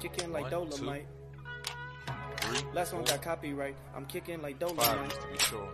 kicking like One, two, Dolomite. Three, Last one got copyright. I'm kicking like five, Dolomite. just to be sure.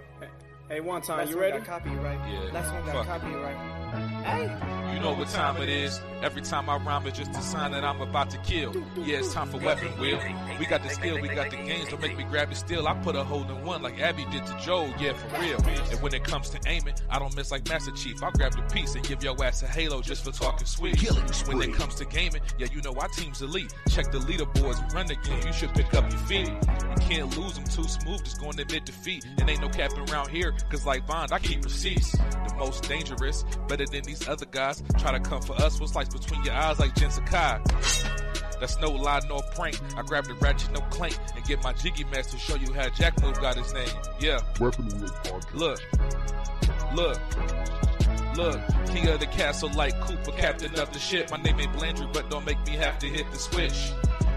Hey, one time, Last you one ready? got copyright. Yeah, Last one got fuck it. copyright. You know what time it is. Every time I rhyme, it's just a sign that I'm about to kill. Yeah, it's time for weapon wheel. We got the skill, we got the games. Don't make me grab it still. I put a hole in one like Abby did to Joe. Yeah, for real. And when it comes to aiming, I don't miss like Master Chief. I'll grab the piece and give your ass a halo just for talking sweet. When it comes to gaming, yeah, you know our team's elite. Check the leaderboards, run the game. You should pick up your feet. You can't lose them too smooth, just going to admit defeat. And ain't no capping around here, cause like Bond, I keep receipts. The most dangerous, better than these other guys. Try to come for us, what's like between your eyes like Jin Sakai. That's no lie nor prank. I grab the ratchet, no clank, and get my jiggy mask to show you how Jack Move got his name. Yeah. Weapon Wheel Podcast. Look, look, look. King of the castle like Cooper, captain of the ship. My name ain't Blandry, but don't make me have to hit the switch.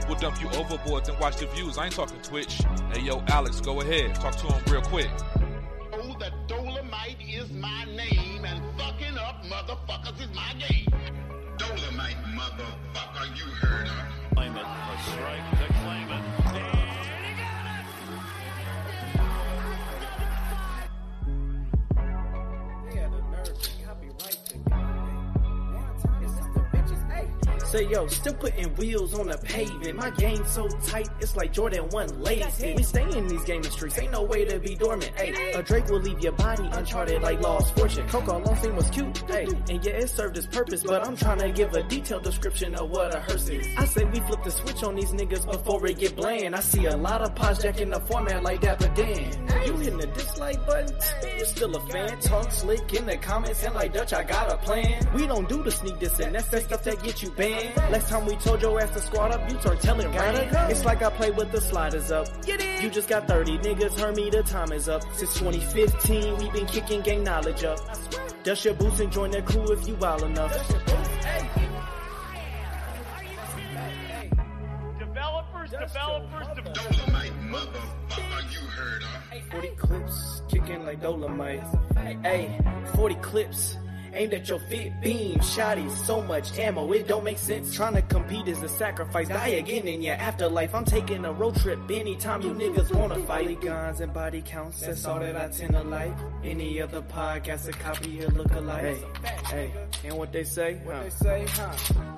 We'll dump you overboard, then watch the views. I ain't talking Twitch. Hey yo, Alex, go ahead. Talk to him real quick. Oh, know that Dolomite is my name and fucking up motherfuckers is my game. Dolomite, motherfucker, you heard her. Claim it. A strike to claim it. Say yo, still putting wheels on the pavement. My game so tight, it's like Jordan one lazy. We stay in these gaming streets, ain't no way to be dormant. Hey, a Drake will leave your body uncharted like Lost Fortune. Coco Long thing was cute, hey, and yeah, it served its purpose. But I'm trying to give a detailed description of what a hearse is. I say we flip the switch on these niggas before it get bland. I see a lot of pods jacking the format like Dapper Dan. You hitting the dislike button? You still a fan? Talk slick in the comments and like Dutch, I got a plan. We don't do the sneak this and that's that stuff that get you banned. Last time we told your ass to squat up, you start telling Ryan. It's like I play with the sliders up. You just got 30 niggas, heard me, the time is up. Since 2015, we been kicking gang knowledge up. Dust your boots and join the crew if you wild enough. Developers, developers, developers. Dolomite, motherfucker, you heard her. 40 clips, kicking like Dolomite. Hey, 40 clips. Aimed at your fit beam, Shotty, so much ammo, it don't make sense. Trying to compete is a sacrifice, die again in your afterlife. I'm taking a road trip anytime you niggas wanna fight. Guns and body counts, that's all that I tend to like. Any other podcast, a copy or look alike. Hey, hey, and what they say? What they say, huh?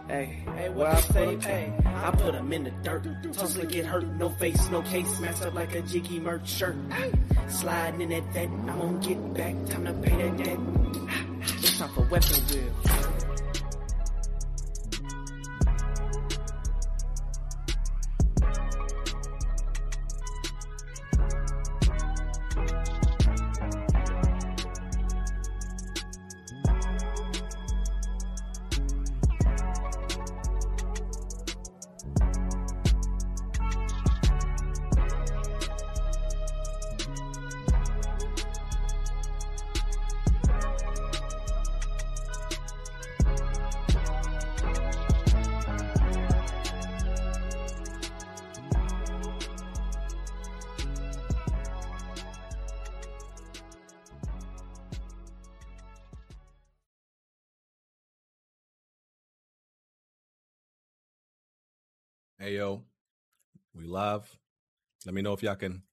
Hey, hey, what I say? Hey, I put 'em in the dirt. Toss to get hurt, no face, no case, messed up like a jiggy merch shirt. Sliding in that vet, I'm gonna get back, time to pay that debt. It's time for weapon wheel. Hey yo, we live. Let me know if y'all can.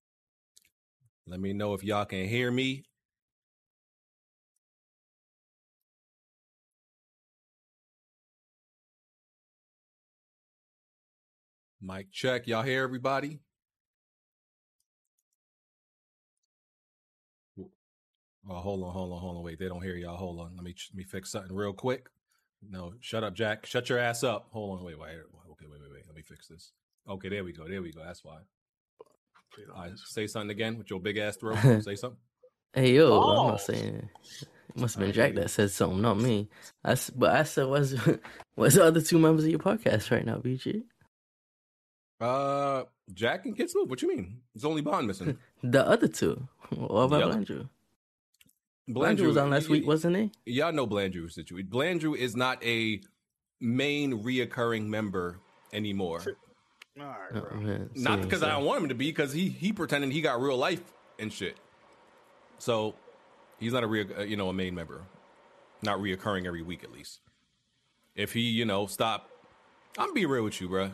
Let me know if y'all can hear me. Mic check. Y'all hear everybody? Oh, hold on, hold on, hold on. Wait, they don't hear y'all. Hold on. Let me let me fix something real quick. No, shut up, Jack. Shut your ass up. Hold on. Wait, wait. Okay, wait, wait, wait. Let me fix this. Okay, there we go. There we go. That's why. All right, say something again with your big ass throat. say something. Hey yo, I'm Oh. not saying. It must have been Jack that said something, not me. I s- but I said, "What's what's the other two members of your podcast right now, BG?" Uh, Jack and Kid Smooth. What you mean? It's only Bond missing. The other two. What about Yep. Blandrew? Blandrew was on last week, wasn't he? Y'all know Blandrew's situation. Blandrew is not a main reoccurring member anymore. Oh, man. Not because I don't want him to be, because he he pretending he got real life and shit. So he's not a real, uh, you know, a main member, not reoccurring every week at least. If he, you know, stop, I'm be real with you, bruh.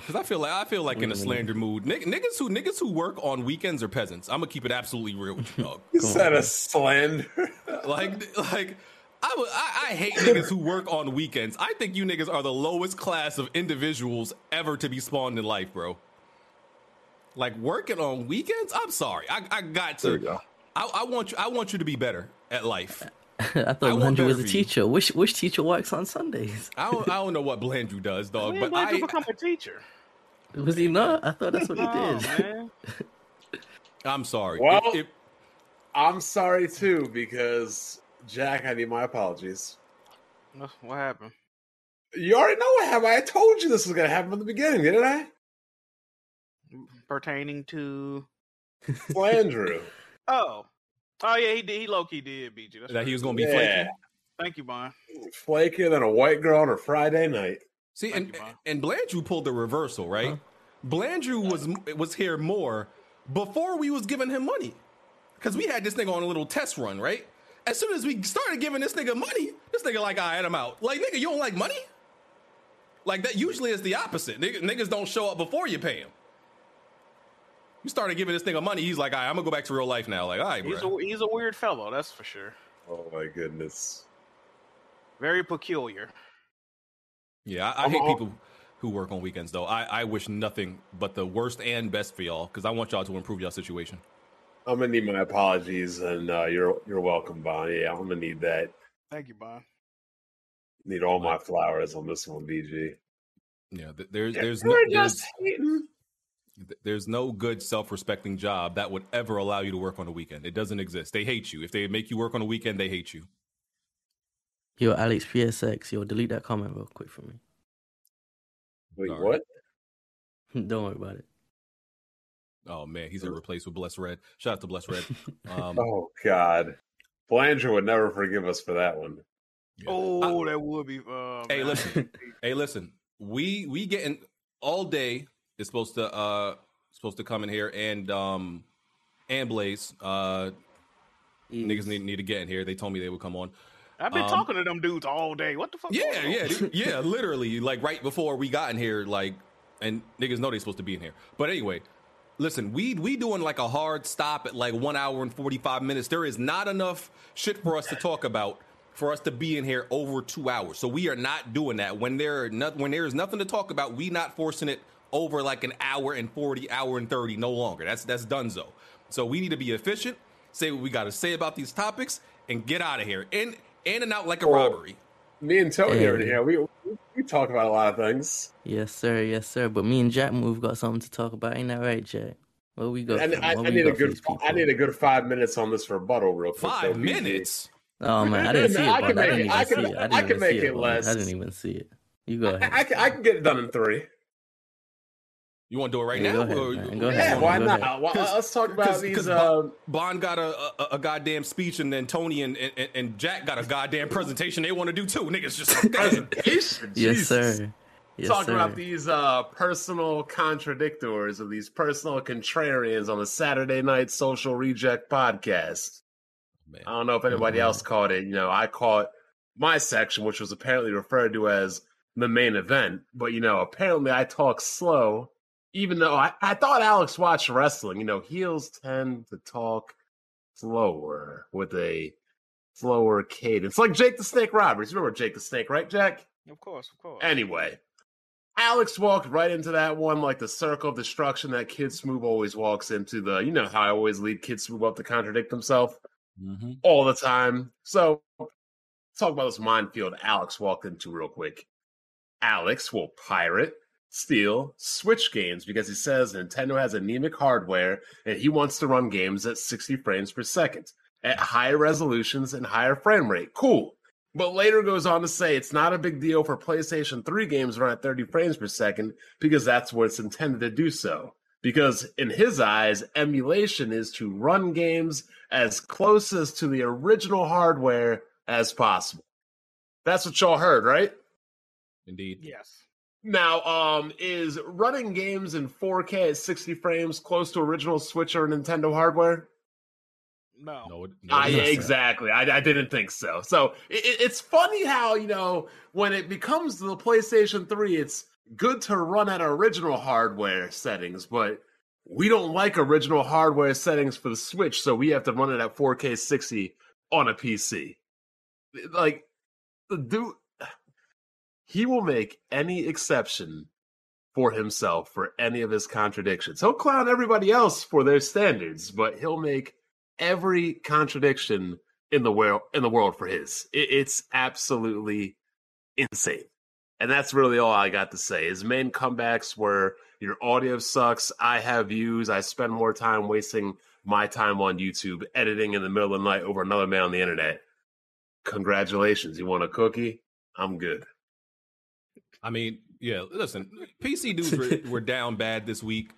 Because I feel like I feel like in a slander mood. Nig- niggas who niggas who work on weekends are peasants. I'm gonna keep it absolutely real with you, dog. You said a slander. like like I, would- I I hate niggas who work on weekends. I think you niggas are the lowest class of individuals ever to be spawned in life, bro. Like working on weekends? I'm sorry. I, I got to. go. I, I want you. I want you to be better at life. I I thought want Landry was a for you. teacher. Which which teacher works on Sundays? I don't. I don't know what Blandrew does, dog. When But did you I, become a teacher? Was he not? I thought that's what he Oh, did. man. I'm sorry. Well- If- if- I'm sorry too because Jack, I need my apologies. What- What happened? You already know what happened. I told you this was gonna happen from the beginning, didn't I? Pertaining to Landrew. oh, oh yeah, he did. He low key did beat you. That's that he was gonna be Yeah. flaky. Thank you, Bon. Flakier than a white girl on a Friday night. See, Thank and you, Bon. and Blandrew pulled the reversal, right? Blandrew was was here more before we was giving him money, because we had this nigga on a little test run, right? As soon as we started giving this nigga money, this nigga like, I had him out. Like, nigga, you don't like money? Like that usually is the opposite. Nigg- Niggas don't show up before you pay him. We started giving this nigga money. He's like, all right, I'm gonna go back to real life now. Like, all right, He's bro. a he's a weird fellow, that's for sure. Oh my goodness. Very peculiar. Yeah, I, I hate people who work on weekends though. I, I wish nothing but the worst and best for y'all because I want y'all to improve y'all situation. I'm gonna need my apologies, and uh, you're you're welcome, Bon. Yeah, I'm gonna need that. Thank you, Bon. Need all my flowers on this one, BG. Yeah, th- there's there's no We're there's, just hating. th- there's no good self-respecting job that would ever allow you to work on a weekend. It doesn't exist. They hate you. If they make you work on a weekend, they hate you. Yo, Alex PSX, yo, delete that comment real quick for me. Wait, Sorry. what? Don't worry about it. Oh man, he's a replaced with Bless Red. Shout out to Bless Red. Um, Oh God, Belanger would never forgive us for that one. yeah. Oh, that would be. Uh, Hey, man. listen. Hey, listen. We we getting all day is supposed to uh supposed to come in here and um and Blaze uh niggas need, need to get in here. They told me they would come on. I've been um, talking to them dudes all day. What the fuck? Yeah, yeah, dude. yeah. Literally, like right before we got in here, like, and niggas know they supposed to be in here. But anyway, listen, we we doing like a hard stop at like one hour and forty five minutes. There is not enough shit for us to talk about for us to be in here over two hours. So we are not doing that. When there are not, when there is nothing to talk about, we not forcing it over like an hour and forty, hour and thirty, no longer. That's that's donezo. So we need to be efficient. Say what we got to say about these topics and get out of here. In in and out like a Well, robbery. Me and Tony Hey. are here. We we talk about a lot of things, Yes, sir. Yes, sir. But me and Jack Move got something to talk about. Ain't that right, Jack? What we go. and fam? I, I need a good? I need a good five minutes on this rebuttal, real quick. Five though, BG. minutes. Oh man, I didn't see it. I bud. can make didn't it- even I see can- it. I I didn't can even make see it it. less. I didn't even see it. You go I, ahead. I can I can get it done in three. You want to do it right Yeah, now? go ahead, Or- man. Go Yeah, ahead. why go not? ahead. Well, let's talk about Cause, these. cause Uh, Bond, Bond got a, a a goddamn speech, and then Tony and, and, and Jack got a goddamn presentation they want to do too. Niggas just presentation. Yes, sir. Yes, Talk sir. about these uh, personal contradictors or these personal contrarians on the Saturday Night Social Reject podcast. Man. I don't know if anybody Mhm. else caught it. You know, I caught my section, which was apparently referred to as the main event. But, you know, apparently I talk slow, even though I, I thought Alex watched wrestling. You know, heels tend to talk slower with a slower cadence. Like Jake the Snake Roberts. You remember Jake the Snake, right, Jack? Of course, of course. Anyway, Alex walked right into that one like the circle of destruction that Kid Smooth always walks into. The you know how I always lead Kid Smooth up to contradict himself Mhm. all the time. So talk about this minefield Alex walked into real quick. Alex will pirate, steal, switch games because he says Nintendo has anemic hardware and he wants to run games at 60 frames per second at higher resolutions and higher frame rate. Cool. But later goes on to say it's not a big deal for PlayStation 3 games run at 30 frames per second because that's what it's intended to do so. Because in his eyes, emulation is to run games as closest to the original hardware as possible. That's what y'all heard, right? Indeed. yes. Now, um, is running games in 4K at 60 frames close to original Switch or Nintendo hardware? No. No, it- no, it's yeah, not, sir. exactly. I, I didn't think so. So it, it- it's funny how you know when it becomes the PlayStation Three, it's good to run at original hardware settings, but we don't like original hardware settings for the Switch, so we have to run it at 4K 60 on a PC. Like, the dude, he will make any exception for himself for any of his contradictions. He'll clown everybody else for their standards, but he'll make every contradiction in the world in the world for his. It, it's absolutely insane. And that's really all I got to say. His main comebacks were your audio sucks, I have views, I spend more time wasting my time on YouTube editing in the middle of the night over another man on the internet. Congratulations. You want a cookie? I'm good. I mean, yeah, listen, PC dudes were, were down bad this week.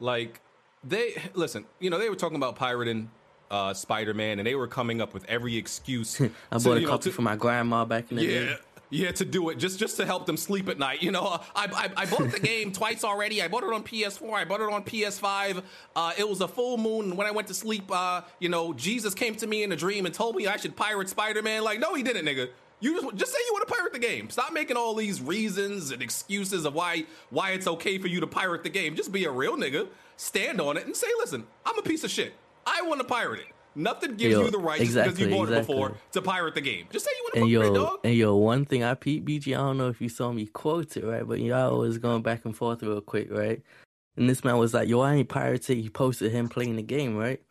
Like, they, listen, you know, they were talking about pirating uh, Spider Man and they were coming up with every excuse. I to, bought a you know, copy to- for my grandma back in the yeah. day. Yeah, to do it just just to help them sleep at night. You know, I, I I bought the game twice already. I bought it on PS4. I bought it on PS5. Uh, it was a full moon. and When I went to sleep, uh, you know, Jesus came to me in a dream and told me I should pirate Spider Man. Like, no, he didn't, nigga. You just just say you want to pirate the game. Stop making all these reasons and excuses of why why it's okay for you to pirate the game. Just be a real nigga. Stand on it and say, listen, I'm a piece of shit. I want to pirate it. Nothing gives Yo, you the right just because you exactly, bought it before to pirate the game. Just say you want to And pirate it, dog. and yo, one thing I peep BG, I don't know if you saw me quote it right, but y'all always going back and forth real quick, right? And this man was like, "Yo, I ain't pirated." He posted him playing the game, right?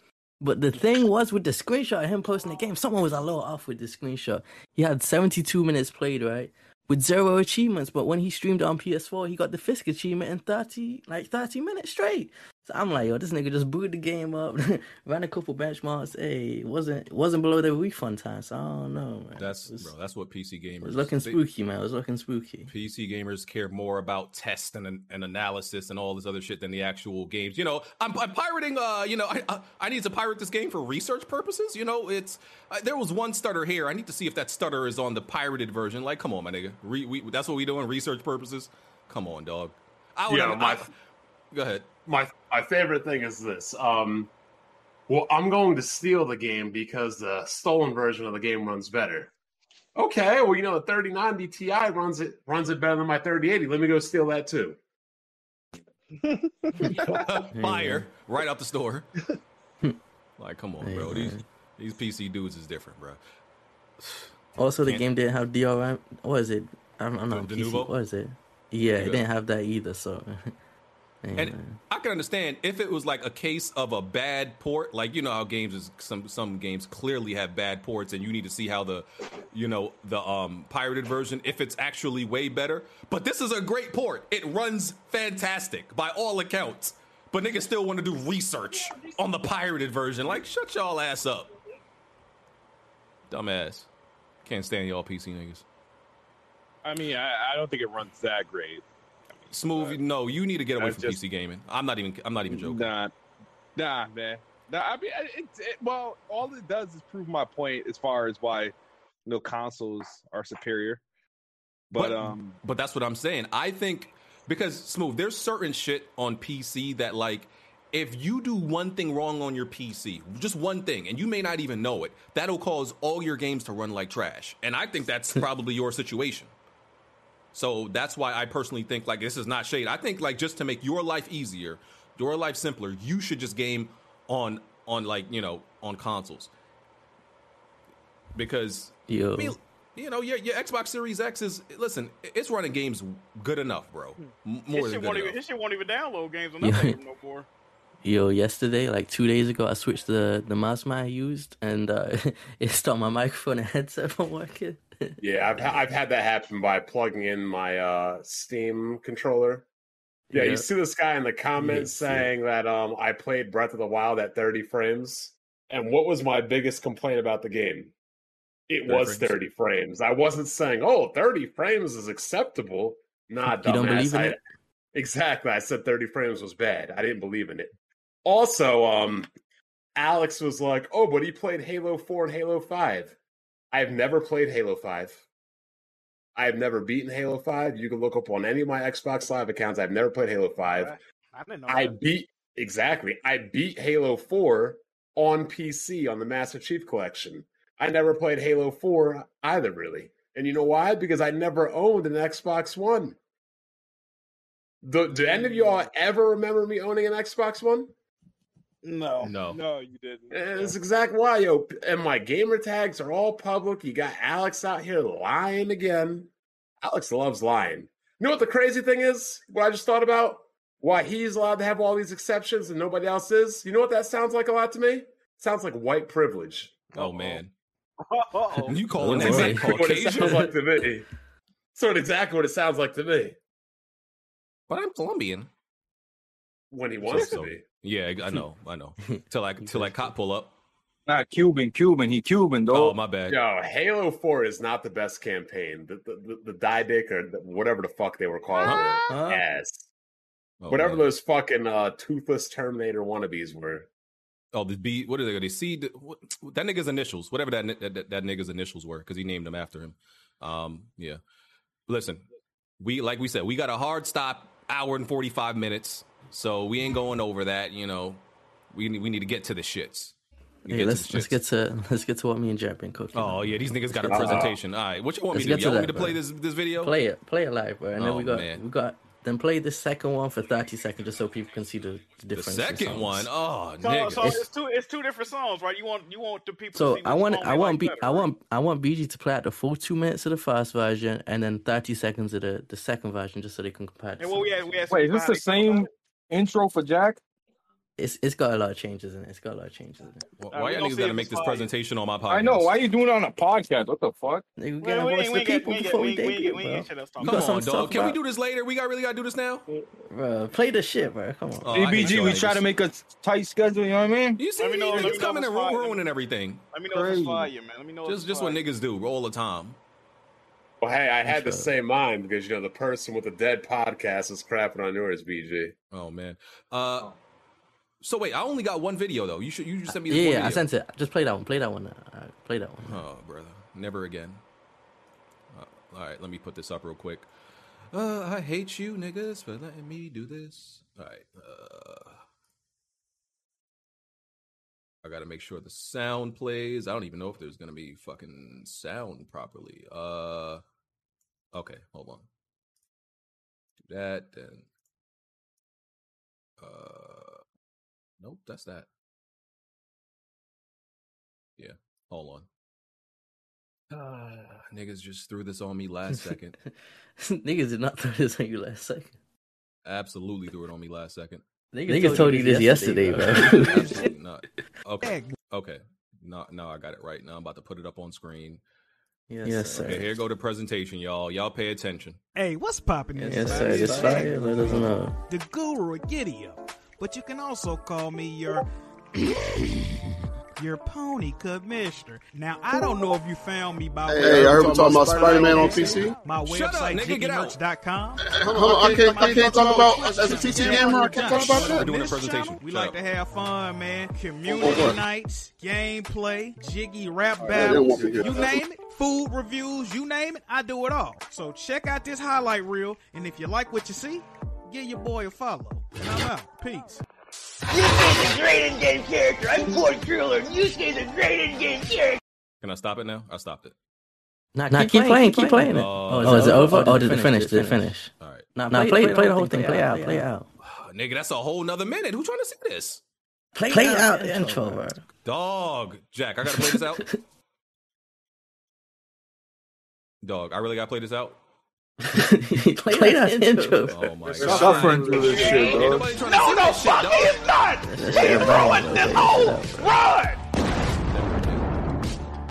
But the thing was with the screenshot of him posting the game, someone was a little off with the screenshot. He had 72 minutes played, right? With zero achievements, but when he streamed on PS4, he got the Fisk achievement in 30, like 30 minutes straight. So I'm like, yo, this nigga just booted the game up, ran a couple benchmarks. Hey, wasn't wasn't below the refund time, so I don't know, man. That's was- bro. That's what PC gamers. it was looking they- spooky, man. It was looking spooky. PC gamers care more about tests and, and analysis and all this other shit than the actual games. You know, I'm, I'm pirating. Uh, you know, I, I I need to pirate this game for research purposes. You know, it's uh, there was one stutter here. I need to see if that stutter is on the pirated version. Like, come on, my nigga. Re, we, that's what we doing research purposes. Come on, dog. I would. Yeah, I- my- go ahead. My my favorite thing is this. Um, well, I'm going to steal the game because the stolen version of the game runs better. Okay, well, you know the 3090 Ti runs it runs it better than my 3080. Let me go steal that too. Fire right out the store. like, come on, bro. These these PC dudes is different, bro. Also, the Can't- game didn't have DRM. What is it? I'm, I'm The- not the PC. Denuvo? What is it? Yeah, Yeah. it didn't have that either. So, Yeah, And. I can understand if it was like a case of a bad port, like you know how games is some some games clearly have bad ports, and you need to see how the, you know, the um pirated version if it's actually way better. But this is a great port; it runs fantastic by all accounts. But niggas still want to do research on the pirated version. Like, shut y'all ass up, dumbass. Can't stand y'all PC niggas. I mean, I, I don't think it runs that great. Smooth, no, you need to get away from just- PC gaming. I'm not even. I'm not even joking. Nah, nah, man. Nah, I mean, it, it, well, all it does is prove my point as far as why you know consoles are superior. But, um, but that's what I'm saying. I think because smooth, there's certain shit on PC that like if you do one thing wrong on your PC, just one thing, and you may not even know it, that'll cause all your games to run like trash. And I think that's probably your situation. So that's why I personally think like this is not shade. I think like just to make your life easier, your life simpler, you should just game on on like you know on consoles because yo, I mean, you know, your, your Xbox Series X is listen, it's running games good enough, bro. More His than good won't even, enough. his shit won't even download games on that thing no more. yo, yesterday, like two days ago, I switched the the mouse I used, and uh, it stopped my microphone and headset from working. Yeah, I've I've had that happen by plugging in my uh Steam controller. Yeah, Yeah. you see this guy in the comments yeah. saying that um I played Breath of the Wild at 30 frames. And what was my biggest complaint about the game? It 30 was frames. 30 frames. I wasn't saying, "Oh, 30 frames is acceptable." Nah, You don't dumbass. believe in I- it? Exactly. I said 30 frames was bad. I didn't believe in it. Also, um Alex was like, "Oh, but he played Halo 4 and Halo 5." I've never played Halo 5. I've never beaten Halo 5. You can look up on any of my Xbox Live accounts. I've never played Halo 5. I didn't know. I that. beat exactly. I beat Halo 4 on PC on the Master Chief Collection. I never played Halo 4 either, really. And you know why? Because I never owned an Xbox One. Do, do any of y'all mm. ever remember me owning an Xbox One? No. No. No, you didn't. And that's exactly why, yo. And my gamer tags are all public. You got Alex out here lying again. Alex loves lying. You know what the crazy thing is? What I just thought about? Why he's allowed to have all these exceptions and nobody else is? You know what that sounds like a lot to me? sounds like white privilege. Oh man, Uh-oh. you calling that That's man exactly what it sounds like to me. Sort of exactly what it sounds like to me But I'm Colombian. When he wants So- to be. Yeah, I know, I know. Till like till like cop pull up. Not Cuban, Cuban. He Cuban, Oh my bad. Yo, Halo 4 is not the best campaign. The the, the, the Didact or the, whatever the fuck they were called Huh? were ass. Oh, whatever man. those fucking uh, toothless Terminator wannabes were. Oh, the B. What are they? They see the, what, that nigga's initials, whatever that, that that, that nigga's initials were, because he named them after him. Um, yeah. Listen, we like we said, we got a hard stop, hour and forty five minutes, so we ain't going over that. You know, we need we need to get to the shits. We Hey, get let's the let's get to let's get to what me and Jack been cooking. Oh yeah, these niggas got a presentation. All right, what you want me Let's to do? Y'all want me to play bro. this this video? Play it, play it live, bro. And then Oh, we got man. we got then play the second one for thirty seconds just so people can see the, the The second one, oh So, nigga. so it's two it's two different songs, right? You want you want the people So to see I want I want like B, better, I want I want BG to play out the full two minutes of the first version and then thirty seconds of the, the second version just so they can compare. The And what we had we had Wait, is this the same intro for Jack? It's it's got a lot of changes in it. It's got a lot of changes in it. Why we y'all gonna niggas got to make this presentation on my podcast? I know. Why you doing it on a podcast? What the fuck? Nigga, we Well, gotta we voice the we ain't got- people before we we debut, bro. got shit else to You talk got Come on, dog. Can we do this later? We got really got to do this now. Bro, play the shit, bro. Come on. Oh, I ABG, we try to make a tight schedule. You know what I mean? You see, Let me know- these let niggas coming if and it's fire. ru- ruining everything. Let me know if it's fire, man. Let me know Just just what niggas do all the time. Well, hey, I had the same mind because, you know, the person with the dead podcast is crapping on yours, BG. Oh man. Uh, so wait, I only got one video though. You should you just sent me this Yeah, one yeah, I video. sent it. Just play that one. Play that one. Uh, play that one. Oh brother, never again. Uh, all right, let me put this up real quick. Uh, I hate you niggas for letting me do this. All right. Uh, I gotta make sure the sound plays. I don't even know if there's gonna be fucking sound properly. Uh, okay, hold on. Do that then. Uh, nope, that's that. Yeah, hold on. Ah, niggas just threw this on me last second. Niggas did not throw this on you last second. Absolutely threw it on me last second. Niggas, told you this yesterday, bro. Absolutely not. Okay. Okay. No, no, I got it right. Now I'm about to put it up on screen. Yes, Yes, sir. Okay, here go the presentation, y'all. Y'all pay attention. Hey, what's poppin'? Yes, this sir. side? This fire. Let us know. The guru of Giddy up. But you can also call me your your pony commissioner. Now I don't know if you found me by way Hey, I heard we talking about Spider-Man on PC. my Shut up, website nigga, get out. jiggymerch.com. Hold on, I can't, I can't talk about as a PC gamer. I can't talk about We're that. doing a presentation. We like to have fun, man. Community what? nights, gameplay, jiggy rap they battles, won't be here. you name it, food reviews, you name it, I do it all. So check out this highlight reel, and if you like what you see, give your boy a follow. And I'm out. Peace. A great in-game character. I'm Ford Driller. Yusuke's a great in-game character. Can I stop it now? I stopped it. Not Nah, keep, playing, keep playing it. Oh, Oh, is it oh, over? Oh, did it oh, finish? Did it finish? All right. Nah, play, play, the whole thing. Play out, play out. Oh, nigga, that's a whole nother minute. Who trying to see this? Play, play out the intro, bro. Dog. Jack, I gotta play this out. Dog, I really gotta play this out. play, that intro. Oh my They're god. suffering through this shit, Ain't dog. nobody trying to No, no, shit, fuck dog. me, not. That He's shit ruined this bro. hole. Play Run.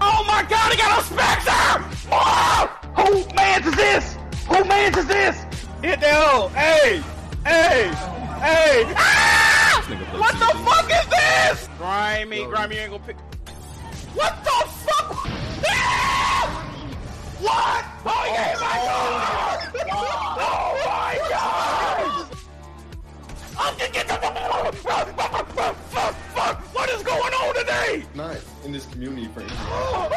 Oh my god, he got a Spectre! Oh! Who man's is this? Who man's is this? Hit that hole. Hey, hey, hey. Ah! This nigga play What the fuck is this? Grimy, grimy ain't gonna pick. What the fuck? Ah! What? Oh yeah, my god! Oh my god! I'm gonna get the fuck, fuck, fuck, fuck! What is going on today? Not in this community. Ah!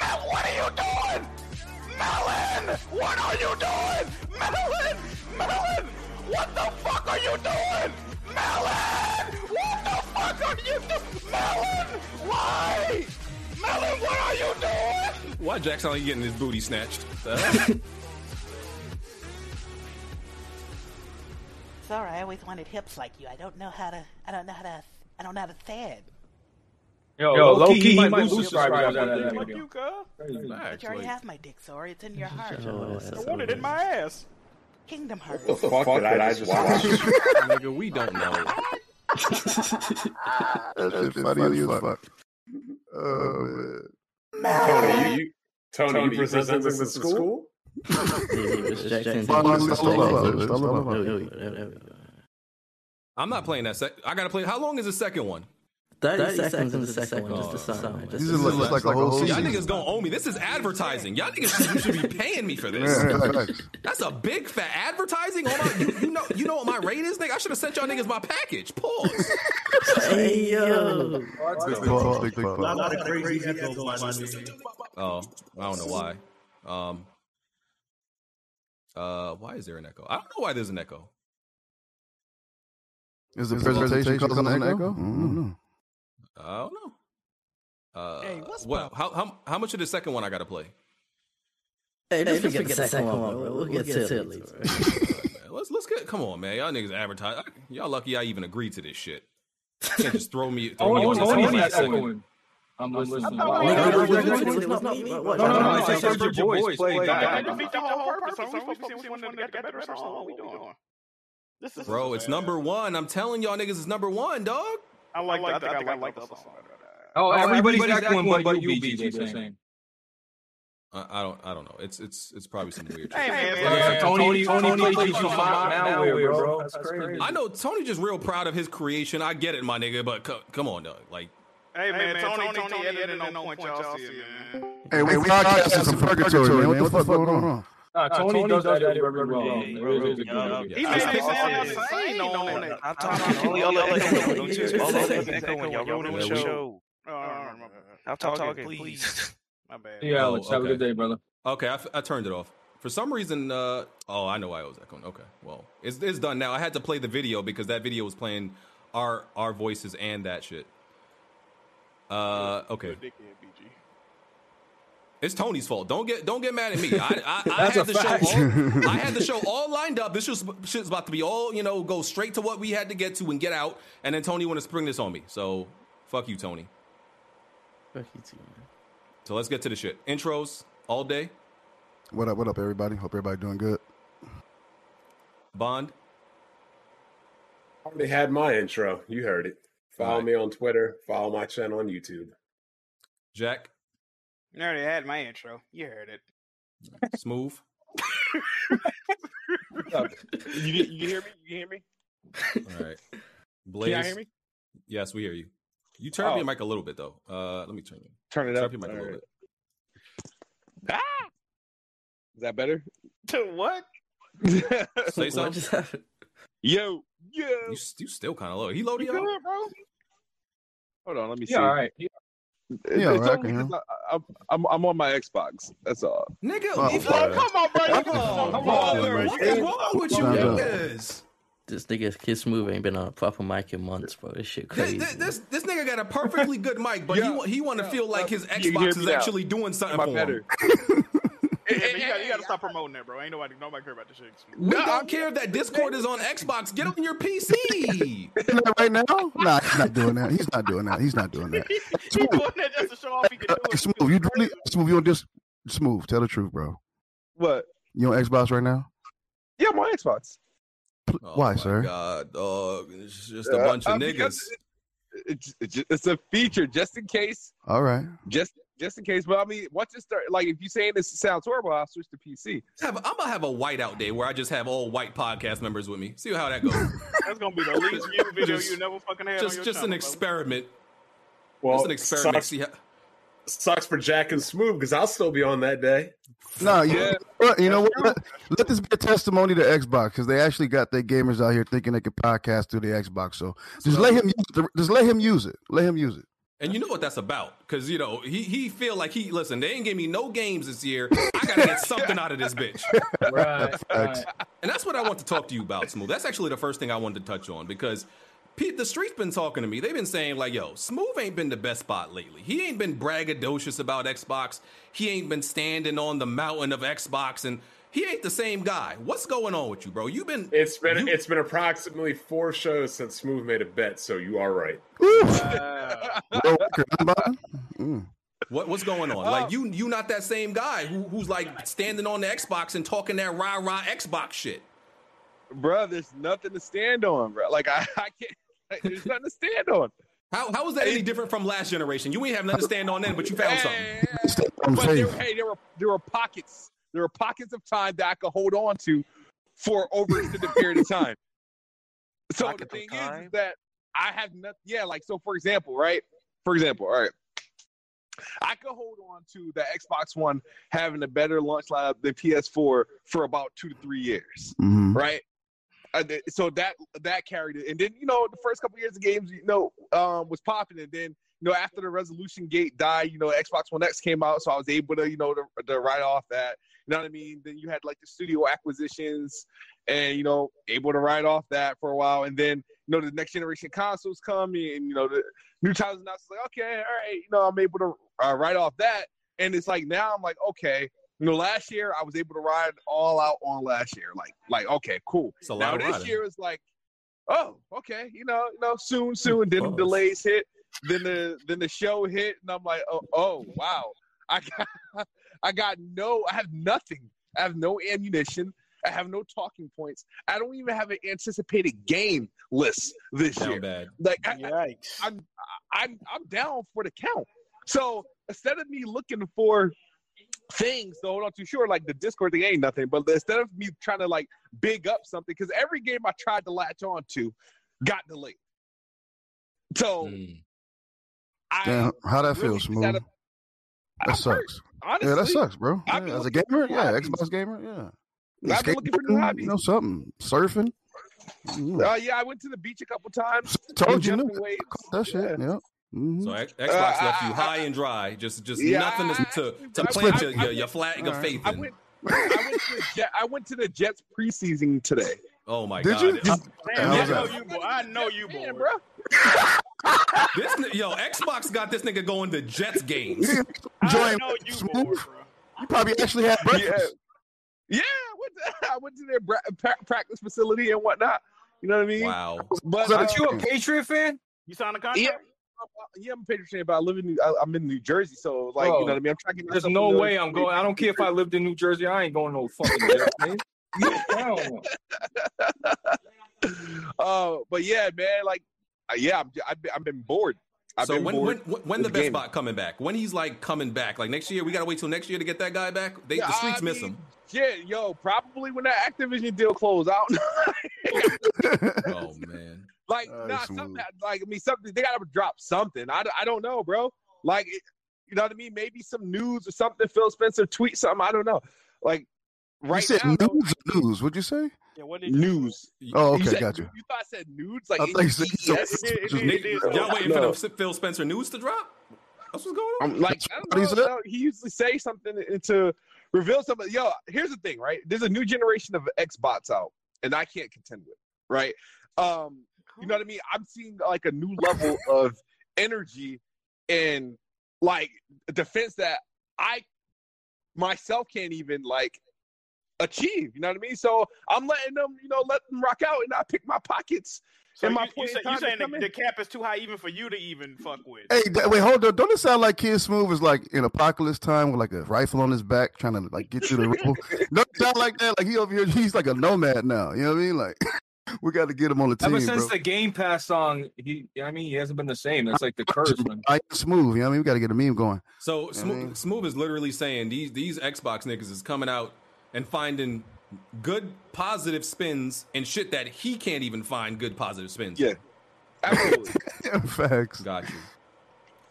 Mel, what are you doing? Melon! What are you doing? Melon! Melon! What the fuck are you doing? Melon! What the fuck are you doing? Melon! Why? Melon, what are you doing? Why Jack sound like he getting his booty snatched? The? Sorry, I always wanted hips like you. I don't know how to. I don't know how to. I don't know how to say it. Yo, Yo, low, low key, key, he he might might lose lose subscribers subscribers after after that that video. video. But you already have my dick, sorry. It's in your heart. Oh, I want it in my ass. Kingdom Hearts. What the fuck did I just watch? Nigga, we don't know. That shit funny as fuck. Oh, um, Tony, you, Tony, you presenting this in school? Jackson. man. Stall up, stall There up. we go, there we go. I'm not playing that. Sec- I gotta play. How long is the second one? 30, seconds in the second one, just the sign. These are look like a whole Y'all niggas gonna owe me. This is advertising. Y'all niggas should, should be paying me for this. Yeah. That's a big fat advertising. On my, you, you know, you know what my rate is, nigga. I should have sent y'all niggas my package. Pause. Hey, yo. Big pause, big pause. lot of crazy echoes behind me. Oh, I don't know why. Um. Uh, why is there an echo? I don't know why there's an echo. Is the presentation causing an echo? I don't know. I don't know. Uh, Hey, what's what? How, how how much of the second one I gotta play? Hey, just forget the second one, bro. We'll get to it later. Let's let's get. Come on, man. Y'all niggas advertise. Y'all lucky I even agreed to this shit. Can't just throw me. Throw Oh, me no, on no, this no, fucking that's second. echoing. I'm listening. No, no, no, I I said said your your voice played I that. defeat the whole purpose. I'm supposed to see which one that got the better song. What we doing? This is Bro, it's number one. I'm telling y'all niggas, it's number one, dog. I like. I think I like the other song. Oh, oh, everybody's echoing but you, BG. They're saying. I, I don't. I don't know. It's it's it's probably some weird. Hey, shit. man, Yeah, Tony, Tony plays you some malware, bro. That's crazy. I know Tony just real proud of his creation. I get it, my nigga. But co- come on, dog. Like, Hey man, Tony, Tony, Tony edited on point. Y'all see it, man. Hey, we podcasting from purgatory, man. What the fuck going on? Nah, Tony Tony, does that very well. Hey, It bro, is a good y'all- video. He y'all- made it y'all- sound y'all- insane on it. I'm talking only other echo. Don't you all of them echo when y'all ruining the Yeah, we- show. Oh, my bad. I'm talking, please. My bad. Yeah, Oh, Alex, have a okay. good day, brother. okay, I, f- I turned it off for some reason. Uh, oh, I know why I was echoing. Okay, well, it's it's done now. I had to play the video because that video was playing our our voices and that shit. Uh, okay. Good dickhead, BG. It's Tony's fault. Don't get don't get mad at me. I I, I had a the fact. show all, I had the show all lined up. This was shit's about to be all you know. Go straight to what we had to get to and get out. And then Tony want to spring this on me. So fuck you, Tony. Fuck you too, man. So let's get to the shit. Intros all day. What up, what up, everybody? Hope everybody doing good. Bond. already had my intro. You heard it. Follow Alright. me on Twitter. Follow my channel on YouTube. Jack. I already had my intro. You heard it. Smooth. You, you hear me? You hear me? All right. Can Blaze. y'all hear me? Yes, we hear you. You turn up Oh. your mic a little bit though. Uh, let me turn you. Turn it up. Turn up. up your mic a little Alright. bit. Ah! Is that better? To what? Say something. just happened? Yo, yo. You, you still kind of low. He low to You y'all? good, bro? Hold on, let me see. Yeah, all right. It's, Yeah, it's right, I only can hear 'cause I, I'm, I'm I'm on my Xbox. That's all. Nigga, Oh, if okay. you- come on, bro. You Oh, come on, on, bro. what is wrong with you Sounds niggas? This nigga Kid Smooth ain't been on a proper mic in months, bro. This shit crazy. this, this, this nigga got a perfectly good mic, but he Yeah, wa- he want to yeah, feel like his Xbox is now? actually doing something Am I for better? him. Hey, man, you, gotta, you gotta stop promoting that, bro. Ain't nobody nobody care about this shit. We don't care if that Discord is on Xbox. Get on your PC. Isn't that right now? Nah, he's not doing that. He's not doing that. He's not doing that. He's doing that just to show off he can do it. smooth, you really smooth? You on this? Smooth, tell the truth, bro. What? You on Xbox right now? Yeah, my Xbox. Oh Why, my sir? God, dog. It's just a Uh, bunch of because niggas. It's, it's a feature just in case. All right. Just just in case. But I mean, once it start, like if you saying this sounds horrible, I'll switch to PC. Have, I'm gonna have a whiteout day where I just have all white podcast members with me. See how that goes. That's gonna be the least view video Just- you never fucking had. on just your just an channel, bro. experiment. Well, just an experiment. Sucks, See how, sucks for Jack and Smooth because I'll still be on that day. No, you, Yeah. well, you know what? Let, let this be a testimony to Xbox because they actually got their gamers out here thinking they could podcast through the Xbox. So just let him use it. Just let him use it. Let him use it. and you know what that's about? Because you know he he feel like he listen. They ain't give me no games this year. I gotta get something out of this bitch. Right, right. And that's what I want to talk to you about, Smooth. That's actually the first thing I wanted to touch on because Pete, the street's been talking to me. They've been saying like, "Yo, Smooth ain't been the best spot lately. He ain't been braggadocious about Xbox. He ain't been standing on the mountain of Xbox, and he ain't the same guy. What's going on with you, bro? You've been It's been you- it's been approximately four shows since Smooth made a bet, so you are right. World? Mm. What what's going on? Like you you not that same guy who who's like standing on the Xbox and talking that rah rah Xbox shit. bro. There's nothing to stand on, bro. Like I, I can't. Like, there's nothing to stand on. How how is that any different from last generation? You ain't have nothing to stand on then, but you found something. On But there, hey, there were there were pockets. There were pockets of time that I could hold on to for over an extended period of time. So Pockets the thing is, is that I have nothing. Yeah, like so. For example, right? For example, all right. I could hold on to the Xbox One having a better launch lineup than PS4 for about two to three years, Mhm. right? So that that carried it, and then you know the first couple years of games, you know, um, was popping, and then you know after the resolution gate died, you know Xbox One X came out, so I was able to you know to, to write off that. You know what I mean? Then you had like the studio acquisitions, and you know able to write off that for a while, and then you know the next generation consoles come, and you know the new titles announced. Like okay, all right, you know I'm able to uh, write off that, and it's like now I'm like okay. You know, last year I was able to ride all out on last year. Like, like okay, cool. It's a lot now of this riding. year is like, oh, okay, you know, you know, soon, soon. Then the delays hit, then the then the show hit, and I'm like, oh, oh, wow, I got, I got no, I have nothing. I have no ammunition. I have no talking points. I don't even have an anticipated game list this Down year. bad. Like, I, Yikes. I'm, I'm, I'm down for the count. So instead of me looking for things to hold on to, sure, like the Discord thing ain't nothing, but instead of me trying to like big up something, because every game I tried to latch on to got delayed. So Mm. I Damn, how that really feels, smooth. a- That I'm hurt, sucks. honestly. Yeah, that sucks, bro. Yeah, been as a gamer, yeah, hobbies. Xbox gamer, yeah. I've been looking for new Skateboarding, hobbies. You know something, surfing. Mm. Uh, yeah, I went to the beach a couple times. Told you, jumping knew. that shit. Yeah. Mhm. So Xbox Uh, left you I- high and dry, just just Yeah, nothing to to, to plant your, I your, your flag of Alright. faith I in. went, I went to the Jet, I went to the Jets preseason today. Oh my Did god! you? Damn, I know you, boy. I know you, boy. Man, bro. This yo Xbox got this nigga going to Jets games. You I know you, boy, smooth? bro. You probably actually had breakfast. Yeah, I went to, I went to their bra- pra- practice facility and whatnot. You know what I mean? Wow. But Was uh, Aren't you a Patriot fan? You signed a contract? yeah, I'm a Patriot fan, but I live in New, I, I'm in New Jersey, so like Bro, you know what I mean. I'm trying to There's no way I'm going. I don't care if I lived in New Jersey. I ain't going no fucking man. Uh, but yeah, man, like yeah, I'm, I've been, I've been bored. I've So been when, bored when when when the best bot coming back? When he's like coming back? Like next year? We gotta wait till next year to get that guy back. They, Yeah, the streets I miss mean, him. Yeah, yo, probably when that Activision deal closed out. Oh man. Like, Oh, nah, something like I mean, something they gotta drop something. I, I don't know, bro. Like, it, you know what I mean? Maybe some news or something. Phil Spencer tweet something. I don't know. Like, You right said now, though, news or news? Whatuld you say? Yeah, what did you news. Oh, You okay, said- gotcha. You thought I said nudes? Like, I thought you said- N-U-D-E-S? It did, it did, it did. Y'all waiting No. for the Phil Spencer news to drop? That's what's going on. I'm like, I don't he know. He usually say something to reveal something. Yo, here's the thing, right? There's a new generation of Xbots out, and I can't contend with, right? Um, you know what I mean? I'm seeing like a new level of energy and like defense that I myself can't even like achieve. You know what I mean? So I'm letting them, you know, let them rock out, and I pick my pockets. So and you, my you, point say, you to saying the, the cap is too high even for you to even fuck with? Hey, that, wait, hold on. Don't it sound like Kid Smooth is like in apocalypse time with like a rifle on his back trying to like get through the rubble? Don't it sound like that? Like he over here, he's like a nomad now. You know what I mean? Like we got to get him on the team, Ever since bro. the Game Pass song, he, I mean, he hasn't been the same. That's like the curse. I am smooth. You know what I mean? We got to get a meme going. So I Smooth, mean- Smooth is literally saying these these Xbox niggas is coming out and finding good positive spins and shit that he can't even find good positive spins. Yeah, absolutely. Facts. Got you.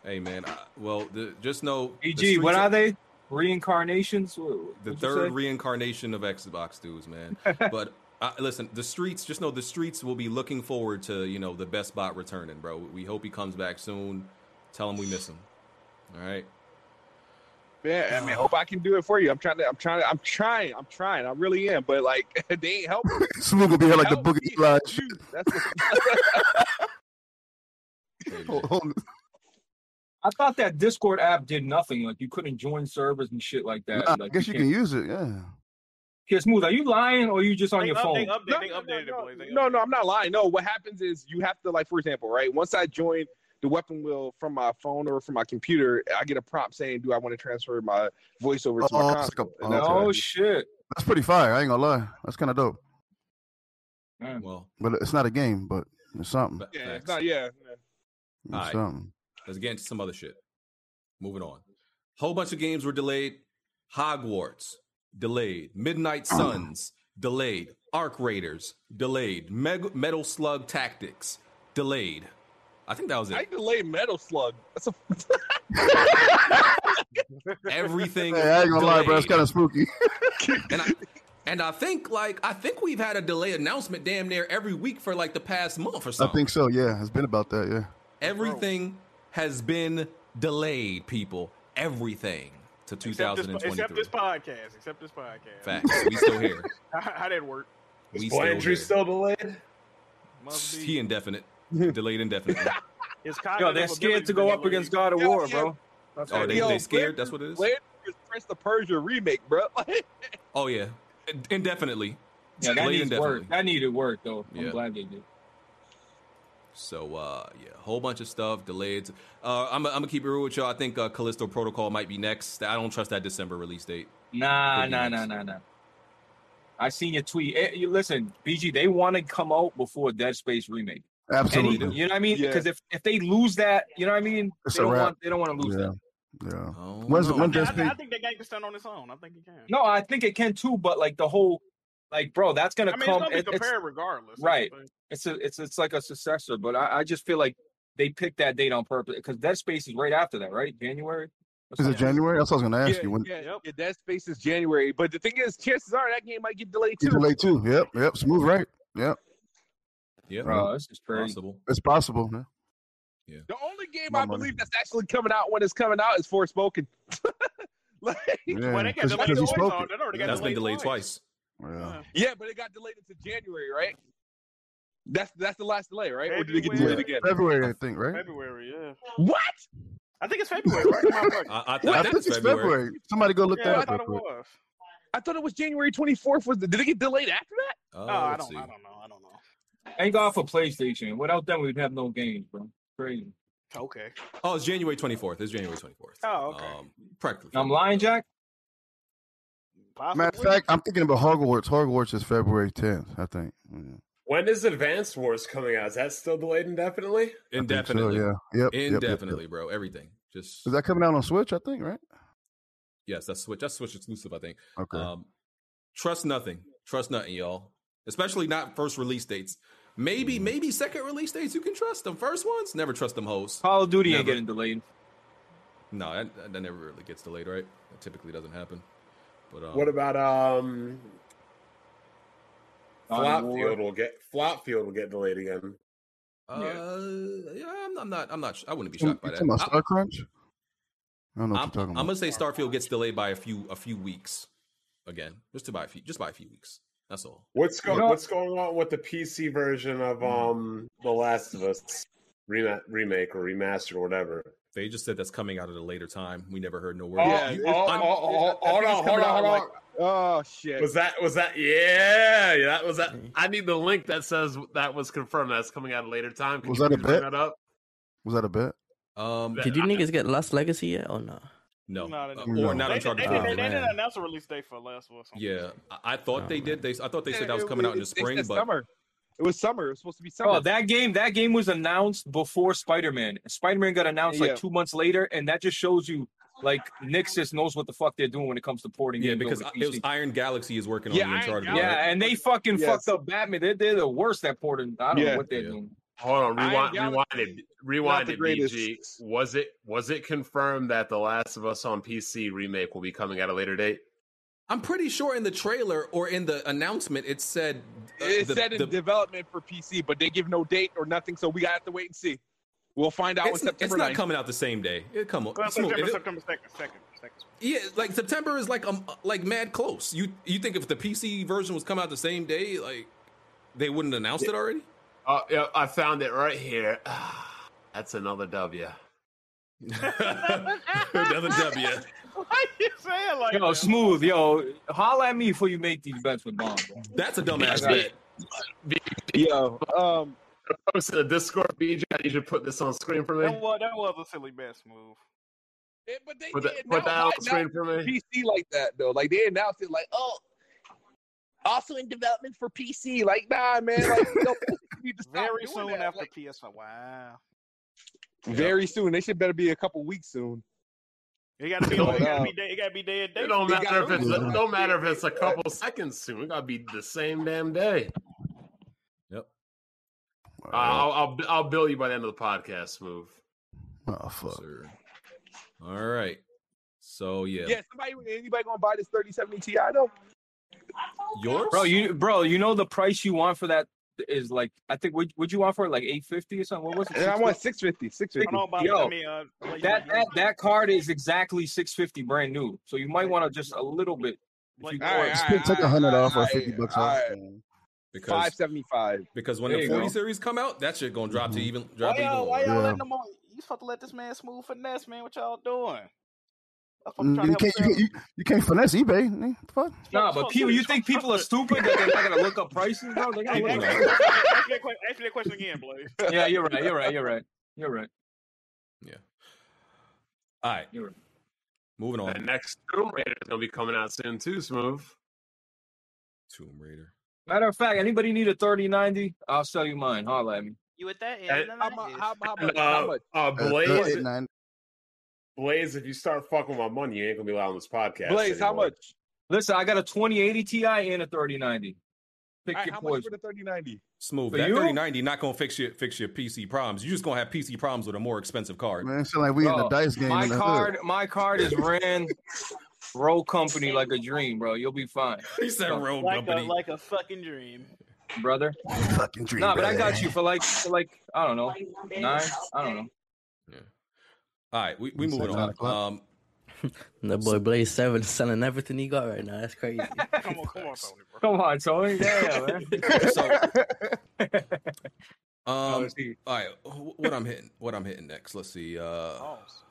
Hey man, uh, well the, just know the EG, what are they? Reincarnations? What- the third reincarnation of Xbox dudes, man. but uh, listen, the streets. Just know the streets will be looking forward to you know the best bot returning, bro. We hope he comes back soon. Tell him we miss him. All right. Yeah, I mean, hope I can do it for you. I'm trying to, I'm trying to, I'm trying, I'm trying. I really am, but like, they ain't helping. Smooth will be here like the boogie me slide. help shit. you. That's what, Hold- hold- I thought that Discord app did nothing. Like you couldn't join servers and shit like that. Nah, I guess you can can't- use it. Yeah. Here, smooth. Are you lying or are you just on They your up- phone? they update- No, they no, updated no, it, boys. No, no, I'm not lying. No, what happens is you have to like, for example, right? Once I join the weapon wheel from my phone or from my computer, I get a prompt saying, "Do I want to transfer my voice over to Oh, my it's like a- And okay. Oh shit. That's pretty fire. I ain't gonna lie. That's kind of dope. Well, But it's not a game, but it's something. Yeah, it's not. Yeah. yeah. It's All right. something. Let's get into some other shit. Moving on. Whole bunch of games were delayed. Hogwarts delayed. Midnight uh-huh. Suns delayed. Arc Raiders delayed. Meg- Metal Slug Tactics delayed. I think that was it. I it. delayed Metal Slug. That's a. Everything. Hey, I ain't gonna lie, bro. It's kind of spooky. and I and I think like I think we've had a delay announcement damn near every week for like the past month or something. I think so. Yeah, it's been about that. Yeah. Everything has been delayed, people. Everything to Except this, 2023. except this podcast. Except this podcast. Facts. We still here. How, how that work? We Boy, still Andrew here. still delayed. Must be. He indefinite. Delayed indefinitely. His Yo, they're scared to go up against God of Yeah, War, yeah. bro. That's Oh, what they, it is. they scared? That's what it is? Blade is Prince the Persia remake, bro. Oh, yeah. Indefinitely. Yeah, that Delayed needs indefinitely. work. That needed work, though. I'm Yeah. glad they did. So uh yeah, a whole bunch of stuff delayed. Uh I'm I'm gonna keep it real with y'all. I think uh, Callisto Protocol might be next. I don't trust that December release date. Nah, Could nah, nah, nah, nah. I seen your tweet. Eh, you listen, BG. They want to come out before Dead Space remake. Absolutely. Any- you know what I mean? Yeah. Because if if they lose that, you know what I mean? It's they a don't wrap. want they don't want to lose Yeah. that. Yeah. Oh, When's no. when I, Dead I, Space? I think that game can stand on its own. I think it can. No, I think it can too, but like the whole, like, bro, that's gonna I mean, come. it's gonna be it- it's, regardless. Right. it's a it's it's like a successor, but I, I just feel like they picked that date on purpose because Dead Space is right after that, right? January. Is it? January? That's what I was gonna ask yeah, you. When yeah, yeah, Dead Space is January, but the thing is, chances are that game might get delayed you too. delayed too? Yep. Yep. Smooth right. Yep. Yeah, Bro, this is crazy. possible. It's possible. Man. Yeah. The only game My I money. believe that's actually coming out when it's coming out is Forspoken. like, Yeah. Well, they got Cause, delayed 'cause he twice. on- it. That already got That's been delayed twice. Yeah. yeah, but it got delayed into January, right? That's that's the last delay, right? Or did it get delayed again? February, I think, right? February, yeah. What? I think it's February, right? Am I right? I, I, I think think it's it's February. February. Somebody go look yeah, I that up. thought it was. I thought it was January 24th. Was the, did it get delayed after that? Oh, I don't, see. I don't know. I don't know. Thank God for PlayStation. Without them, we'd have no games, bro. Crazy. Okay. Oh, it's January 24th. It's January 24th. Oh, okay. Um, practically. I'm lying, Jack. Possibly. Matter of fact, I'm thinking about Hogwarts. Hogwarts is February 10th, I think. Yeah. When is Advanced Wars coming out? Is that still delayed indefinitely? I think so, Indefinitely. yeah. Yep. yep, yep, yep. Indefinitely, bro. Everything. Just Is that coming out on Switch? I think, right? yes, that's Switch. That's Switch exclusive, I think. Okay. Um, trust nothing. Trust nothing, y'all. Especially not first release dates. Maybe, Mm-hmm. maybe second release dates you can trust them. First ones, never trust them hosts. Call of Duty ain't getting delayed. No, that, that never really gets delayed, right? That typically doesn't happen. But um, What about um God of Flopfield will get Flopfield will get delayed again. Uh, yeah, I'm, I'm not. I'm not. sh- I wouldn't be You shocked by that. talking about I- Star Crunch? I don't know what I'm, you're talking I'm gonna say Starfield gets delayed by a few a few weeks. Again, just to by a few, just by a few weeks. That's all. What's going know- What's going on with the PC version of um The Last of Us rema- remake or remastered or whatever? They just said that's coming out at a later time. We never heard no word. Oh, Yeah, You- oh, I'm- oh, oh, hold think it's on, hold on, hold like- on. Oh shit! Was that was that? Yeah, yeah, that was that. I need the link that says that was confirmed. That's coming out at a later time. Can Was you that a please bring bet? That up? Was that a bet? um, Did you niggas get Last Legacy yet or no? no, No, they Uh, didn't. No. or not They, Uncharted. they, four. they, they, man. didn't announce a release date for Last of Us. Yeah, I, I thought Oh, they did. They I thought they said that was It- coming out in the spring, it's but summer. It was summer. It was supposed to be oh, summer. Oh, that game, that game was announced before Spider Man. Spider Man got announced Yeah. like two months later, and that just shows you like Nixxes knows what the fuck they're doing when it comes to porting. yeah, games because over it was Iron Galaxy is working Yeah, on the Iron Uncharted. Galaxy. right? yeah, and they fucking Yes. fucked up Batman. They're, they're the worst at porting. I don't Yeah. know what they're Yeah. doing. Hold on, rewind, rewind it, is rewind the it. BG, was it was it confirmed that The Last of Us on PC remake will be coming at a later date? I'm pretty sure in the trailer or in the announcement it said uh, It the- said in the- development for PC, but they give no date or nothing, so we got to have to wait and see. We'll find out in it's, September it's not 9th. coming out the same day. It come on. Well, September, it- September second, second, second. Yeah, like September is like um like mad close. You you think if the PC version was coming out the same day, like they wouldn't announced it already? Oh, yeah, I found it right here. That's another W. Another W. Why you saying like Yo, that? smooth, yo, holla at me before you make these bets with Bond. Bro. That's a dumbass bet. Yo, um, Post to the Discord, BJ. You should put this on screen for That me. was, that was a silly best move. Yeah, but they Put that- did put that on announce- screen for me. PC like that though. Like they announced it like, oh, also in development for PC. Like, nah, man. Like, you know, you need to stop Very soon that. after Like, PS5. Wow. very soon. They should better be a couple weeks soon. It gotta be. It don't it gotta be. Dead, it gotta be dead. It don't They matter gotta if it's lose. it don't matter if it's a couple seconds soon. It gotta be the same damn day. Yep. I'll, I'll I'll bill you by the end of the podcast. Smooth. Oh fuck. Sir. All right. So yeah, Yeah, somebody, anybody gonna buy this thirty seventy Ti though? yours, Bro, you bro, you know the price you want for that is like I think would would you want for it like eight fifty or something? What was it? And I want 650, 650. Hold on, Bobby, Yo, let me, uh, let that that that card is exactly six fifty brand new. So you might want to just a little bit. If you All go- right, Just take- take a hundred off or fifty bucks off. because Five seventy five. because when There the 40 go. series come out, that shit gonna drop to even Why drop to even y'all, why y'all Yeah. letting them on? You supposed to let this man smooth finesse, man. What y'all doing? You help can't, you, can't, you, you can't finesse eBay. nigga. Fuck. Nah, but people, you think people are stupid that they're not gonna look up prices, bro? They're gonna look ask, up. me- ask me that ask me that question again, Blaze. Yeah, you're right. You're right. You're right. You're right. Yeah. All right. You're right. Moving on. The on. next Tomb Raider is gonna be coming out soon too. Smooth. Tomb Raider. Matter of fact, anybody need a thirty ninety? I'll sell you mine. Holla at me. You with that? Yeah, no, How, no, how, how And, much? How uh, much? uh, Uh, Blaze, 38.9. Blaze, if you start fucking with my money, you ain't gonna be allowed on this podcast. Blaze, how much? Listen, I got a twenty eighty Ti and a thirty ninety. Pick All right, your how much for the thirty ninety? Smooth. For that you? 3090 not gonna fix your fix your PC problems. You're just gonna have PC problems with a more expensive card. Man, it sound like we in the dice game my card, hood. my card is ran roll company like a dream, bro. You'll be fine, He said road Like a, company. like a fucking dream. brother. Fucking dream. Nah, but I got you for like for like I don't know nine. I don't know. All right, we we It's moving on. Um, The boy Blaze Seven selling everything he got right now. That's crazy. Come on, come on, Tony, bro. Come on, Tony. Damn, man. so um, all right, what I'm hitting, what I'm hitting next. Let's see. Uh, Pause.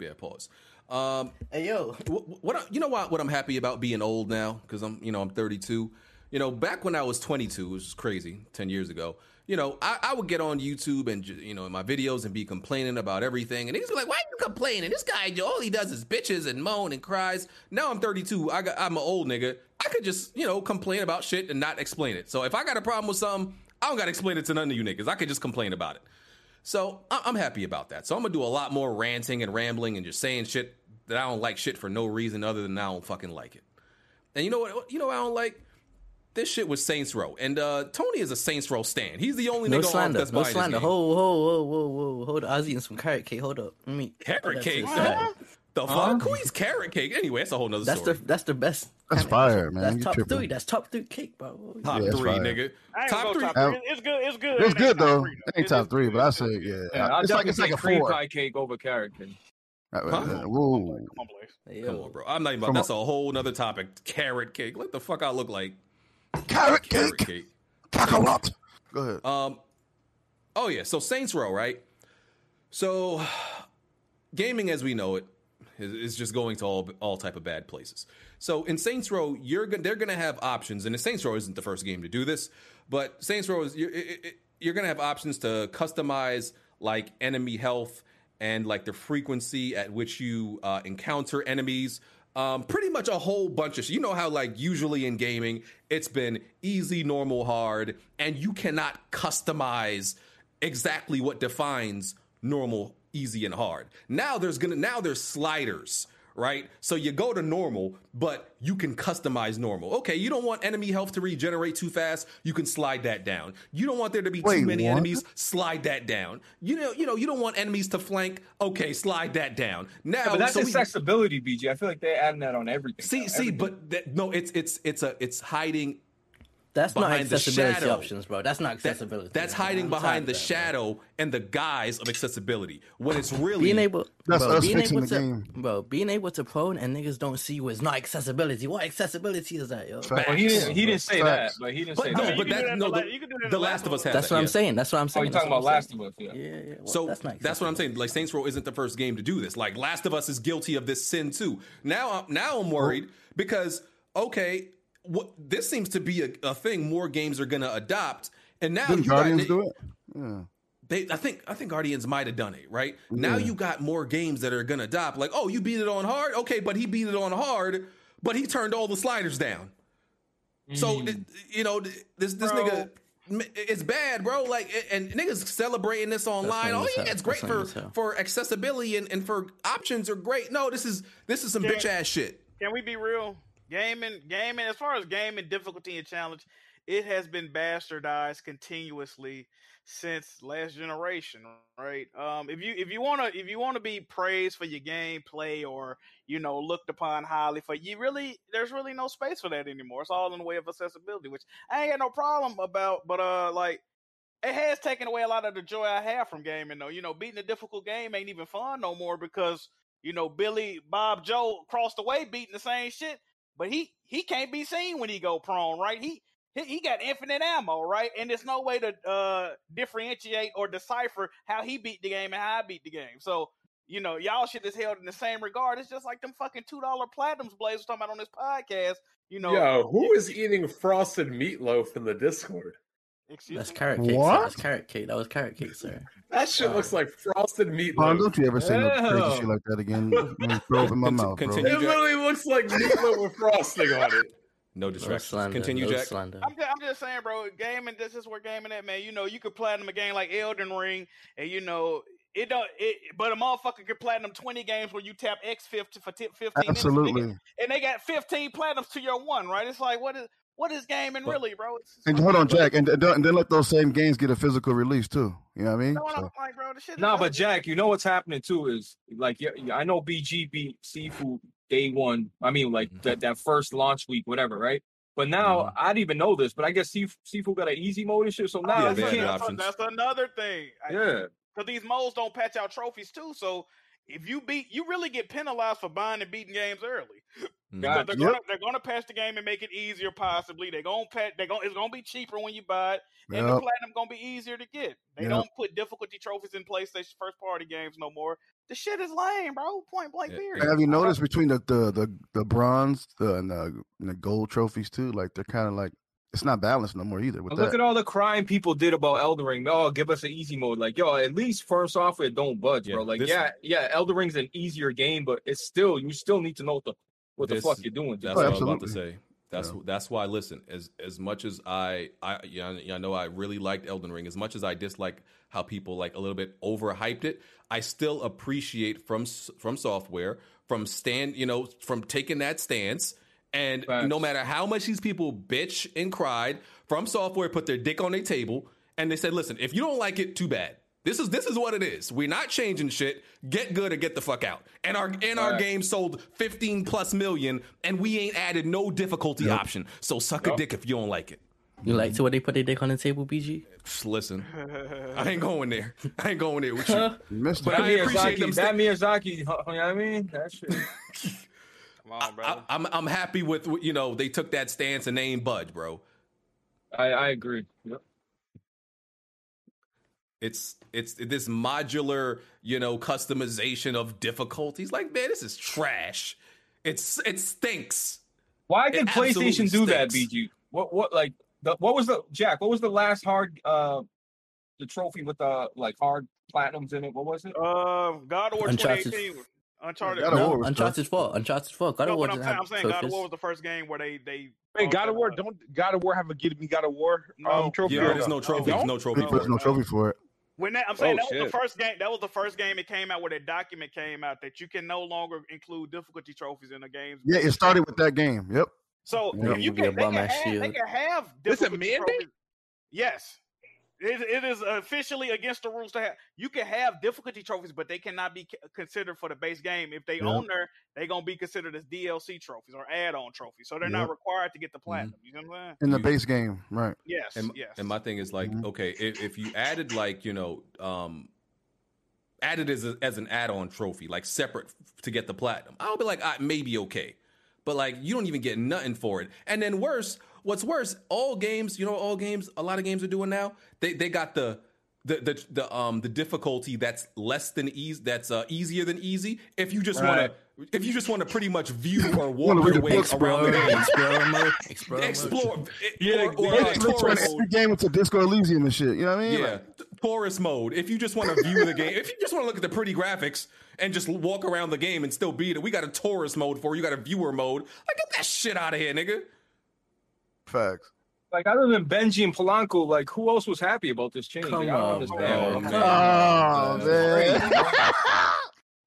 yeah, pause. Um, hey yo, what, what I, you know what what I'm happy about being old now because I'm you know I'm 32. You know, back when I was 22, which was crazy, 10 years ago. You know, I, I would get on YouTube and you know in my videos and be complaining about everything, and he's like, "Why are you complaining? This guy, all he does is bitches and moan and cries." Now I'm 32. I got I'm an old nigga. I could just you know complain about shit and not explain it. So if I got a problem with something, I don't got to explain it to none of you niggas. I could just complain about it. So I- I'm happy about that. So I'm gonna do a lot more ranting and rambling and just saying shit that I don't like shit for no reason other than I don't fucking like it. And you know what? You know what I don't like this shit was Saints Row, and uh, Tony is a Saints Row stan. He's the only no nigga on slander, that's no buying slander. this game. Ho, ho, whoa, whoa, whoa, hold on. I was eating some carrot cake. Hold up, let me. Carrot cake. inside. The fuck? Who eats carrot cake? Anyway, that's a whole nother That's story. the that's the best. That's fire, man. That's You top tripping. three. That's top three cake, bro. top Yeah, three, fire. nigga. Top three. top three. It's good. It's good. It's It good though. three, It ain't top is three, good. but I say yeah. Yeah, it's like it's like take a cream four. pie cake over carrot cake. Uh, uh, Huh? uh, whoa. Come on, Come on, bro. I'm not even. From that's a- a whole nother topic. Carrot cake. What the fuck I look like? Carrot Carrot cake. cake. Kakarot. Go ahead. Um. Oh yeah. So Saints Row, right? So, gaming as we know it is, is just going to all all type of bad places. So in Saints Row, you're go- they're going to have options, and Saints Row isn't the first game to do this, but Saints Row is you're, it, it, you're going to have options to customize like enemy health and like the frequency at which you uh, encounter enemies. Um, pretty much a whole bunch of shit. You know how like usually in gaming it's been easy, normal, hard, and you cannot customize exactly what defines normal, easy, and hard. Now there's gonna now there's sliders, right? So you go to normal, but you can customize normal. Okay, you don't want enemy health to regenerate too fast, you can slide that down. You don't want there to be Wait, too many what? enemies, slide that down. You know, you know, you don't want enemies to flank. Okay, slide that down. Now, Yeah, but that's so we- accessibility, BG. I feel like they're adding that on everything. See, now. see, Everything. but that, no, it's it's it's a it's hiding That's not behind the accessibility shadow. options, bro. That's not That- accessibility. that's hiding I'm behind the that, shadow and the guise of accessibility. When it's really being able, That's bro, us being fixing able the to, game. bro, being able to prone and niggas don't see you as not accessibility. What accessibility is that, yo? Well, he didn't. He didn't say that, but he didn't But say no, that. but you can that that no, the the, you can do that in the the Last of Us has That's that, what I'm yeah. saying. That's what I'm Oh, saying. you That's talking about Last of Us? Yeah. Yeah, yeah. Well, So that's that's what I'm saying. Like Saints Row isn't the first game to do this. Like Last of Us is guilty of this sin too. Now, I'm- now I'm worried because okay, what this seems to be a, a thing more games are going to adopt, and now Didn't you got- do it? Yeah. They, I think, I think Guardians might have done it right. Now you got more games that are going to adopt. Like, oh, you beat it on hard, okay, but he beat it on hard, but he turned all the sliders down. So mm. th- you know th- this this Bro. nigga. It's bad, bro. Like, and niggas celebrating this online. Oh as yeah, it's great for lame as hell. for accessibility and, and for options are great. No, this is this is some bitch ass shit. Can we be real? Gaming, gaming. As far as gaming difficulty and challenge, it has been bastardized continuously since last generation, right? Um, if you if you wanna if you wanna be praised for your gameplay or you know looked upon highly for you really there's really no space for that anymore. It's all in the way of accessibility, which I ain't got no problem about. But uh, like it has taken away a lot of the joy I have from gaming, though. You know, beating a difficult game ain't even fun no more because you know Billy Bob Joe across the way beating the same shit, but he he can't be seen when he go prone, right? He he, he got infinite ammo, right? And there's no way to uh differentiate or decipher how he beat the game and how I beat the game. So you know, y'all shit is held in the same regard. It's just like them fucking two dollar platinums Blaze was talking about on this podcast. You know, Yo, who is eating frosted meatloaf in the Discord? Excuse That's me? carrot cake. Sir. That's carrot cake. That was carrot cake, sir. That shit looks like frosted Bond, meatloaf. don't you ever say no crazy shit like that again. Throw it in my Conti- mouth, bro. continue. It literally looks like meatloaf with frosting on it. No No distractions. slander. Continue, no Jack. slander. I'm just, I'm just saying, bro. Gaming, this is where gaming at, man. You know, you could platinum a game like Elden Ring, and you know it don't. It, but a motherfucker could platinum 20 games where you tap X 50 for t- 15 minutes, Absolutely. nigga, and they got 15 platinums to your one, right? It's like, what is what is gaming But- really, bro? It's, it's And hold on, Jack, and, and then let those same games get a physical release too. You know what I mean? You know what I'm So, like, bro? The shit. is but Jack, you know what's happening too is like yeah, yeah, I know BG beat Sifu day one. I mean, like Mm-hmm. that, that first launch week, whatever, right? But now I didn't even know this, but I guess Sifu, Sifu got an easy mode and shit. So now Yeah, you they had can't. that that's, options. that's another thing. I- Yeah, Because these modes don't patch out trophies too. So if you beat, you really get penalized for buying and beating games early. Because they're gonna they're gonna patch the game and make it easier possibly. They're gonna patch they're gonna it's gonna be cheaper when you buy it. And the platinum gonna be easier to get. They Yep. don't put difficulty trophies in PlayStation first party games no more. The shit is lame, bro. Point blank Yeah, period. have you noticed between the the the, the bronze the, and, the, and the gold trophies too? Like they're kind of like it's not balanced no more either. With look that, at all the crying people did about Elden Ring. Oh, give us an easy mode. Like, yo, at least From Software don't budge, Yeah, bro. Like, this- yeah, yeah, Elden Ring's an easier game, but it's still you still need to know what the what This- the fuck you're doing. That's Oh, what I was about to say. That's Yeah. that's why. Listen, as as much as I I yeah, I- I know I really liked Elden Ring. As much as I dislike how people like a little bit overhyped it, I still appreciate from from software from stand you know from taking that stance. And Facts. no matter how much these people bitch and cried, from software put their dick on their table and they said, "Listen, if you don't like it, too bad. This is this is what it is. We're not changing shit. Get good or get the fuck out." And our and our Facts. game sold 15 plus million, and we ain't added no difficulty option. So suck a dick if you don't like it. You like to where they put their dick on the table, BG? Just listen, I ain't going there. I ain't going there with you. you But. I appreciate them. Miyazaki, that Miyazaki, you know what I mean? That shit. Come on, brother. I, I'm I'm happy with you know they took that stance and they ain't budge, bro. I, I agree. Yep. It's it's this modular, you know, customization of difficulties. Like, man, this is trash. It's it stinks. Why It did PlayStation absolutely do that. BG? What what like the, what was the Jack? What was the last hard uh the trophy with the like hard platinums in it? What was it? Uh, God of War Uncharted. 2018. Uncharted. God of War No, was tough. Uncharted 4. Uncharted 4. God no, of War I'm didn't saying, have I'm saying God of. War was the first game where they they. Wait, God of War, uh, don't God of War have a give me God of War No. um, trophy? Yeah, there's no trophy. There's no trophy. He for puts it. no trophy for it. When that, I'm saying Oh, that was the first game. That was the first game it came out where that document came out that you can no longer include difficulty trophies in the games. Yeah, it started with that game. Yep. So Yeah. if you Give you a can, they can, have, they shield. can have This a difficulty mandate? trophies. Yes. It, it is officially against the rules to have. You can have difficulty trophies, but they cannot be considered for the base game. If they Yep. own there, they're gonna be considered as DLC trophies or add-on trophies. So they're not required to get the platinum. You know what I'm saying? in the base game, right? Yes. And, yes. and my thing is like, Mm-hmm. okay, if, if you added like you know, um, added as a, as an add-on trophy, like separate to get the platinum, I'll be like, ah, maybe okay, but like you don't even get nothing for it. And then worse, what's worse, all games, you know, what all games, a lot of games are doing now. They they got the. The, the the um the difficulty that's less than easy that's uh, easier than easy if you just Right. want to if you just want to pretty much view or Wanna walk read your the way books, bro. around the game Explorer mode. Explorer mode. explore Yeah, or, or, yeah, uh, They turn tourist every game into Disco Elysium and shit. You know what I mean? yeah, t- tourist mode. If you just want to view the game, if you just want to look at the pretty graphics and just walk around the game and still beat it, we got a tourist mode for you. You got a viewer mode. Like get that shit out of here, nigga. Facts. Like other than Benji and Polanco, like who else was happy about this change? Come Like, I don't on, bro. Oh man.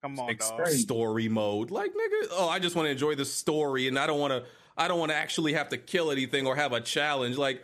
Come on, oh, dog. story mode. Like nigga, oh, I just want to enjoy the story and I don't want to. I don't want to actually have to kill anything or have a challenge. Like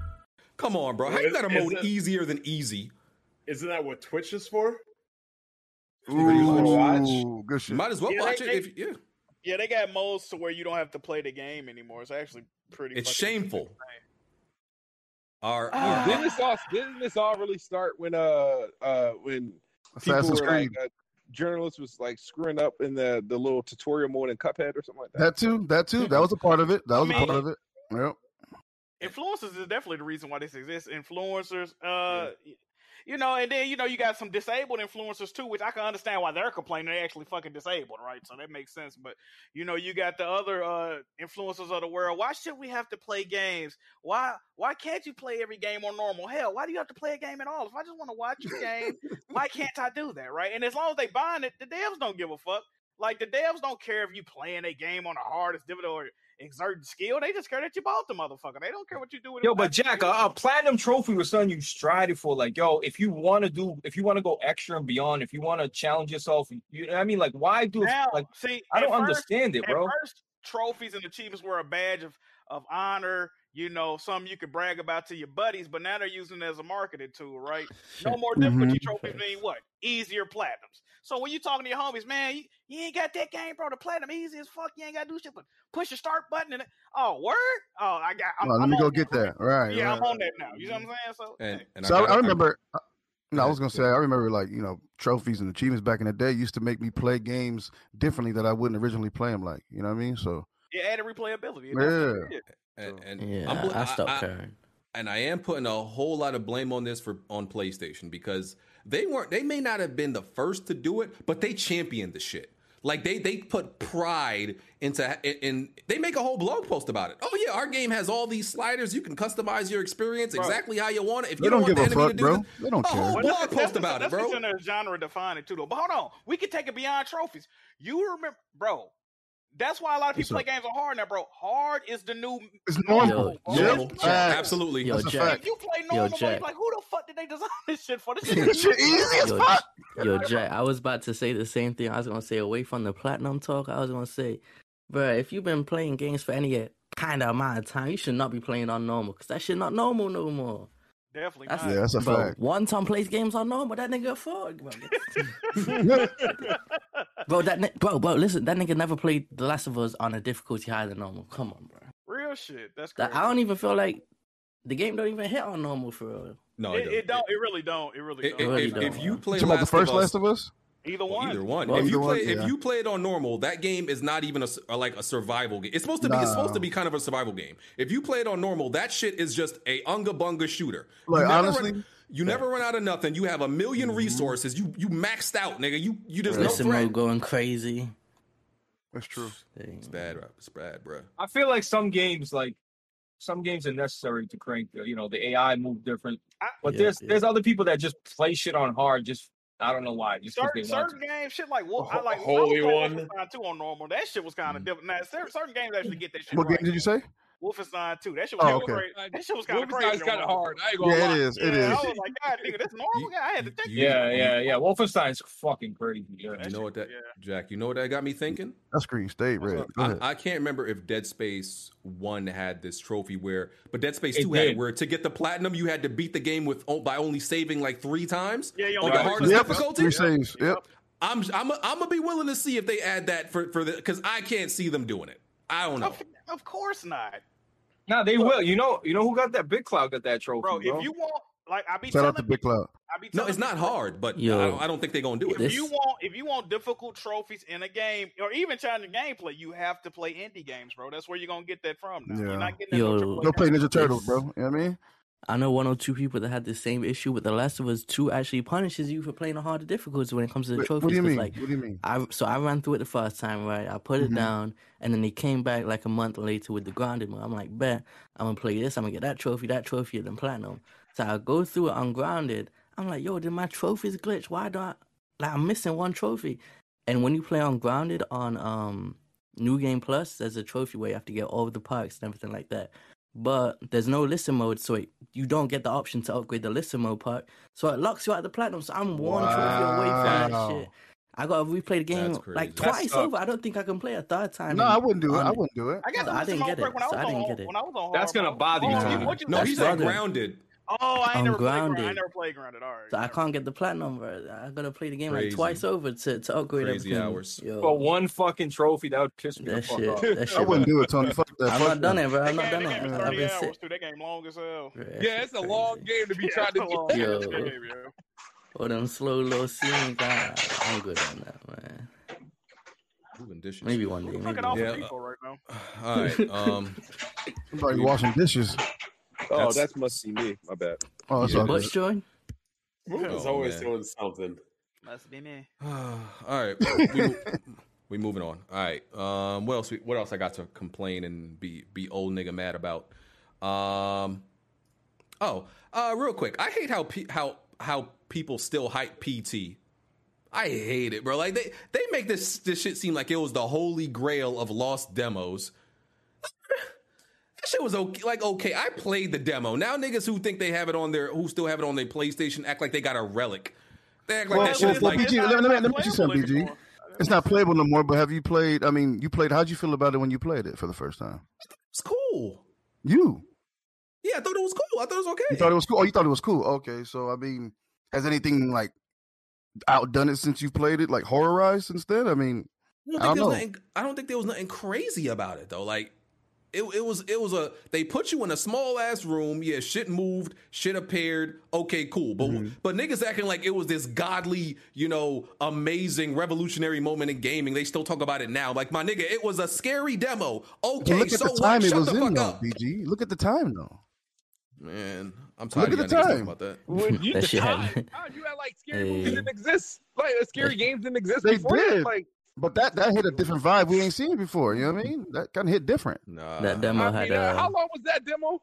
Come on, bro. How you got a Is mode it- easier than easy? Isn't that what Twitch is for? Ooh, good shit. Might as well Yeah, watch they- it. If yeah, Yeah, they got modes to where you don't have to play the game anymore. It's actually pretty. it's shameful. Our Ah. Didn't this all didn't this all really start when uh uh when people Assassin's were like Creed. uh, journalists was like screwing up in the the little tutorial mode in Cuphead or something like that? That too. That too. That was a part of it. That was a mean- part of it. Yep. Influencers is definitely the reason why this exists. Influencers, uh, y- you know, and then you know you got some disabled influencers too, which I can understand why they're complaining. They're actually fucking disabled, right? So that makes sense. But you know, you got the other uh influencers of the world. Why should we have to play games? Why why can't you play every game on normal? Hell, why do you have to play a game at all? If I just want to watch a game, why can't I do that, right? And as long as they buying it, the devs don't give a fuck. Like the devs don't care if you playing a game on the hardest difficulty or exerting skill. They just care that you bought the motherfucker. They don't care what you do with it. Yo, but Jack, a, a platinum trophy was something you strided for. Like, yo, if you want to do, if you want to go extra and beyond, if you want to challenge yourself, you know what I mean? Like, why do Now, like? see, I don't first- understand it, at bro. first, trophies and achievements were a badge of, of honor, you know, something you could brag about to your buddies, but now they're using it as a marketing tool, right? No more difficulty Mhm. trophies mean what? Easier platinums. So when you talking to your homies, man, you, you ain't got that game, bro. The platinum easy as fuck. You ain't got to do shit but push the start button and it, oh, word? Oh, I got. I'm, Well, let I'm me go get that. Right. Yeah, right. I'm on that now. You know what I'm saying? So, and, and so I, gotta- I remember. uh, no, I was gonna say I remember like you know trophies and achievements back in the day used to make me play games differently that I wouldn't originally play them like. You know what I mean? So it added replayability. Yeah. and, and Yeah, I'm bl- I stopped I- caring. and I am putting a whole lot of blame on this for on PlayStation because they weren't they may not have been the first to do it, but they championed the shit. Like they they put pride into in, in they make a whole blog post about it. Oh yeah, our game has all these sliders. You can customize your experience Bro. exactly how you want it. If They you don't, don't want give the a enemy fuck, to do bro. this, They don't a care. whole Well, blog that's, post that's, about it, that's bro. considered a genre defining too, though. But hold on, we can take it beyond trophies. You remember, bro? That's why a lot of people play games on hard now, bro. Hard is the new. It's normal. normal, bro. Yo, Normal. Absolutely. Yo, Jack. If you play normal, bro, Jack. you're like, who the fuck did they design this shit for? This Shit shit is easy as Yo, fuck. Yo, Jack, I was about to say the same thing. I was gonna say away from the platinum talk. I was gonna say, bro, if you've been playing games for any kind of amount of time, you should not be playing on normal because that shit not normal no more. Definitely That's, not. Yeah, that's a bro, fact. One time plays games on normal. That nigga a fuck, bro. bro, that ni- bro, bro, listen, that nigga never played The Last of Us on a difficulty higher than normal. Come on, bro. Real shit. That's That, crazy. I don't even feel like the game don't even hit on normal for real. No, it, it don't. It really don't. It really If, don't. really if, don't, if you bro. play You talking about the Last first of Us, Last of Us? Either one. Either one. Well, if you play, one, if you play it on normal, that game is not even a s- uh, like a survival game. It's supposed to be. It's supposed to be kind of a survival game. If you play it on normal, that shit is just a unga bunga shooter. You Like, never honestly- run, you never run out of nothing. You have a 1000000 Mm-hmm. resources. You you maxed out, nigga. You you just Listen, no mode threat. going crazy. That's true. It's bad, bro. It's bad, bro. I feel like some games like some games are necessary to crank. the- You know, the AI move different. But Yeah, there's yeah. there's other people that just play shit on hard. Just I don't know why. Just 'cause Certain, they certain games, shit like Wolf, I like I Holy was One. playing Wolfenstein 2 on normal. That shit was Mm. kind of different. Now, certain, certain games actually get that shit What right. game did you say? Wolfenstein 2. That shit was Oh, kinda okay. crazy. That shit was kind of Wolfenstein's kinda hard. I ain't gonna Yeah, lie. it is. It Yeah, is. I was like, God, nigga, that's normal. Yeah, I had to check Yeah, yeah, yeah. Wolfenstein's fucking crazy. Yeah. You know what that, Jack? You know what that got me thinking? That screen stayed red. I. I can't remember if Dead Space One had this trophy where, but Dead Space It Two had it where to get the platinum you had to beat the game with by only saving like three times Yeah, you on only the hardest Yep, difficulty. three saves. Yep. I'm I'm I'm gonna be willing to see if they add that for for the because I can't see them doing it. I don't know. Of, of course not. Nah, they will. You know, you know who got that? Big Cloud got that trophy, Bro, bro. if you want, like, I be Shout out to telling Big Cloud. I be No, it's not hard, but Yo. I, don't, I don't think they're gonna do it. If you want, if you want difficult trophies in a game or even challenging gameplay, you have to play indie games, bro. That's where you're gonna get that from. Now. Yeah. You're not getting that Yo. no play games. Ninja Turtles, bro. You know what I mean? I know one or two people that had the same issue with The Last of Us 2 actually punishes you for playing a harder difficulty when it comes to the Wait, trophies. what do you mean? Like, what do you mean? I so I ran through it the first time, right? I put it Mhm. down, and then they came back like a month later with the grounded mode. I'm like, bet I'm gonna play this. I'm gonna get that trophy, that trophy, and then platinum. So I go through it ungrounded. I'm like, yo, did my trophies glitch? Why do I like I'm missing one trophy? And when you play ungrounded on um New Game Plus, there's a trophy where you have to get all of the perks and everything like that. But there's no listen mode, so it, you don't get the option to upgrade the listen mode part. So it locks you out of the platinum. So I'm one trophy away from that shit. I gotta replay the game like twice over. I don't think I can play a third time. No, I wouldn't do it. on I wouldn't do it. I got So I didn't get it. when I was So I on didn't get it. when I was on That's gonna bother you, you- No, he's he said grounded. Grounded. Oh, I ain't never played grounded. I never played grounded. All right. So I can't get the platinum, bro. I gotta play the game Crazy. like twice over to, to upgrade Crazy everything. hours. Yo, For one fucking trophy, that would piss me the that fuck shit, off. that shit. I wouldn't do it, Tony. Fuck that. I'm not done it, bro. I'm not done it. game is I've 30 been hours sick. too. That game long as hell. Bro, Yeah, shit it's a long game to be Yeah, trying to long get. Yo. ass game, yo. All them slow little scenes. I, I'm good on that, man. Moving dishes. Maybe one day. Fucking Maybe off one. Yeah, people right now. All right. Um, Somebody washing dishes. Oh, That's- that must be me. My bad. Oh, it's Yeah. all What's good. join? Moon's Oh, always man. doing something. Must be me. all right. We, we moving on. All right. Um, what else? we- What else I got to complain and be be old nigga mad about? Um. Oh, uh, real quick. I hate how pe- how how people still hype PT. I hate it, bro. Like they they make this this shit seem like it was the holy grail of lost demos. Shit was okay. Like okay, I played the demo. Now niggas who think they have it on their who still have it on their PlayStation act like they got a relic. They act like Well, that shit well, is well, like BG, let me, let me ask you something, BG. It's not playable no more, but have you played? I mean, you played. How'd you feel about it when you played it for the first time? it's cool. You, Yeah, I thought it was cool. I thought it was okay. you thought it was cool. Oh, you thought it was cool. Okay, so I mean, has anything like outdone it since you've played it? Like horrorized since then? I mean, I don't, I don't know. nothing, I don't think there was nothing crazy about it though. Like it, it was it was a they put you in a small ass room. Yeah, shit moved, shit appeared. Okay, cool. But Mm-hmm. but niggas acting like it was this godly, you know, amazing revolutionary moment in gaming. They still talk about it now. Like my nigga, it was a scary demo. Okay, look at so the time what? it Shut was the in, fuck though, up, BG. Look at the time, though. man. I'm Look at of the talking time. about that. When you That shit time, had- you had like scary movies didn't exist. Like scary games didn't exist They before. did. Like But that that hit a different vibe we ain't seen before. You know what I mean? That kind of hit different. Nah, That demo I had mean, uh, how uh, long was that demo?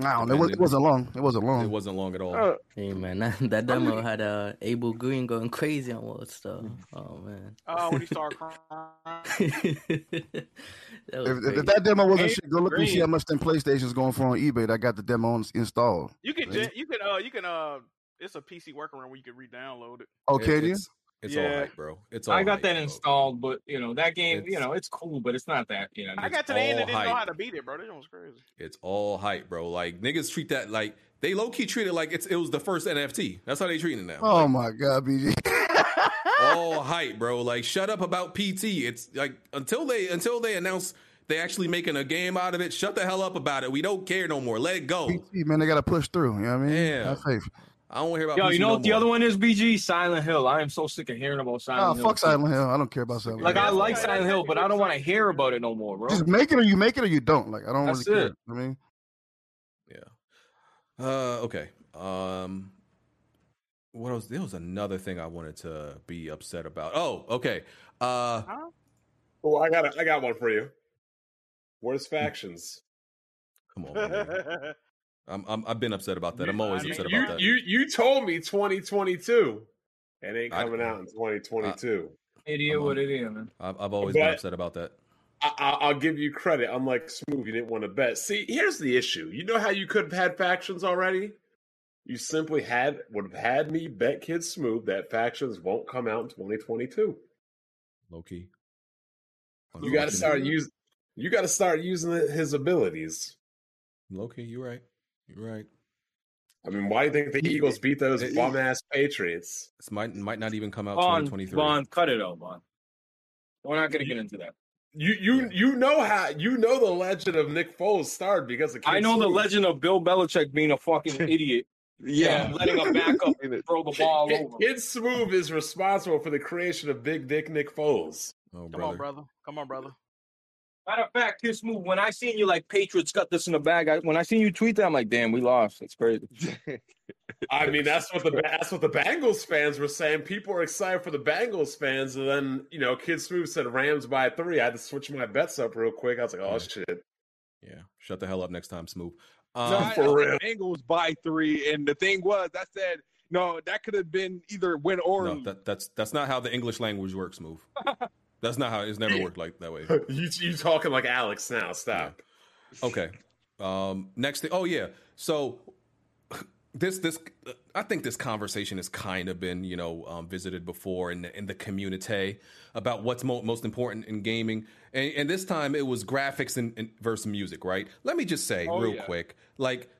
I don't know. It, was, it wasn't long. It wasn't long. It wasn't long at all. Uh, hey man, that, that demo had uh, Abel Green going crazy on World Star. Oh man, Oh, when he started crying. that If, if that demo wasn't Hey, shit, go look and see how much them PlayStations going for on eBay. That got the demo on, installed. You can gen- you can uh you can uh it's a PC workaround where you can re-download it. Oh, can you? It's, it's all Yeah. right, bro. It's all I got hype, that bro. installed, but you know that game, you It's- know, it's cool, but it's not that. You know, I got to the end and all didn't know hype. how to beat it, bro. That was crazy. It's all hype, bro. Like niggas treat that like they low key treat it like it's it was the first NFT. That's how they treat it now. Oh my god, BG. all hype, bro. Like shut up about PT. It's like until they until they announce they actually making a game out of it. Shut the hell up about it. We don't care no more. Let it go. PT, man, they got to push through. You know what I mean? Yeah. Have faith. I don't want to hear about. Yo, PT you know no what the more. other one is? BG Silent Hill. I am so sick of hearing about Oh, Silent Hill. fuck Silent Hill. I don't care about Silent Hill. Like Hill. I like Silent Hill, but I don't want to hear about it no more, bro. Just make it or you make it or you don't. Like I don't That's really care. it. I mean, Yeah. Uh. Okay. Um. What else? There was another thing I wanted to be upset about. Oh. Okay. Uh. Oh, I got a, I got one for you. Worst factions. Come on, man. I'm, I'm I've been upset about that. I'm always You, upset you, about that. you you told me 2022. It ain't I- coming out in 2022. It is what it is, man. I've, I've always been upset about that. I, I, I'll give you credit. I'm like Smooth, you didn't want to bet. See, here's the issue. You know how you could have had factions already? You simply had would have had me bet Kid Smooth that factions won't come out in 2022. Low key. You got to start using. You got to start using his abilities. Low key, you're right. You're right. I mean, why do you think the Eagles beat those bum ass Patriots? This might might not even come out Vaughn, 2023. Vaughn, cut it out, Vaughn. We're not gonna get into that. You you you know how you know the legend of Nick Foles started because of Kid I know the legend of Bill Belichick being a fucking idiot. Yeah. and letting a backup throw the ball Kid, over. Kid Smooth is responsible for the creation of Big Dick Nick Foles. Oh, Come on, brother. Come on, brother. Matter of fact, Kid Smooth, when I seen you like Patriots got this in the bag, I, when I seen you tweet that, I'm like, damn, we lost. That's crazy. I mean, that's what the that's what the Bengals fans were saying. People were excited for the Bengals fans, and then you know, Kid Smooth said Rams by three. I had to switch my bets up real quick. I was like, oh shit. Yeah, shut the hell up next time, Smooth. No, Um, I, for real. Bengals by three, and the thing was, I said no. That could have been either win or no, that, that's that's not how the English language works, Smooth. That's not how it's never worked like that way. you you talking like Alex now? Stop. Okay. Um, next thing. Oh yeah. So this this I think this conversation has kind of been you know um, visited before in the, in the community about what's mo- most important in gaming, and, and this time it was graphics and, and versus music. Right. Let me just say Oh, real yeah. quick, like.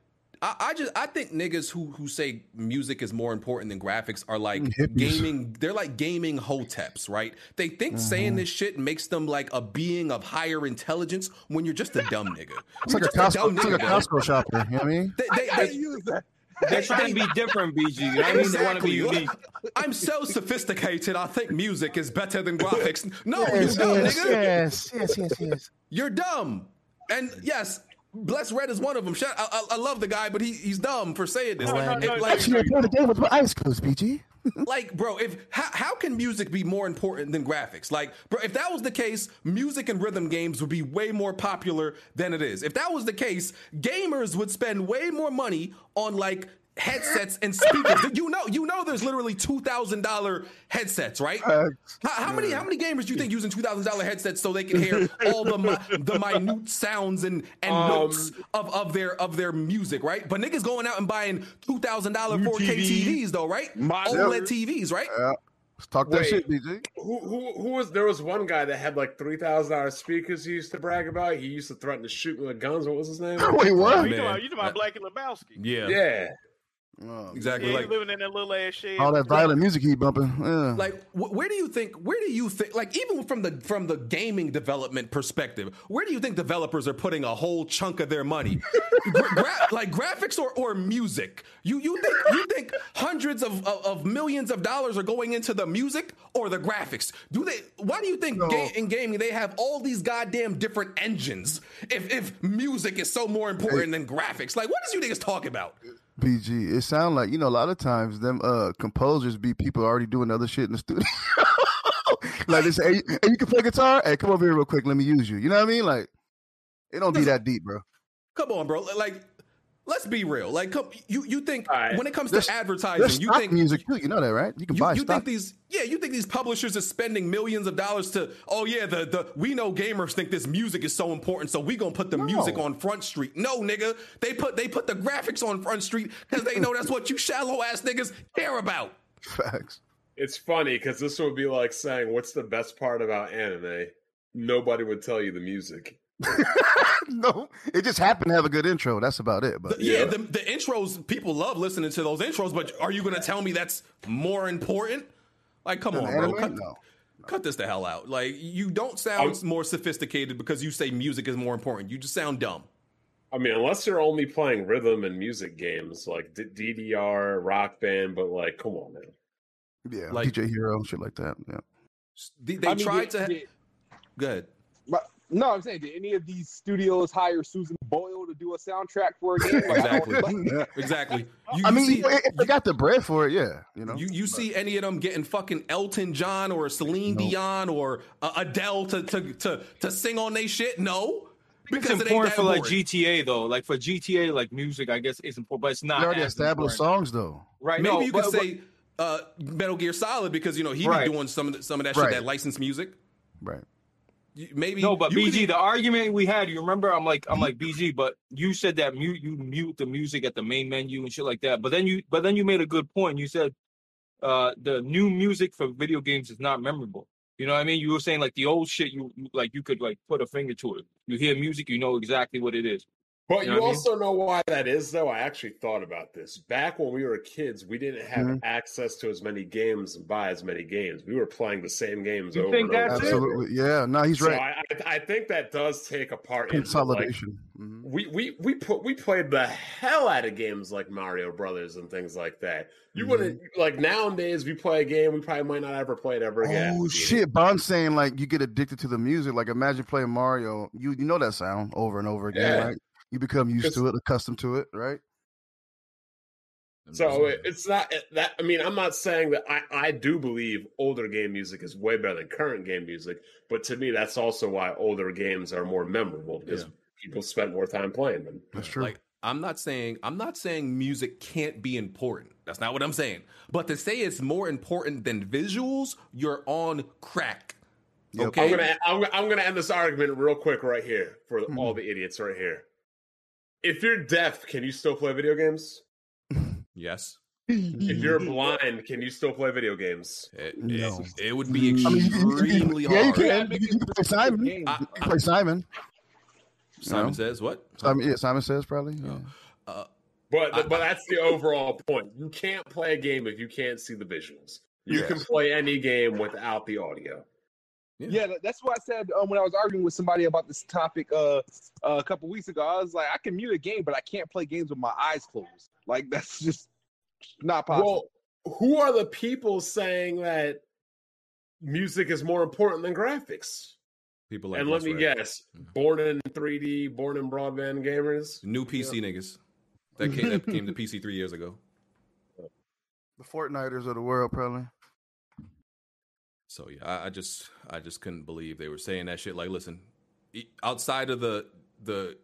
I, I just I think niggas who who say music is more important than graphics are like mm-hmm. Hippies. gaming. They're like gaming hoteps, right? They think mm-hmm. saying this shit makes them like a being of higher intelligence when you're just a dumb nigga. It's like a just Costco, dumb it's like a nigga, bro. Costco shopper. You know what I mean? They, they, I they, use that. They're trying to be different, BG. You know I mean? They want to be unique. I'm so sophisticated. I think music is better than graphics. No, Yes, you dumb yes, nigga. yes, yes, yes, yes. You're dumb. And yes, Bless Red is one of them. Shut, I, I, I love the guy, but he, he's dumb for saying this. No, no, It- no, like, Actually, I play the game with my eyes closed, PG. like, bro, if how, how can music be more important than graphics? Like, bro, if that was the case, music and rhythm games would be way more popular than it is. If that was the case, gamers would spend way more money on like headsets and speakers. you know, you know, there's literally two thousand dollar headsets, right? How, how many how many gamers do you think using two thousand dollar headsets so they can hear all the mi- the minute sounds and and Um, notes of, of their of their music, right? But niggas going out and buying two thousand dollar four K TVs though, right? monitors. OLED TVs, right? Yeah. Let's talk that Wait. shit, BG. Who who who was there was one guy that had like three thousand dollars speakers he used to brag about. He used to threaten to shoot me with guns. What was his name? Wait, Oh, what? you man. talking about, you talking about Blackie Lebowski? Yeah, Yeah. Oh, exactly. Yeah, Like, living in that little ass shed. all that violent music he bumping. Yeah. like wh- where do you think? Where do you think? Like, even from the from the gaming development perspective, where do you think developers are putting a whole chunk of their money? Gra- gra- like graphics or, or music? You you think you think hundreds of, of, of millions of dollars are going into the music or the graphics? Do they? Why do you think No. ga- in gaming they have all these goddamn different engines? If if music is so more important than graphics, like what does you niggas talk about? BG. It sound like you know a lot of times them uh composers be people already doing other shit in the studio. like they say, hey, hey, you can play guitar. Hey, come over here real quick. Let me use you. You know what I mean? Like it don't be that deep, bro. Come on, bro. Like, let's be real. Like, come, you you think All right. when it comes There's- to advertising, you think music too. You know that, right? You can you, buy you stock. think these yeah you think these publishers are spending millions of dollars to oh yeah the the we know gamers think this music is so important so we gonna put the music on front street no nigga they put they put the graphics on front street because they know that's what you shallow ass niggas care about Facts. It's funny because this would be like saying, "What's the best part about anime?" Nobody would tell you the music. no, it just happened to have a good intro. That's about it. But yeah, the, the intros people love listening to those intros but are you gonna tell me that's more important like come Than on bro cut, No. cut this the hell out like you don't sound I'm- more sophisticated because you say music is more important you just sound dumb I mean, unless you're only playing rhythm and music games like D- DDR, Rock Band, but like, come on, man. yeah, like- DJ Hero, shit like that. Yeah. They, they I mean, tried did- to. did- Go ahead. But no, I'm saying, did any of these studios hire Susan Boyle to do a soundtrack for a game? Like, Exactly. Exactly. You, I mean, see, if they got the bread for it, yeah, you know. you, you see any of them getting fucking Elton John or Celine No. Dion or uh, Adele to, to to to sing on they shit? No. Because it's it ain't important that for like important. GTA though. Like for GTA, like music, I guess it's important, but it's not. They already as established important. songs though. Right. Maybe no, you but- could but- say uh, Metal Gear Solid because you know he Right. be doing some of the, some of that shit that licensed music. Right. Maybe No, but could BG, the argument we had, you remember? I'm like, I'm like BG, but you said that mute, you mute the music at the main menu and shit like that. But then you, but then you made a good point. You said uh the new music for video games is not memorable. You know what I mean? You were saying like the old shit, you you- like you could like put a finger to it. You hear music, you know exactly what it is. But You you, know what I mean? also know why that is, though. I actually thought about this. Back when we were kids, we didn't have Mhm. access to as many games and buy as many games. We were playing the same games You over think and over. that's over. Absolutely. Yeah. No, he's So right. I, I, I think that does take a part in like, Consolidation. Mhm. we we we put we played the hell out of games like Mario Brothers and things like that. You Mm-hmm. wouldn't like nowadays. We play a game, we probably might not ever play it ever again. Oh shit! Bond's saying like you get addicted to the music. Like imagine playing Mario. You you know that sound over and over again, Yeah. right? You become used to it, accustomed to it, right? So it's not that. I mean, I'm not saying that I I do believe older game music is way better than current game music, but to me, that's also why older games are more memorable because people spent more time playing them. That's true. Like I'm not saying I'm not saying music can't be important. That's not what I'm saying. But to say it's more important than visuals, you're on crack. Okay. I'm gonna I'm, I'm gonna end this argument real quick right here for Mm-hmm. all the idiots right here. If you're deaf, can you still play video games? Yes. If you're blind, can you still play video games? It, No. it, it would be I mean, you- you- you- extremely yeah, you can. You, you can play Simon. You I- can play Simon. Simon know? says what? Simon, yeah, Simon says probably. Yeah. Uh, But I- but that's the overall point. You can't play a game if you can't see the visuals. You can play any game without the audio. Yeah, that- that's what I said um, when I was arguing with somebody about this topic uh, a couple weeks ago. I was like, I can mute a game, but I can't play games with my eyes closed. Like that's just not possible. Well, who are the people saying that music is more important than graphics? People like and let me right? guess, born in 3D, born in broadband gamers. New PC niggas. That came that came to PC three years ago. The Fortniters of the world, probably. So yeah, I, I just I just couldn't believe they were saying that shit. Like, listen, e- outside of the the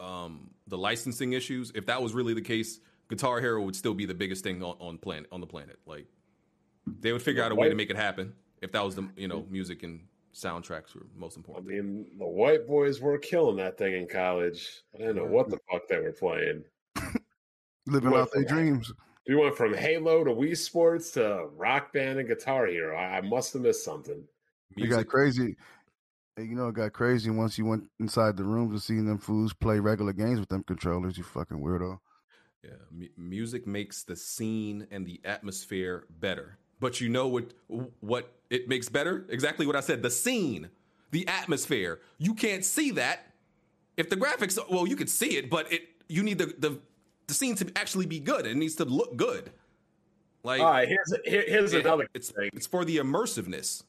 um the licensing issues, if that was really the case, Guitar Hero would still be the biggest thing on, on planet on the planet. Like, they would figure out a way to make it happen if that was the you know music and soundtracks were most important. I mean, the white boys were killing that thing in college. I didn't know what the fuck they were playing. Living What out their the- dreams. We went from Halo to Wii Sports to Rock Band and Guitar Hero. I, I must have missed something. It got crazy. You know, it got crazy once you went inside the rooms and seen them fools play regular games with them controllers. You fucking weirdo. Yeah, mu- music makes the scene and the atmosphere better. But you know what what it makes better? Exactly what I said. The scene, the atmosphere. You can't see that if the graphics. Well, you could see it, but it you need the the, the scene to actually be good. It needs to look good. Like, All right, here's here- here's it- another It's thing. it's for the immersiveness.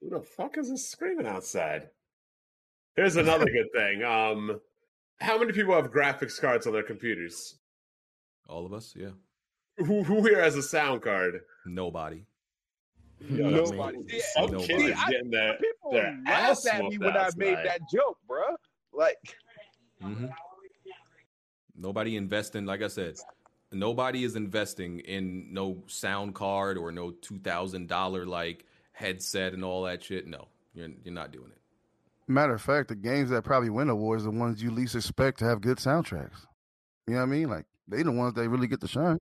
Who the fuck is this screaming outside? Here's another good thing. Um, how many people have graphics cards on their computers? All of us, yeah. Who who here has a sound card? Nobody. Yo, that's- Nobody. Some Yeah, kids see, I- getting their, people their ass at me when I made night. that joke, bro. Like, hmm Nobody investing, like I said, nobody is investing in no sound card or no two thousand dollar like headset and all that shit. No, you're you're not doing it. Matter of fact, the games that probably win awards are the ones you least expect to have good soundtracks. You know what I mean? Like they the ones that really get the shine.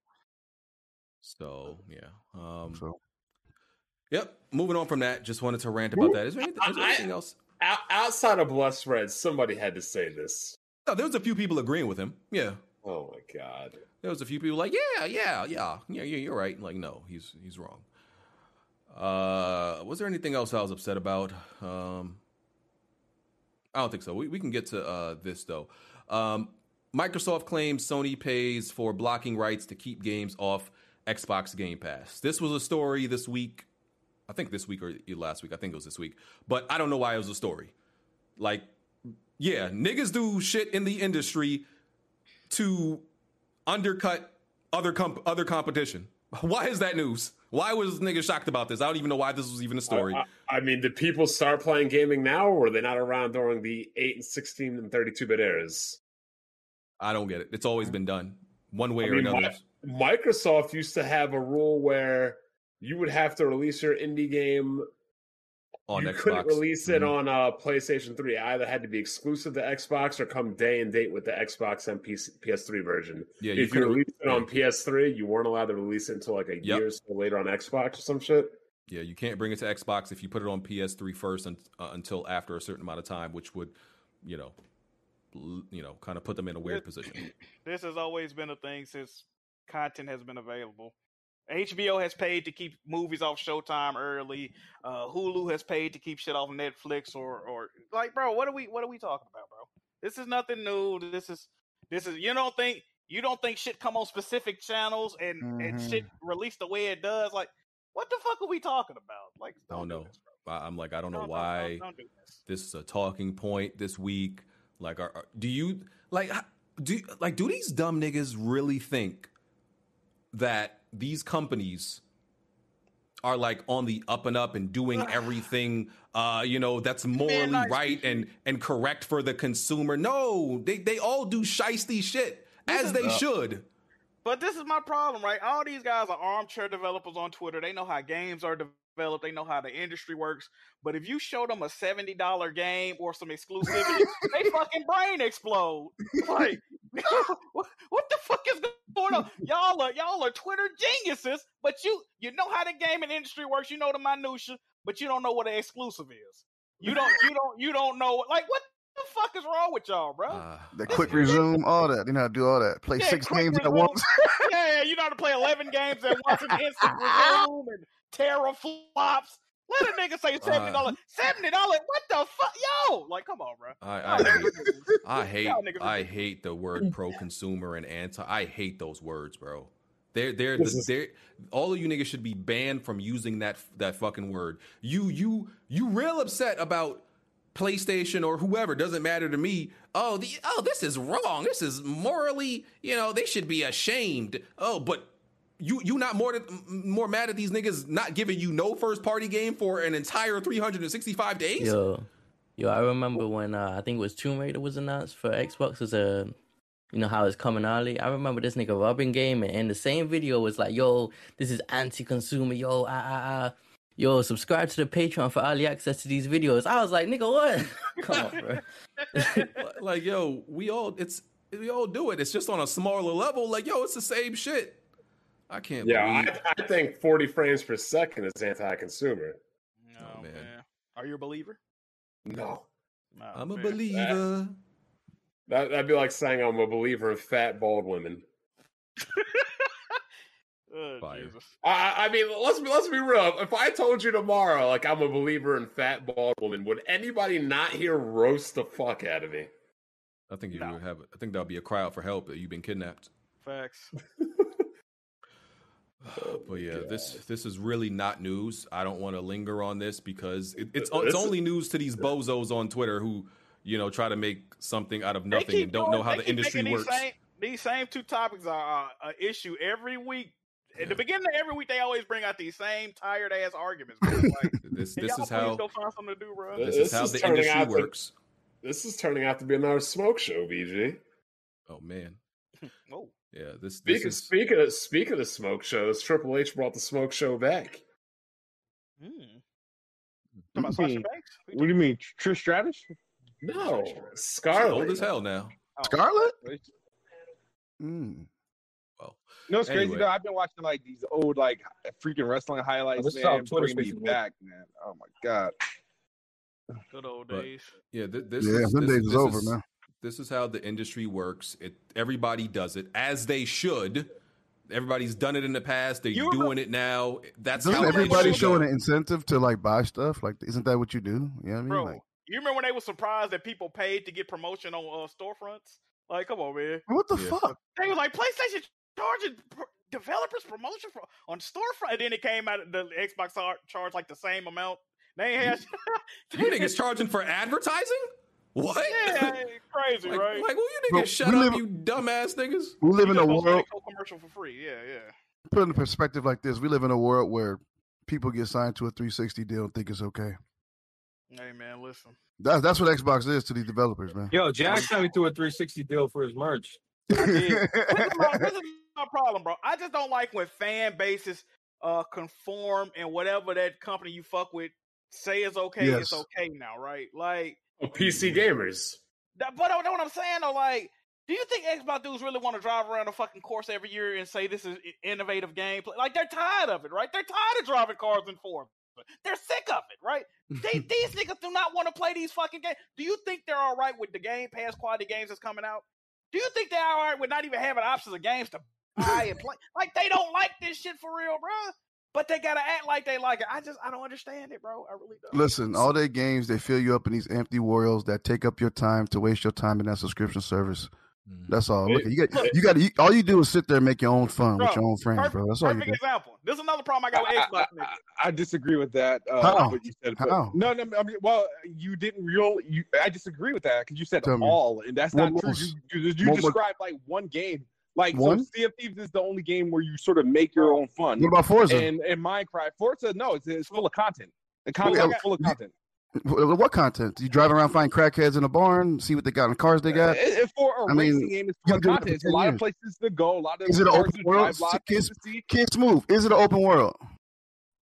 So yeah. Um, So Yep. Moving on from that, just wanted to rant about that. Is there anything, is there I- anything else? Outside of Blessed Red, somebody had to say this. No, there was a few people agreeing with him. Yeah. Oh my god. There was a few people like, yeah, yeah, yeah, yeah, yeah, you're right. Like, no, he's he's wrong. Uh, was there anything else I was upset about? Um, I don't think so. We, we can get to uh, this though. Um, Microsoft claims Sony pays for blocking rights to keep games off Xbox Game Pass. This was a story this week. I think this week or last week. I think it was this week. But I don't know why it was a story. Like, yeah, niggas do shit in the industry to undercut other comp- other competition. Why is that news? Why was niggas shocked about this? I don't even know why this was even a story. I, I- I mean, did people start playing gaming now, or were they not around during the 8 and 16 and 32 bit eras? I don't get it. It's always been done one way I or mean, another. Mi- Microsoft used to have a rule where you would have to release your indie game on you Xbox. couldn't release it Mhm. on uh, PlayStation 3. It either had to be exclusive to Xbox or come day and date with the Xbox and PC, PS3 version. Yeah, you if you couldn't- released it on PS3, you weren't allowed to release it until like a Yep. year or so later on Xbox or some shit. Yeah, you can't bring it to Xbox if you put it on PS3 first and, uh, until after a certain amount of time, which would, you know, l- you know, kind of put them in a weird position. This has always been a thing since content has been available. HBO has paid to keep movies off Showtime early. Uh, Hulu has paid to keep shit off Netflix or or like, bro, what are we what are we talking about, bro? This is nothing new. This is this is you don't think you don't think shit come on specific channels and and Mhm. shit released the way it does. Like, what the fuck are we talking about? Like, I don't know. I- I'm like, I don't know Don't- don't- why don't- don't do this is a talking point this week. Like, are, are- do you like do like do these dumb niggas really think that these companies are like on the up and up and doing everything uh you know that's morally right and and correct for the consumer no they they all do shisty shit as they should But this is my problem, right? All these guys are armchair developers on Twitter. They know how games are developed. They know how the industry works. But if you show them a seventy dollar game or some exclusivity, they fucking brain explode. Like, what, what the fuck is going on? Y'all are y'all are Twitter geniuses, but you you know how the gaming industry works. You know the minutia, but you don't know what an exclusive is. You don't you don't you don't know like what the fuck is wrong with y'all, bro? Uh, The quick resume, all that. You know how to do all that. Play Yeah, six quick games at resume. once. yeah, you know how to play 11 games at once and instant resume and teraflops. Let a nigga say $70. $70? What the fuck? Yo! Like, come on, bro. I, I hate, I hate, I hate the word pro consumer and anti. I hate those words, bro. They're they're the, is- they're all of you niggas should be banned from using that that fucking word. You you you real upset about PlayStation or whoever doesn't matter to me. Oh the oh this is wrong. This is morally you know they should be ashamed. Oh but. You you not more than, more mad at these niggas not giving you no first party game for an entire 365 days? Yo, yo, I remember when uh, I think it was Tomb Raider was announced for Xbox as a, you know how it's coming early. I remember this nigga rubbing game, and in the same video was like, "Yo, this is anti-consumer. Yo, ah ah ah." Yo, subscribe to the Patreon for early access to these videos. I was like, nigga, what? Come on, bro. like yo, we all it's we all do it. It's just on a smaller level. Like yo, it's the same shit. I can't. Yeah, believe. I, I think 40 frames per second is anti-consumer. Oh, man. Are you a believer? No. Oh, I'm a man. believer. That, that'd be like saying I'm a believer in fat, bald women. Oh, Jesus. I, I mean, let's be let's be real. If I told you tomorrow, like I'm a believer in fat, bald women, would anybody not here roast the fuck out of me? I think you would have. I think that'll be a cry out for help that you've been kidnapped. Facts. But yeah, this this is really not news. I don't want to linger on this because it, it's This it's only news to these bozos on Twitter who you know try to make something out of nothing and don't doing- know how the industry works. These same, these same two topics are uh, an issue every week. At the beginning of every week, they always bring out these same tired ass arguments. Like, This this is how go find something to do, bro. this is how the turning industry out to- works. this is turning out to be another smoke show, BG. Oh man, Oh, yeah. This this Speaking is speaking of speaking of smoke shows, Triple H brought the smoke show back. hmm. Talking about mean- Banks? What do you mean, Trish Stratus? No, she's Scarlet. old as hell now. Oh, Scarlet? Mm. Well, You know what's crazy though? I've been watching like these old like freaking wrestling highlights, this man. Twitter Bring me back, man. Oh my god. Good old But- days. Yeah, th- this Yeah, is, them this, days is over, is- man. This is how the industry works. It everybody does it as they should. Everybody's done it in the past. They're You doing it now. That's how everybody showing an incentive to like buy stuff? Like, isn't that what you do? You know I mean? Bro, Like, you remember when they were surprised that people paid to get promotion on uh, storefronts? Like, come on, man. what the Yeah. fuck? They were like PlayStation charging pr- developers promotion for on storefront, and then it came out the Xbox char- charged like the same amount. They ain't had You niggas charging for advertising? What? yeah, crazy, Like, right? like, will you Bro, niggas shut up, live- you dumbass niggas? We live in a You just supposed to world. commercial for free. Yeah, yeah. put in perspective like this: we live in a world where people get signed to a 360 deal and think it's okay. Hey man, listen. That's that's what Xbox is to these developers, man. Yo, Jack signed me to a 360 deal for his merch. This is my, this is my problem, bro. I just don't like when fan bases uh conform and whatever that company you fuck with say is okay, it's okay now, right? Like Oh, PC gamers. that, but I know what I'm saying though. Like, do you think Xbox dudes really want to drive around a fucking course every year and say this is innovative gameplay? Like, they're tired of it, right? They're tired of driving cars in Forza. They're sick of it, right? They, these niggas do not want to play these fucking games. Do you think they're all right with the Game Pass quality games that's coming out? Do you think they're all right with not even having options of games to buy and play? Like, they don't like this shit for real, bro. But they gotta act like they like it. I just, I don't understand it, bro. I really don't. Listen, all their games they fill you up in these empty worlds that take up your time to waste your time in that subscription service. That's all. Look, you got you got you, all you do is sit there and make your own fun with your own friends, bro. That's all you Perfect do. example. This is another problem I got with Xbox. niggas. I disagree with that. Uh, How? What you said. How? No, no. I mean, well, you didn't real. You, I disagree with that because you said Tell me. all, and that's What not true. You, you, you described like one game. Like One? so, Sea of Thieves is the only game where you sort of make your own fun. What about Forza? And and Minecraft, Forza, no, it's, it's full of content. The content Yeah, full of content. What, content? You drive around, find crackheads in a barn, see what they got in the cars they got. It- it- for a I mean, racing game, it's full content. It's a 10 lot of places to go. A lot of Is it an open world? drive, a lot of Kids, things to see. kids move. Is it an open world?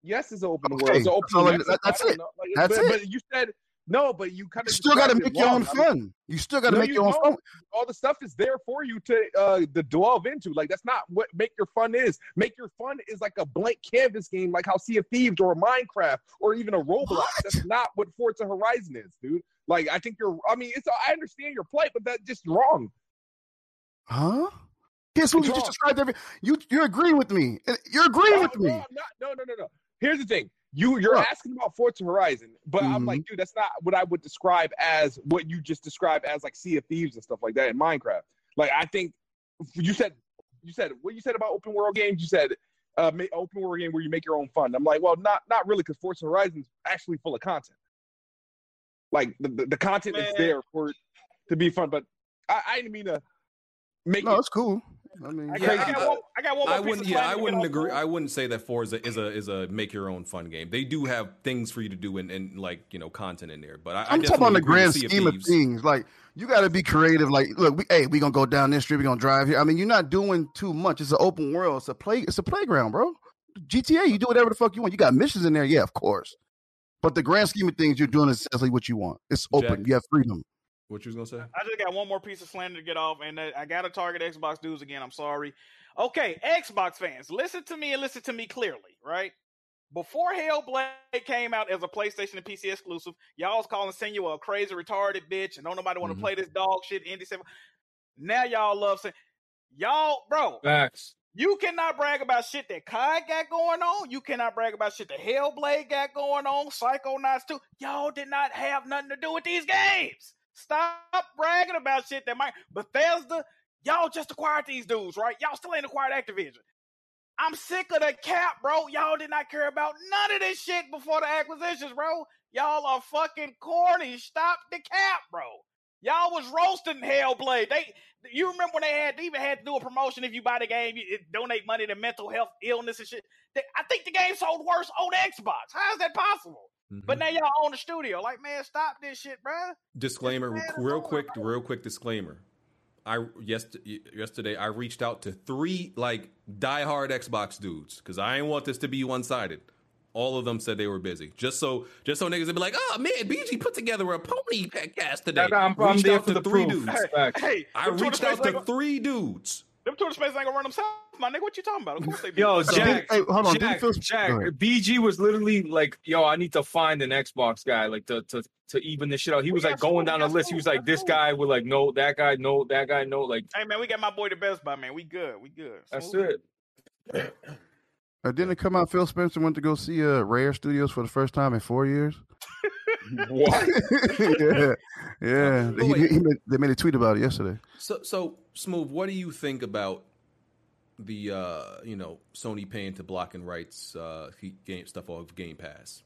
Yes, it's an open Okay, world. It's an that's all I- open that- Mexico, that's it. Like, That's but, it. But you said no, but you kind You of still got to make your own fun. You still got to make your own fun. All the stuff is there for you to uh to delve into. Like that's not what make your fun is. Make your fun is like a blank canvas game, like how Sea of Thieves or a Minecraft or even a Roblox. That's not what Forza Horizon is, dude. Like I think you're. I mean, it's. I understand your plight, but that's just wrong. Huh? Guess who It's you just described every you you're agreeing with me. You're agreeing No, with me. no, I'm not- no, no, no, no. Here's the thing. You you're asking about Forza Horizon, but I'm Mhm. like, dude, that's not what I would describe as what you just described as like Sea of Thieves and stuff like that in Minecraft. Like I think you said you said what you said about open world games. You said uh, open world game where you make your own fun. I'm like, well, not not really, because Forza Horizon is actually full of content. Like the, the, the content is there for to be fun, but I, I didn't mean to make No, it. it's cool. I mean, I got, I got one. I got one I wouldn't. Yeah, I wouldn't agree. the- I wouldn't say that Forza is a is a is a make your own fun game. They do have things for you to do and, and like you know content in there. But I, I I'm talking on the grand Sea of scheme of things. Like you got to be creative. Like, look, we, hey, we gonna go down this street. We gonna drive here. I mean, you're not doing too much. It's an open world. It's a play. It's a playground, bro. GTA, you do whatever the fuck you want. You got missions in there, yeah, of course. But the grand scheme of things, you're doing essentially what you want. It's open. Jack. You have freedom. What you was gonna say? I just got one more piece of slander to get off, and I got to target Xbox dudes again. I'm sorry. Okay, Xbox fans, listen to me and listen to me clearly, right? Before Hellblade came out as a PlayStation and PC exclusive, y'all was calling Senua a crazy retarded bitch, and don't nobody want to Mhm. play this dog shit Indie Seven. Now y'all love saying, y'all, bro, Facts. you cannot brag about shit that Kai got going on. You cannot brag about shit that Hellblade got going on. Psycho Psychonauts 2. Y'all did not have nothing to do with these games. Stop bragging about shit that might. Bethesda, y'all just acquired these dudes, right? Y'all still ain't acquired Activision. I'm sick of the cap, bro. Y'all did not care about none of this shit before the acquisitions, bro. Y'all are fucking corny. Stop the cap, bro. Y'all was roasting Hellblade. They, you remember when they had they even had to do a promotion if you buy the game, you donate money to mental health illness and shit. They, I think the game sold worse on Xbox. How is that possible? Mm-hmm. But now y'all own the studio. Like, man, stop this shit, bro. Disclaimer, real quick, real quick disclaimer. I yes, yesterday I reached out to three like diehard Xbox dudes because I didn't want this to be one sided. All of them said they were busy, just so just so niggas would be like, "Oh man, BG put together a pony cast today." Nah, nah, I'm- I'm reached there out for to the three proof. dudes. Facts. Hey, I reached out to ain't three dudes. Them Twitter spaces ain't gonna run themselves, my nigga. What you talking about? Of course they be. Yo, So, Jack, hey, hold on, Jack, didn't Phil- Jack. BG was literally like, "Yo, I need to find an Xbox guy, like to to to even this shit out." He was We like going down we the list. He was like, "This guy with like no, that guy no, that guy no." Like Hey man, we got my boy the best buy, man. We good. We good. that's Smooth. it. Uh, didn't it come out? Phil Spencer went to go see uh, Rare Studios for the first time in four years. What? yeah, yeah. But He, wait. he made, they made a tweet about it yesterday. So, so smooth. What do you think about the uh, you know Sony paying to block and rights uh, game stuff off Game Pass?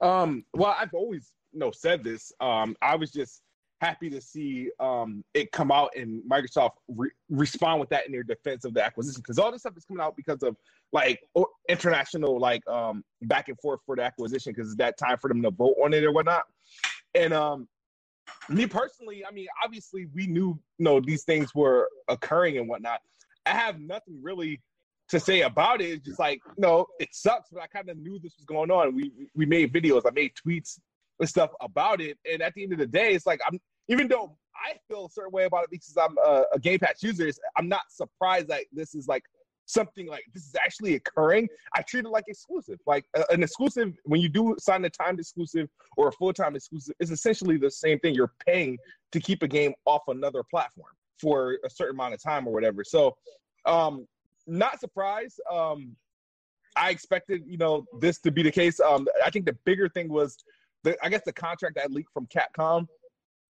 Um, well, I've always you know said this. Um, I was just happy to see um, it come out and Microsoft re- respond with that in their defense of the acquisition because all this stuff is coming out because of like international like um, back and forth for the acquisition because it's that time for them to vote on it or whatnot. And um, me personally, I mean, obviously we knew you know these things were occurring and whatnot. I have nothing really to say about it. It's just like, no, it sucks, but I kind of knew this was going on. We we made videos, I made tweets stuff about it. And at the end of the day, it's like I'm even though I feel a certain way about it because I'm a, a Game Pass user, I'm not surprised that this is like something like this is actually occurring. I treat it like exclusive. Like uh, an exclusive, when you do sign a timed exclusive or a full time exclusive, it's essentially the same thing. You're paying to keep a game off another platform for a certain amount of time or whatever. So, um, not surprised. Um, I expected, you know, this to be the case. Um, I think the bigger thing was, the, I guess, the contract that leaked from Capcom,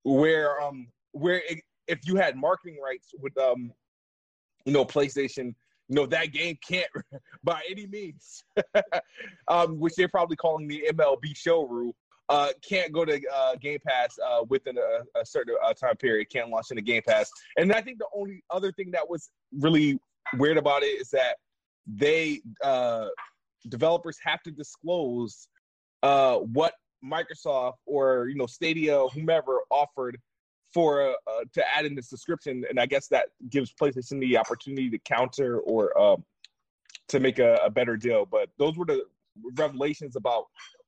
where um, where it, if you had marketing rights with um, you know, PlayStation, you know, that game can't by any means, um, which they're probably calling the MLB show rule. Uh, can't go to uh, Game Pass uh, within a, a certain uh, time period. Can't launch in the Game Pass. And I think the only other thing that was really weird about it is that they uh, developers have to disclose uh, what Microsoft or you know Stadia, whomever offered for uh, to add in this description, and I guess that gives PlayStation the opportunity to counter or um, to make a, a better deal. But those were the revelations about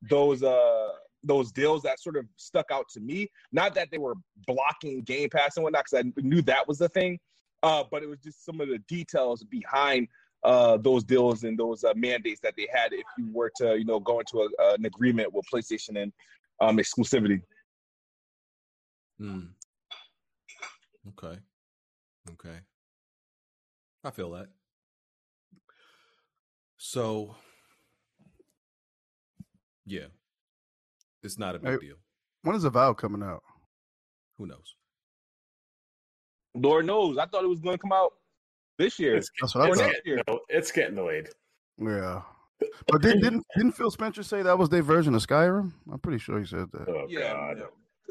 those uh those deals that sort of stuck out to me. Not that they were blocking Game Pass and whatnot, because I knew that was the thing. Uh, but it was just some of the details behind uh, those deals and those uh, mandates that they had if you were to, you know, go into a, an agreement with PlayStation and um, exclusivity. Hmm. Okay. Okay. I feel that. So, yeah, it's not a big Hey, deal. When is Avowed coming out? Who knows? Lord knows. I thought it was going to come out this year It's, That's what I or thought. next year. no, it's getting delayed. Yeah. But didn't, didn't didn't Phil Spencer say that was their version of Skyrim? I'm pretty sure he said that. Oh Yeah, god.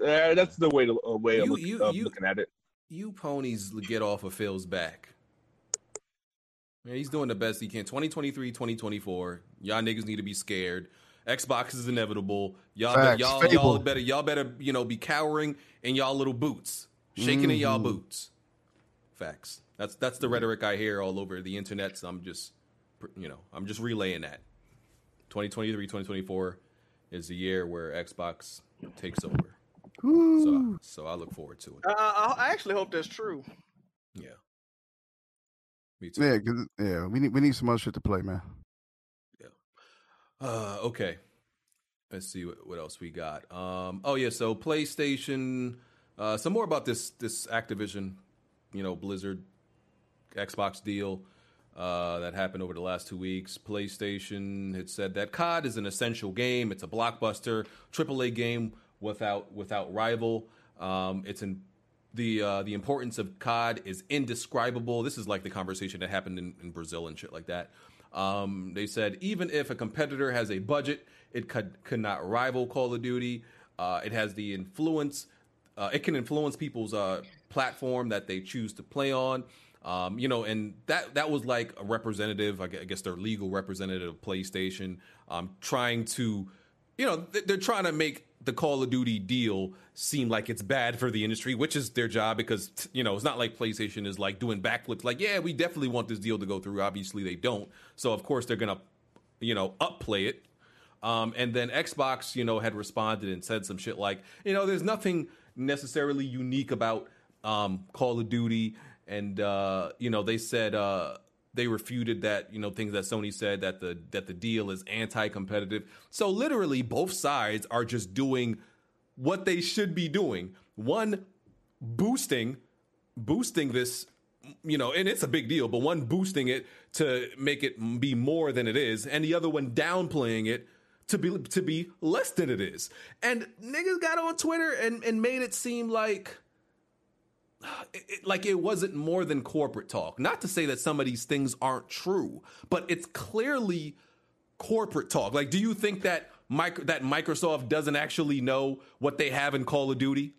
Uh, that's the way to uh, way of, You- look, you- of you- looking at it. You ponies get off of Phil's back. Man, he's doing the best he can. 2023, 2024. Y'all niggas need to be scared. Xbox is inevitable. Y'all, Facts. y'all, Fable. y'all better, y'all better, you know, be cowering in y'all little boots, shaking in y'all Mhm. boots. Facts. That's that's the rhetoric I hear all over the internet. So I'm just, you know, I'm just relaying that. 2023, 2024 is the year where Xbox takes over. So, so I look forward to it. Uh, I I actually hope that's true. Yeah. Me too. Yeah, 'cause- yeah. We need we need some other shit to play, man. Yeah. Uh, okay. Let's see what, what else we got. Um, oh yeah, so PlayStation. Uh, some more about this this Activision, you know, Blizzard, Xbox deal uh, that happened over the last two weeks. PlayStation had said that COD is an essential game. It's a blockbuster AAA game without without rival. Um, it's in the uh, the importance of COD is indescribable. This is like the conversation that happened in, in Brazil and shit like that. Um, they said even if a competitor has a budget, it could could not rival Call of Duty. Uh, it has the influence. Uh, it can influence people's uh, platform that they choose to play on. Um, you know, and that that was like a representative. I guess their legal representative of PlayStation, um, trying to, you know, they're trying to make the Call of Duty deal seem like it's bad for the industry, which is their job because you know it's not like PlayStation is like doing backflips. Like, yeah, we definitely want this deal to go through. Obviously, they don't. So of course they're gonna, you know, upplay it. Um, and then Xbox, you know, had responded and said some shit like, you know, there's nothing necessarily unique about um, Call of Duty, and uh, you know, they said uh, they refuted that, you know, things that Sony said that the that the deal is anti-competitive. So literally, both sides are just doing what they should be doing. One boosting boosting this you know and it's a big deal but one boosting it to make it be more than it is and the other one downplaying it to be to be less than it is and niggas got on twitter and and made it seem like it, it- like it wasn't more than corporate talk not to say that some of these things aren't true but it's clearly corporate talk like do you think that micro, that microsoft doesn't actually know what they have in call of duty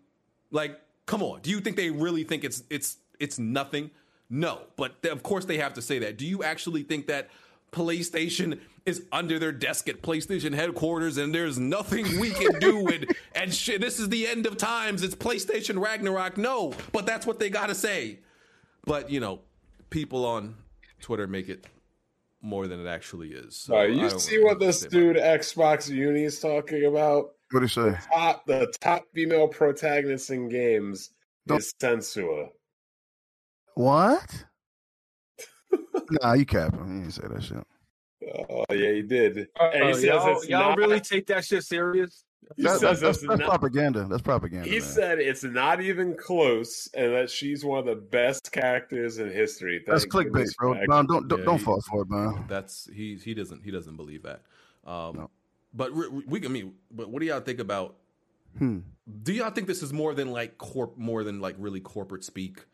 Like, come on. Do you think they really think it's it's it's nothing? No. But of course they have to say that. Do you actually think that PlayStation is under their desk at PlayStation headquarters and there's nothing we can do and and shit this is the end of times. It's PlayStation Ragnarok. No, but that's what they got to say. But, you know, people on Twitter make it more than it actually is. So I you see what this say dude Xbox Uni is talking about? What do you say? Top the top female protagonist in games Don't- is Senua. What? Nah, you capping. You didn't say that shit. Oh yeah, he did. and he Uh, says y'all, y'all not, really take that shit serious? He That- says that's, that's, that's not- propaganda. That's propaganda. He man. said it's not even close, and that she's one of the best characters in history. That's clickbait, bro. for don't don't, Yeah, don't he- fall for it, man. That's he he doesn't he doesn't believe that. Um, But we, we I mean, but what do y'all think about? Hmm. Do y'all think this is more than like corp, more than like really corporate speak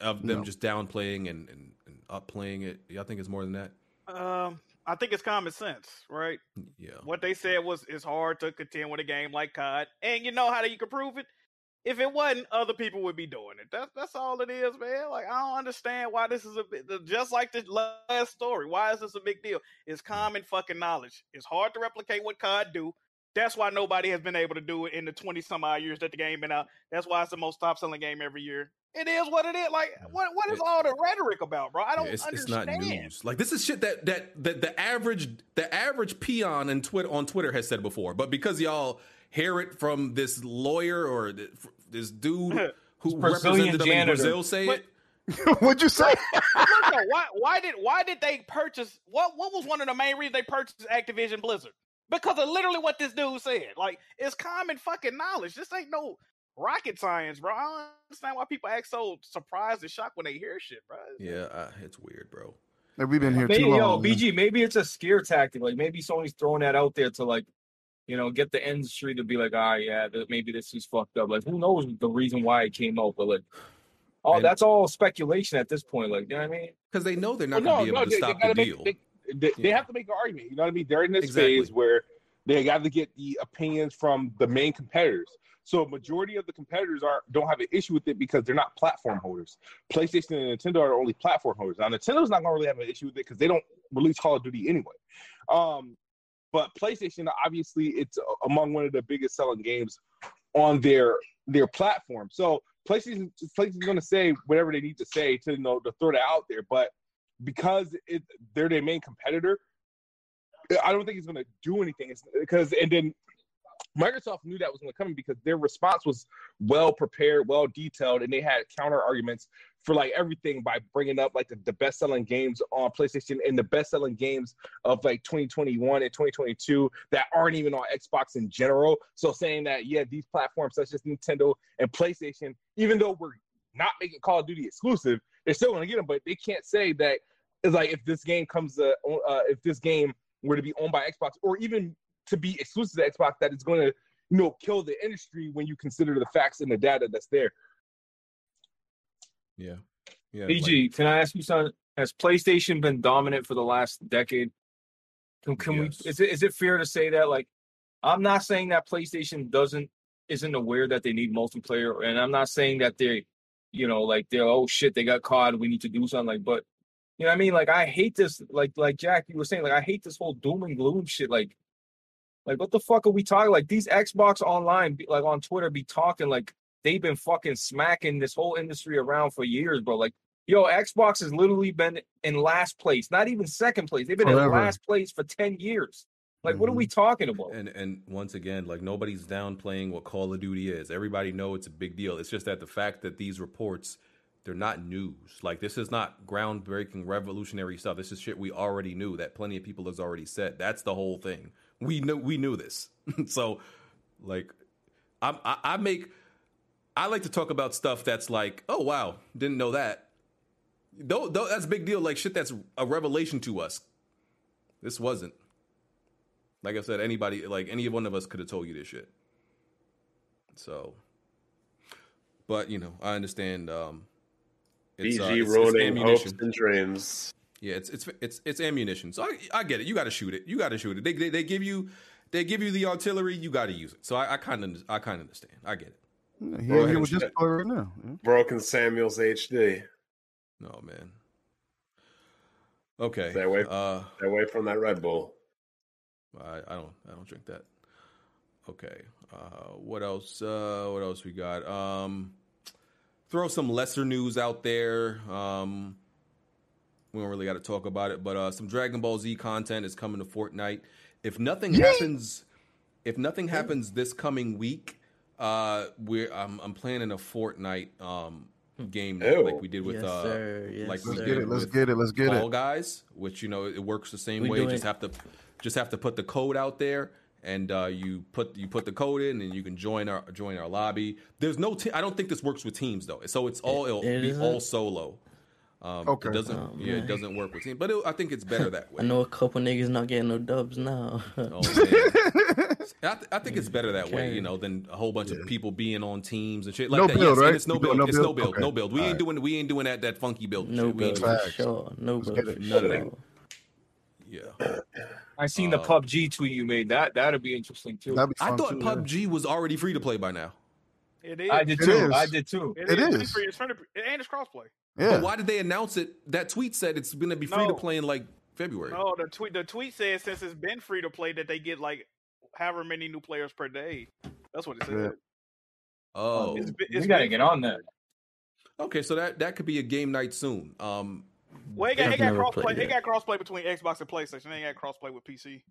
of them No. just downplaying and, and, and upplaying it? Y'all think it's more than that? Um, I think it's common sense, right? Yeah. What they said was it's hard to contend with a game like COD, and you know how you can prove it. If it wasn't, other people would be doing it. That's that's all it is, man. Like I don't understand why this is a bit just like the last story. Why is this a big deal? It's common fucking knowledge. It's hard to replicate what COD do. That's why nobody has been able to do it in the twenty some odd years that the game been out. That's why it's the most top selling game every year. It is what it is. Like what what is all the rhetoric about, bro? I don't Yeah, it's, it's understand. not news. Like this is shit that that that the average the average peon in Twitter on Twitter has said before, but because y'all hear it from this lawyer or this dude who Brazilian represented them in janitor. Brazil say But- it. What'd you say? Look, though, why why did why did they purchase what what was one of the main reasons they purchased Activision Blizzard? Because of literally what this dude said. Like it's common fucking knowledge. This ain't no rocket science, bro. I don't understand why people act so surprised and shocked when they hear shit, bro. Yeah, uh, it's weird, bro. Hey, we've been here Maybe, too long. yo, man. BG, maybe it's a scare tactic. Like maybe Sony's throwing that out there to like, you know, get the industry to be like, ah, yeah, maybe this is fucked up. Like, who knows the reason why it came out? But like, oh, And- that's all speculation at this point. Like, you know what I mean? Because they know they're Well, not going to be able to they, stop they the make, deal. They, they, they have to make an argument. You know what I mean? They're in this Exactly. phase where they got to get the opinions from the main competitors. So a majority of the competitors are don't have an issue with it because they're not platform holders. PlayStation and Nintendo are only platform holders. Now Nintendo's not gonna really have an issue with it because they don't release Call of Duty anyway. Um, but PlayStation, obviously, it's among one of the biggest selling games on their their platform. So PlayStation PlayStation's going to say whatever they need to say to you know to throw that out there. But because it, they're their main competitor, I don't think it's going to do anything. It's because and then Microsoft knew that was going to come because their response was well prepared, well detailed, and they had counter arguments for like everything by bringing up like the, the best selling games on PlayStation and the best selling games of like 2021 and 2022 that aren't even on Xbox in general. So saying that yeah, these platforms such as Nintendo and PlayStation, even though we're not making Call of Duty exclusive, they're still going to get them. But they can't say that it's like if this game comes uh, uh if this game were to be owned by Xbox or even to be exclusive to Xbox, that it's going to you know kill the industry when you consider the facts and the data that's there. Yeah. Yeah. BG, can I ask you something? Has PlayStation been dominant for the last decade? Can, can Yes. we? Is it is it fair to say that? Like, I'm not saying that PlayStation doesn't isn't aware that they need multiplayer, and I'm not saying that they, you know, like they're oh shit they got caught, we need to do something. Like, but you know what I mean? Like, I hate this. Like like Jack, you were saying, like I hate this whole doom and gloom shit. Like, like what the fuck are we talking? Like these Xbox online, like on Twitter, be talking like they've been fucking smacking this whole industry around for years, bro. Like, yo, Xbox has literally been in last place, not even second place. They've been Forever. in last place for 10 years. Like, what are we mm-hmm. talking about? And and once again, like nobody's downplaying what Call of Duty is. Everybody know it's a big deal. It's just that the fact that these reports they're not news. Like this is not groundbreaking, revolutionary stuff. This is shit we already knew that plenty of people has already said. That's the whole thing. We knew we knew this. so, like, I, I I make I like to talk about stuff that's like, oh wow, didn't know that. Though, though that's a big deal. Like shit, that's a revelation to us. This wasn't. Like I said, anybody, like any one of us could have told you this shit. So, but you know, I understand. Um, it's, uh, BG it's- it's hopes and dreams. Yeah, it's it's it's it's ammunition. So I, I get it. You got to shoot it. You got to shoot it. They, they they give you they give you the artillery. You got to use it. So I kind of I kind of understand. I get it. Yeah, he Broken, here with this right now. Yeah. Broken Samuels HD. Oh man. Okay. Stay away, Uh, stay away from that Red Bull. I, I don't I don't drink that. Okay. Uh, what else? Uh, what else we got? Um, throw some lesser news out there. Um, we don't really got to talk about it, but uh, some Dragon Ball Z content is coming to Fortnite. If nothing happens, if nothing happens this coming week, uh, we're I'm, I'm planning a Fortnite um, game night Ew. like we did with Yes, uh. Yes, like we Let's get it. Let's get it. Let's get Fall it. Guys, which you know it works the same We way. doing- Just have to just have to put the code out there, and uh, you put you put the code in, and you can join our join our lobby. There's no, te- I don't think this works with teams though. So it's all it'll it be all solo. Um, Okay. It doesn't. Oh, yeah, it doesn't work with teams, but it, I think it's better that way. I know a couple niggas not getting no dubs now. Oh, man. I, th- I think it's better that way, you know, than a whole bunch of people being on teams and shit like No that. build, yes, right? it's no You doing build. no it's no build? build. Okay. No build. We ain't Alright. doing. We ain't doing that. That funky build. no shit. We ain't build for sure. No Let's build get for it. sure. Yeah. I seen the Uh, PUBG tweet you made. That that'd be interesting too. That'd be I thought too, yeah. PUBG was already free to play by now. It is. I did too. I did too. It It's is. free- It's free, and it's crossplay. Yeah. But why did they announce it? That tweet said it's going to be free to play in like February. No, the tweet the tweet says since it's been free to play that they get like however many new players per day. That's what it said. Yeah. Oh, It's, We it's gotta get on that. okay. So that that could be a game night soon. Um, Well, it got, I've it got crossplay. played It it. got crossplay between Xbox and PlayStation. It ain't got crossplay with PC.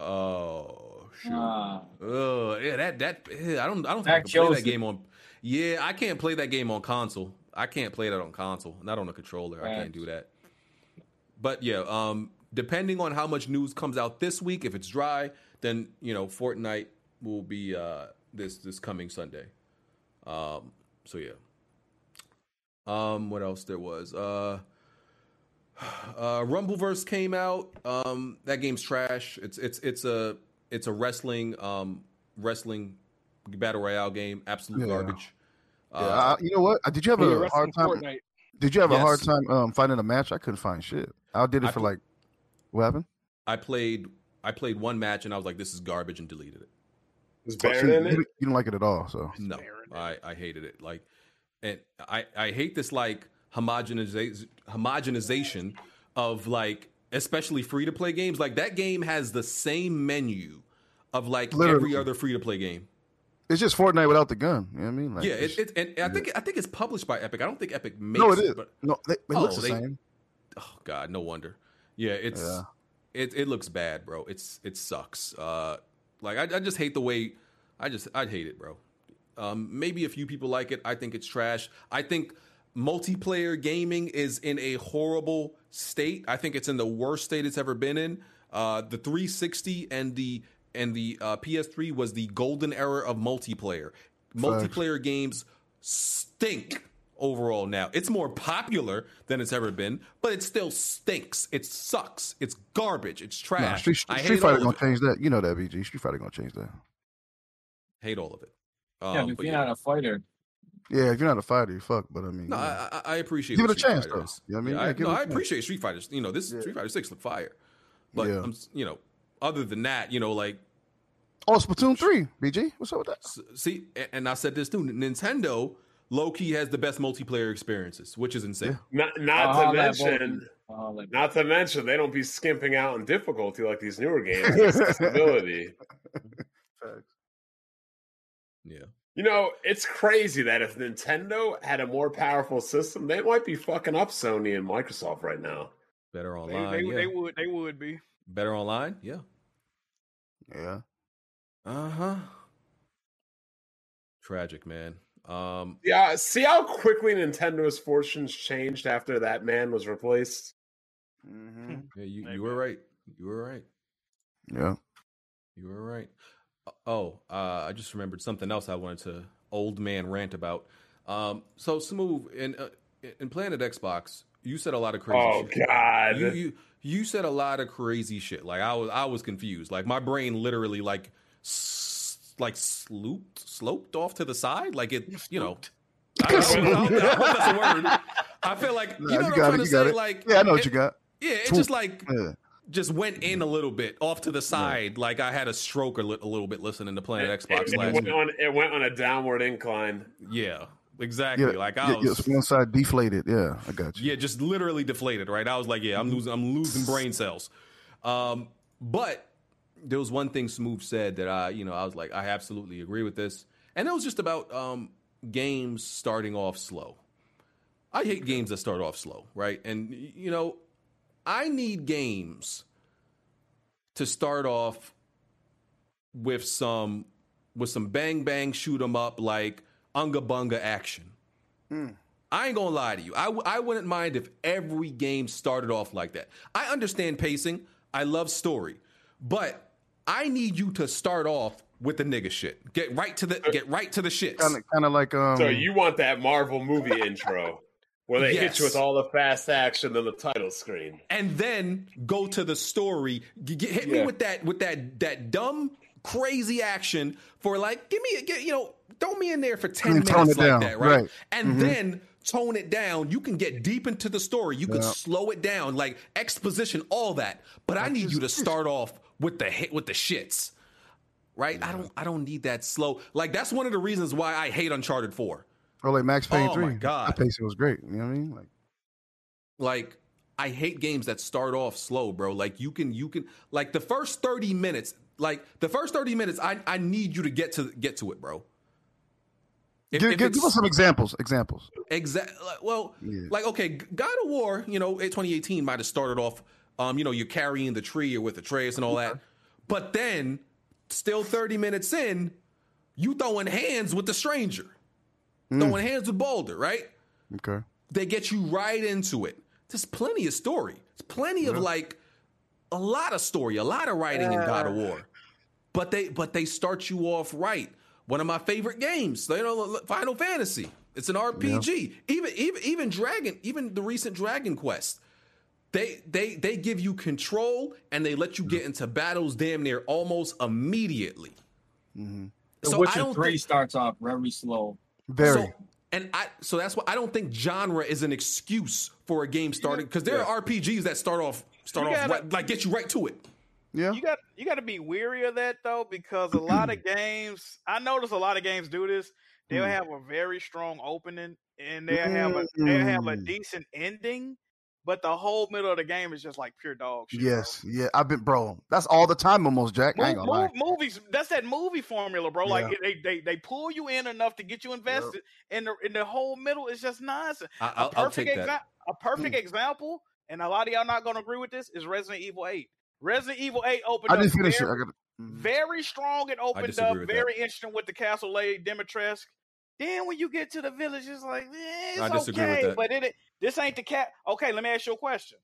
oh shoot. Uh, yeah, that that yeah, I don't I don't think I can play that game on. Yeah, I can't play that game on console. I can't play that on console, not on a controller. I can't do that. But yeah, um, depending on how much news comes out this week, if it's dry, then you know Fortnite will be uh, this this coming Sunday. Um, so yeah. Um, what else there was? Uh, uh, Rumbleverse came out. Um, that game's trash. It's it's it's a it's a wrestling um wrestling battle royale game. Absolute Yeah. garbage. Yeah, Uh, I, you know what? Did you have a hard time? Fortnite. Did you have a hard time um, finding a match? I couldn't find shit. I did it I for pl- like what happened? I played I played one match and I was like, this is garbage and deleted it. Was Oh, so Baron you, in it? you didn't like it at all. So No, I, I hated it. Like, and I, I hate this like homogenization homogenization of like especially free to play games. Like that game has the same menu of like every other free to play game. It's just Fortnite without the gun. You know what I mean? Like, yeah, it, it, and I think I think it's published by Epic. I don't think Epic makes no, it is. but no, they, it Oh, looks the they- same. oh god, no wonder. Yeah, it's Yeah. it it looks bad, bro. It's it sucks. Uh, like I, I just hate the way I just I hate it, bro. Um, maybe a few people like it. I think it's trash. I think multiplayer gaming is in a horrible state. I think it's in the worst state it's ever been in. Uh, the 360 and the and the uh, PS3 was the golden era of multiplayer. Multiplayer games stink overall now. It's more popular than it's ever been, but it still stinks. It sucks. It's garbage. It's Nah, trash. Street, I Street Fighter gonna it. change that. You know that, BG. Street Fighter gonna change that. Hate all of it. Yeah, Um, but if you're yeah. not a fighter, Yeah, if you're not a fighter, you fuck. But I mean, No, you know. I, I, I appreciate Give it a Street chance, Fighter though. You know what I mean? Yeah, Yeah, I, no, it a I chance. appreciate Street Fighters. You know, this Street Fighter Six look fire, but Yeah. I'm, you know, other than that, you know, like oh, Splatoon three, BG. What's up with that? see, and I said this too. Nintendo low key has the best multiplayer experiences, which is insane. Not, not I'll to holla at both of mention, you. I'll holla at- not to mention, they don't be skimping out in difficulty like these newer games. and accessibility. Yeah. You know, it's crazy that if Nintendo had a more powerful system, they might be fucking up Sony and Microsoft right now. Better They, they, yeah. they would they would be. Better online, yeah. Yeah. Uh huh. Tragic, man. Um, Yeah, see how quickly Nintendo's fortunes changed after that man was replaced. Mm-hmm. yeah, you, you were right. You were right. Yeah. You were right. Oh, uh, I just remembered something else I wanted to old man rant about. Um, so Smooth in uh, in Planet Xbox, you said a lot of crazy. Oh, shit. God. You, you you said a lot of crazy shit. Like I was I was confused. Like my brain literally like s- like slooped sloped off to the side. Like it, you know. I, I, I hope that's a word. I feel like Nah, you know you what got I'm it, to you got say. it. Like Yeah, I know what it- you got. Yeah, it's Swoop. just like Yeah. just went in a little bit off to the side, like I had a stroke a, li- a little bit listening to Planet Xbox It, it went on. It went on a downward incline. Yeah, exactly. Yeah, like I yeah, yeah, was, one side deflated. Yeah, I got you. yeah, just literally deflated. Right, I was like, yeah, I'm losing, I'm losing brain cells. Um, but there was one thing Smooth said that I, you know, I was like, I absolutely agree with this, and it was just about um, games starting off slow. I hate games that start off slow, right? And you know, I need games to start off with some with some bang bang shoot 'em up like unga bunga action. I ain't gonna lie to you. I, w- I wouldn't mind if every game started off like that. I understand pacing. I love story, but I need you to start off with the nigga shit. Get right to the get right to the shits. Kind of, kind of like um. So you want that Marvel movie intro where they hit you with all the fast action on the title screen? and then go to the story. G- get- hit me with that with that that dumb crazy action for like give me a get, you know throw me in there for ten And tone minutes it like down, that, right? right. And Mhm. then tone it down. You can get deep into the story. You can slow it down, like exposition, all that. But I need you to start off with the hit with the shits. Right? I don't I don't need that slow. Like that's one of the reasons why I hate Uncharted 4. Or like Max Payne Oh, three. my God. that pacing was great. You know what I mean? Like like I hate games that start off slow, bro. Like you can you can like the first 30 minutes, like the first 30 minutes, I I need you to get to get to it, bro. If- give, if give, us some examples. Examples. Exactly. Well, Yeah. like okay, God of War, you know, 2018 might have started off, um, you know, you're carrying the tree or with Atreus and all that, but then still 30 minutes in, you throwing hands with the stranger, Mm. throwing hands with Baldur, right? Okay. They get you right into it. There's plenty of story. There's plenty of like a lot of story, a lot of writing in God of War. But they but they start you off right. One of my favorite games, you know, Final Fantasy. It's an RPG. Even even even Dragon, even the recent Dragon Quest. They they they give you control and they let you get into battles damn near almost immediately. The So I Witcher don't Three think- starts off very slow. Very. So, and I so that's why I don't think genre is an excuse for a game starting because there are RPGs that start off start You off gotta- right, like get you right to it. Yeah. You got you got to be weary of that though, because a lot of games. I notice a lot of games do this. They'll Mm. have a very strong opening, and they'll have a they'll have a Mm. decent ending, but the whole middle of the game is just like pure dog shit. Yes. Yeah. I've been, bro. That's all the time almost, Jack. I Mov- ain't gonna movies, that's that movie formula, bro. Like they, they they pull you in enough to get you invested, and the in the whole middle is just nonsense. I- A I'll- I'll perfect take that. exa- a perfect mm. example, and a lot of y'all not gonna agree with this, is Resident Evil Eight. Resident Evil Eight opened I up didn't finish it. very, I got. Mm-hmm. very strong. It opened up with that. very interesting with the Castle Lady Dimitrescu. Then when you get to the village, it's like eh, it's I disagree with okay, that. but it, it- this ain't the cat. Okay, let me ask you a question.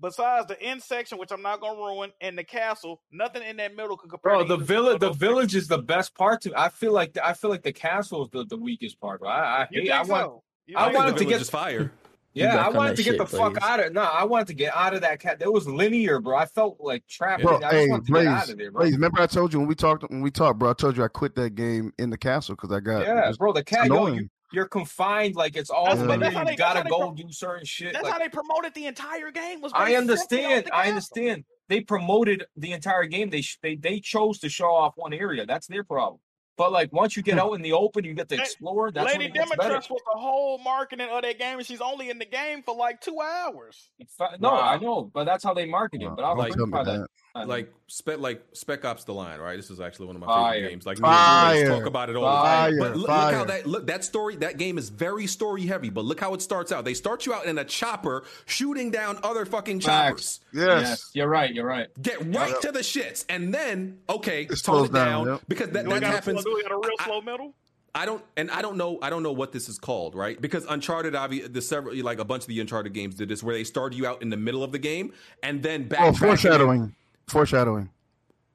Besides the end section, which I'm not gonna ruin, and the castle, nothing in that middle could compare. Bro, to the village, the of those village is the best part. To I feel like I feel like the castle is the, the weakest part. Bro. I, I hate. think I want. so? You I wanted to get village fire. Yeah, I wanted to get shit, the fuck please. out of. No, I wanted to get out of that cat. It was linear, bro. I felt like trapped. Bro, I just hey, wanted to get out Blaze, of there, bro. Blaze. Remember I told you when we talked when we talked, bro. I told you I quit that game in the castle because I got Yeah, bro. The cat, yo, annoying. you, you're confined. Like it's all That's- but linear. that's You they- gotta go pro- do certain shit. That's like- how they promoted the entire game. Was I understand. I understand. They promoted the entire game. They sh- they they chose to show off one area. That's their problem. But like once you get out in the open, you get to explore. That's when Lady it gets better. Was the whole marketing of that game, and she's only in the game for like two hours. Fa- No, I know, but that's how they market it. But I was Like- like, tell me try that. that. Like spec like Spec Ops: The Line, right? This is actually one of my Fire. favorite games. Like me and Fire. talk about it all Fire. the time. But look, look how that look that story that game is very story heavy. But look how it starts out. They start you out in a chopper shooting down other fucking choppers. Yes. Yes, you're right. You're right. Get right to the shits, and then okay, it's tone it down, down, yep. because that, that happens. Slow- do got a real slow middle? I don't, and I don't know, I don't know what this is called, right? Because Uncharted, obviously, the several, like a bunch of the Uncharted games did this, where they started you out in the middle of the game and then back. Oh, foreshadowing. Foreshadowing.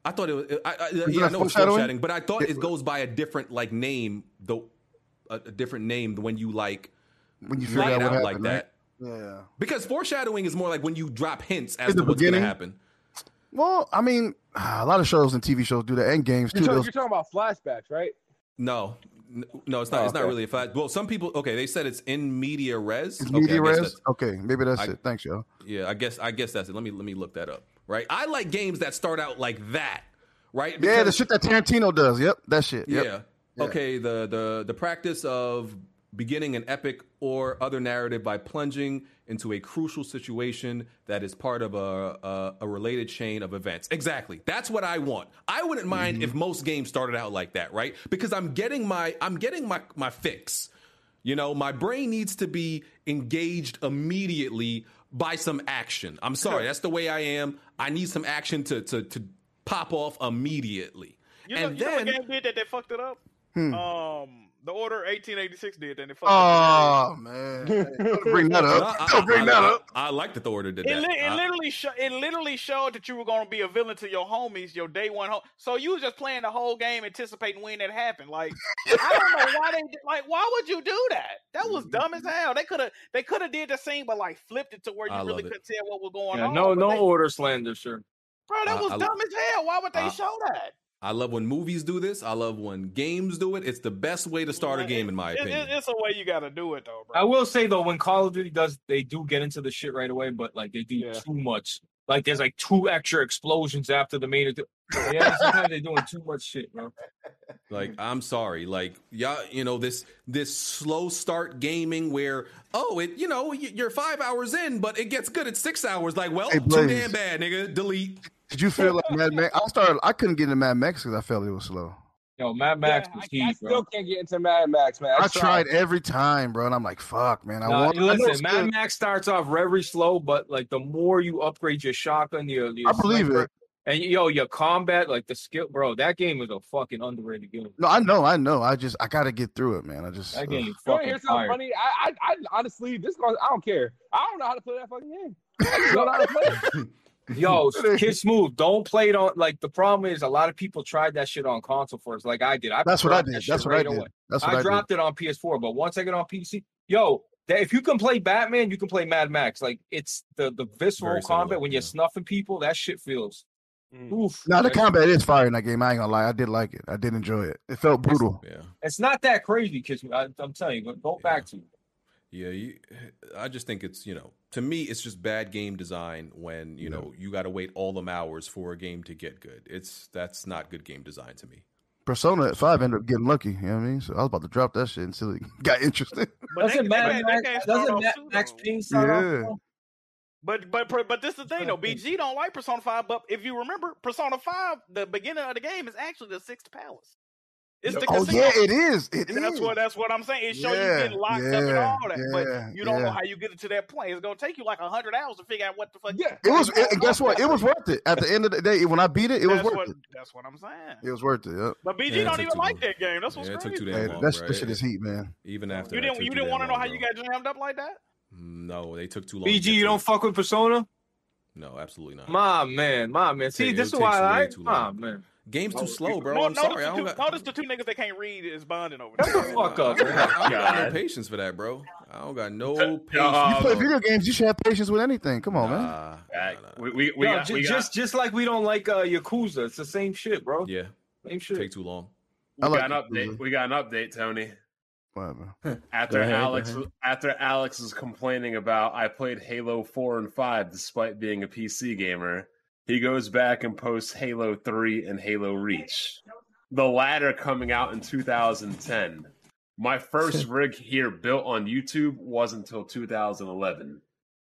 I thought it was, I, I, Isn't yeah, I that know it's foreshadowing? foreshadowing, but I thought It- it goes by a different like name, though, a, a different name when you like When you figure lay out it what out happened, like right? that. Yeah. Because foreshadowing is more like when you drop hints as In to the what's going to beginning? happen. Well, I mean, a lot of shows and TV shows do that, and games too. You're, talking, you're talking about flashbacks, right? No, no, it's not. Oh, It's not really a fact. Well, some people, okay, they said it's in media res. It's Okay, media res. Okay, maybe that's I- it. Thanks, y'all. Yeah, I guess I guess that's it. Let me let me look that up right? I like games that start out like that, right? Yeah, the shit that Tarantino does. Yep, that shit. Yep. yeah. Okay. The the the practice of beginning an epic or other narrative by plunging into a crucial situation that is part of a a, a related chain of events. Exactly. That's what I want. I wouldn't mind if most games started out like that, right? Because I'm getting my I'm getting my my fix. You know, my brain needs to be engaged immediately by some action. I'm sorry, that's the way I am. I need some action to to to pop off immediately. You know, and you know then what game did that they fucked it up? Hmm. Um, the Order 1886 did, and they fucked it up. Oh man, don't bring that up. I, Don't bring I- that I- up. I like that the order did It, that. li- it I- literally sho- it literally showed that you were going to be a villain to your homies, your day one home. So you was just playing the whole game, anticipating when that happened. Like I don't know why they like why would you do that? That was dumb as hell. They could have they could have did the same, but like flipped it to where you I really couldn't tell what was going Yeah, on. no, no they- order slander, sir. bro, that I- was I- dumb as hell. Why would they I- show that? I love when movies do this. I love when games do it. It's the best way to start a game, in my It- opinion. it- it's a way you got to do it though, bro. I will say though, when Call of Duty does, they do get into the shit right away, but like they do too much. Like there's like two extra explosions after the main. Yeah, sometimes they're doing too much shit, bro. Like, I'm sorry. Like, yeah, you know this this slow start gaming where oh, it you know you're five hours in, but it gets good at six hours. Like, well, Hey, too damn bad, nigga. Delete. Did you feel like Mad Max? I started. I couldn't get into Mad Max because I felt it was slow. Yo, Mad Max Yeah, was I, heat, I bro. still can't get into Mad Max, man. I tried every time, bro, and I'm like, fuck, man. I Nah, want. I listen, Mad good. Max starts off very slow, but like the more you upgrade your shotgun, your, your I believe sniper, it. and yo, your combat, like the skill, bro. That game is a fucking underrated game. No, I know, I know. I just, I gotta get through it, man. I just. That game You want to fucking hear something fire. funny? I, I, I honestly, this going, I don't care. I don't know how to play that fucking game. I don't know how to play it. Yo, Kid Smooth, don't play it on. Like the problem is, a lot of people tried that shit on console first, like I did. I That's what I did. that That's what I right did. away. That's what I did. dropped it on PS4, but once I get on PC, yo, that, if you can play Batman, you can play Mad Max. Like it's the the visceral Very similar, combat when you're snuffing people. That shit feels. Mm. Oof. No, the combat is fire in that game. I ain't gonna lie. I did like it. I did enjoy it. It felt brutal. Yeah. It's not that crazy, because I'm telling you. But go back to it. Yeah, you, I just think it's you know to me it's just bad game design when you know you got to wait all them hours for a game to get good. It's that's not good game design to me. Persona 5 ended up getting lucky. You know what I mean? So I was about to drop that shit until it got interesting. But Doesn't they, Mad they, Max- they doesn't start off Mad too, Max though. Payne start Yeah. slow? But but but but this is the thing though. BG don't like Persona Five, but if you remember, Persona Five, the beginning of the game is actually the Sixth Palace. It's the Oh casino. yeah, it is. It that's is. what that's what I'm saying. It shows Yeah, you getting locked up and yeah, all that, yeah, but you don't know how you get it to that point. It's gonna take you like hundred hours to figure out what the fuck. Yeah, It was. It, guess what? It was worth it. At the end of the day, when I beat it, it was worth what it. that's what I'm saying. It was worth it. Yep. But BG Yeah, don't even like long. that game. That's what's Yeah, it took crazy. too damn long. that's, bro. that shit is heat, man. Even after You that, didn't you didn't want to know how you bro. got jammed up like that? No, they took too long. BG, you don't fuck with Persona? No, absolutely not. My man, my man. See, this is why I. way My man. Game's too slow, bro. No, I'm notice, sorry. I the don't two, got, notice the two niggas that can't read is bonding over Shut there. the fuck up, I don't got no patience for that, bro. I don't got no Uh, patience. You play video games, you should have patience with anything. Come on, man. Nah, Yeah, nah, nah. we we, we Yo, got, ju- we got just just like we don't like uh, Yakuza. It's the same shit, bro. Yeah, Same shit. take too long. we I like got an Yakuza. update. We got an update, Tony. Whatever. After ahead, Alex after Alex is complaining about I played Halo 4 and 5 despite being a PC gamer, he goes back and posts Halo 3 and Halo Reach. The latter coming out in 2010. My first rig here built on YouTube wasn't until 2011.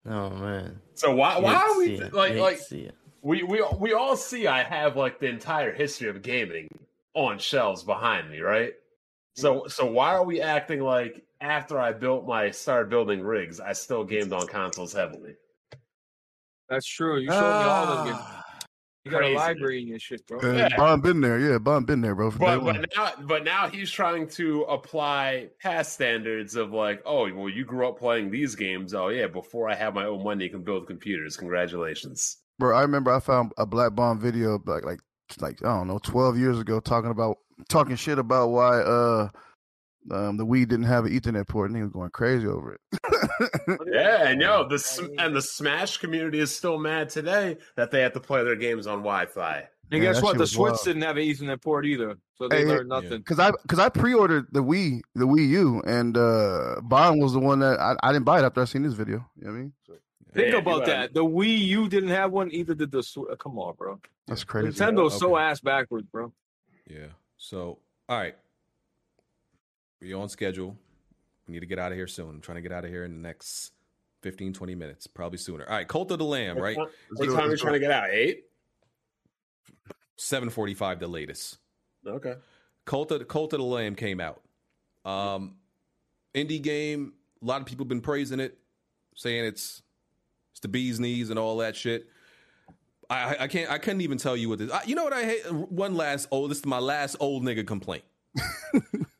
Oh man. So why why are we it. like like we we we all see I have like the entire history of gaming on shelves behind me, right? So so why are we acting like after I built my started building rigs, I still gamed on consoles heavily? That's true. You showed me all of them. Ah, You got a library in your shit, bro. Yeah. Bond been there. Yeah, Bond been there, bro. But but now but now he's trying to apply past standards of like, oh well, you grew up playing these games. Oh yeah, before I have my own money, can build computers. Congratulations. Bro, I remember I found a Black Bomb video like like like I don't know, twelve years ago, talking about talking shit about why uh um the Wii didn't have an Ethernet port, and he was going crazy over it. Yeah, and yo, the and the Smash community is still mad today that they have to play their games on Wi-Fi. And Yeah, guess what? The was Switch wild. didn't have an Ethernet port either, so they Hey, learned nothing. Cause I cause I pre-ordered the Wii the Wii U, and uh Bond was the one that I, I didn't buy it after I seen this video. You know what I mean? So, Think Yeah, about you that. The Wii U didn't have one. Either did the. Sw- Come on, bro. That's crazy. Nintendo's so Okay. ass backwards, bro. Yeah. So, all right. We're on schedule. We need to get out of here soon. I'm trying to get out of here in the next 15, 20 minutes, probably sooner. All right. Cult of the Lamb, right? What time are you trying to get out? Eight. 745 the latest. Okay. Cult of, Cult of the Lamb came out. Um, indie game. A lot of people been praising it, saying it's it's the bee's knees and all that shit. I, I- I can't I couldn't even tell you what this. I, you know what I hate? One last oh, this is my last old nigga complaint.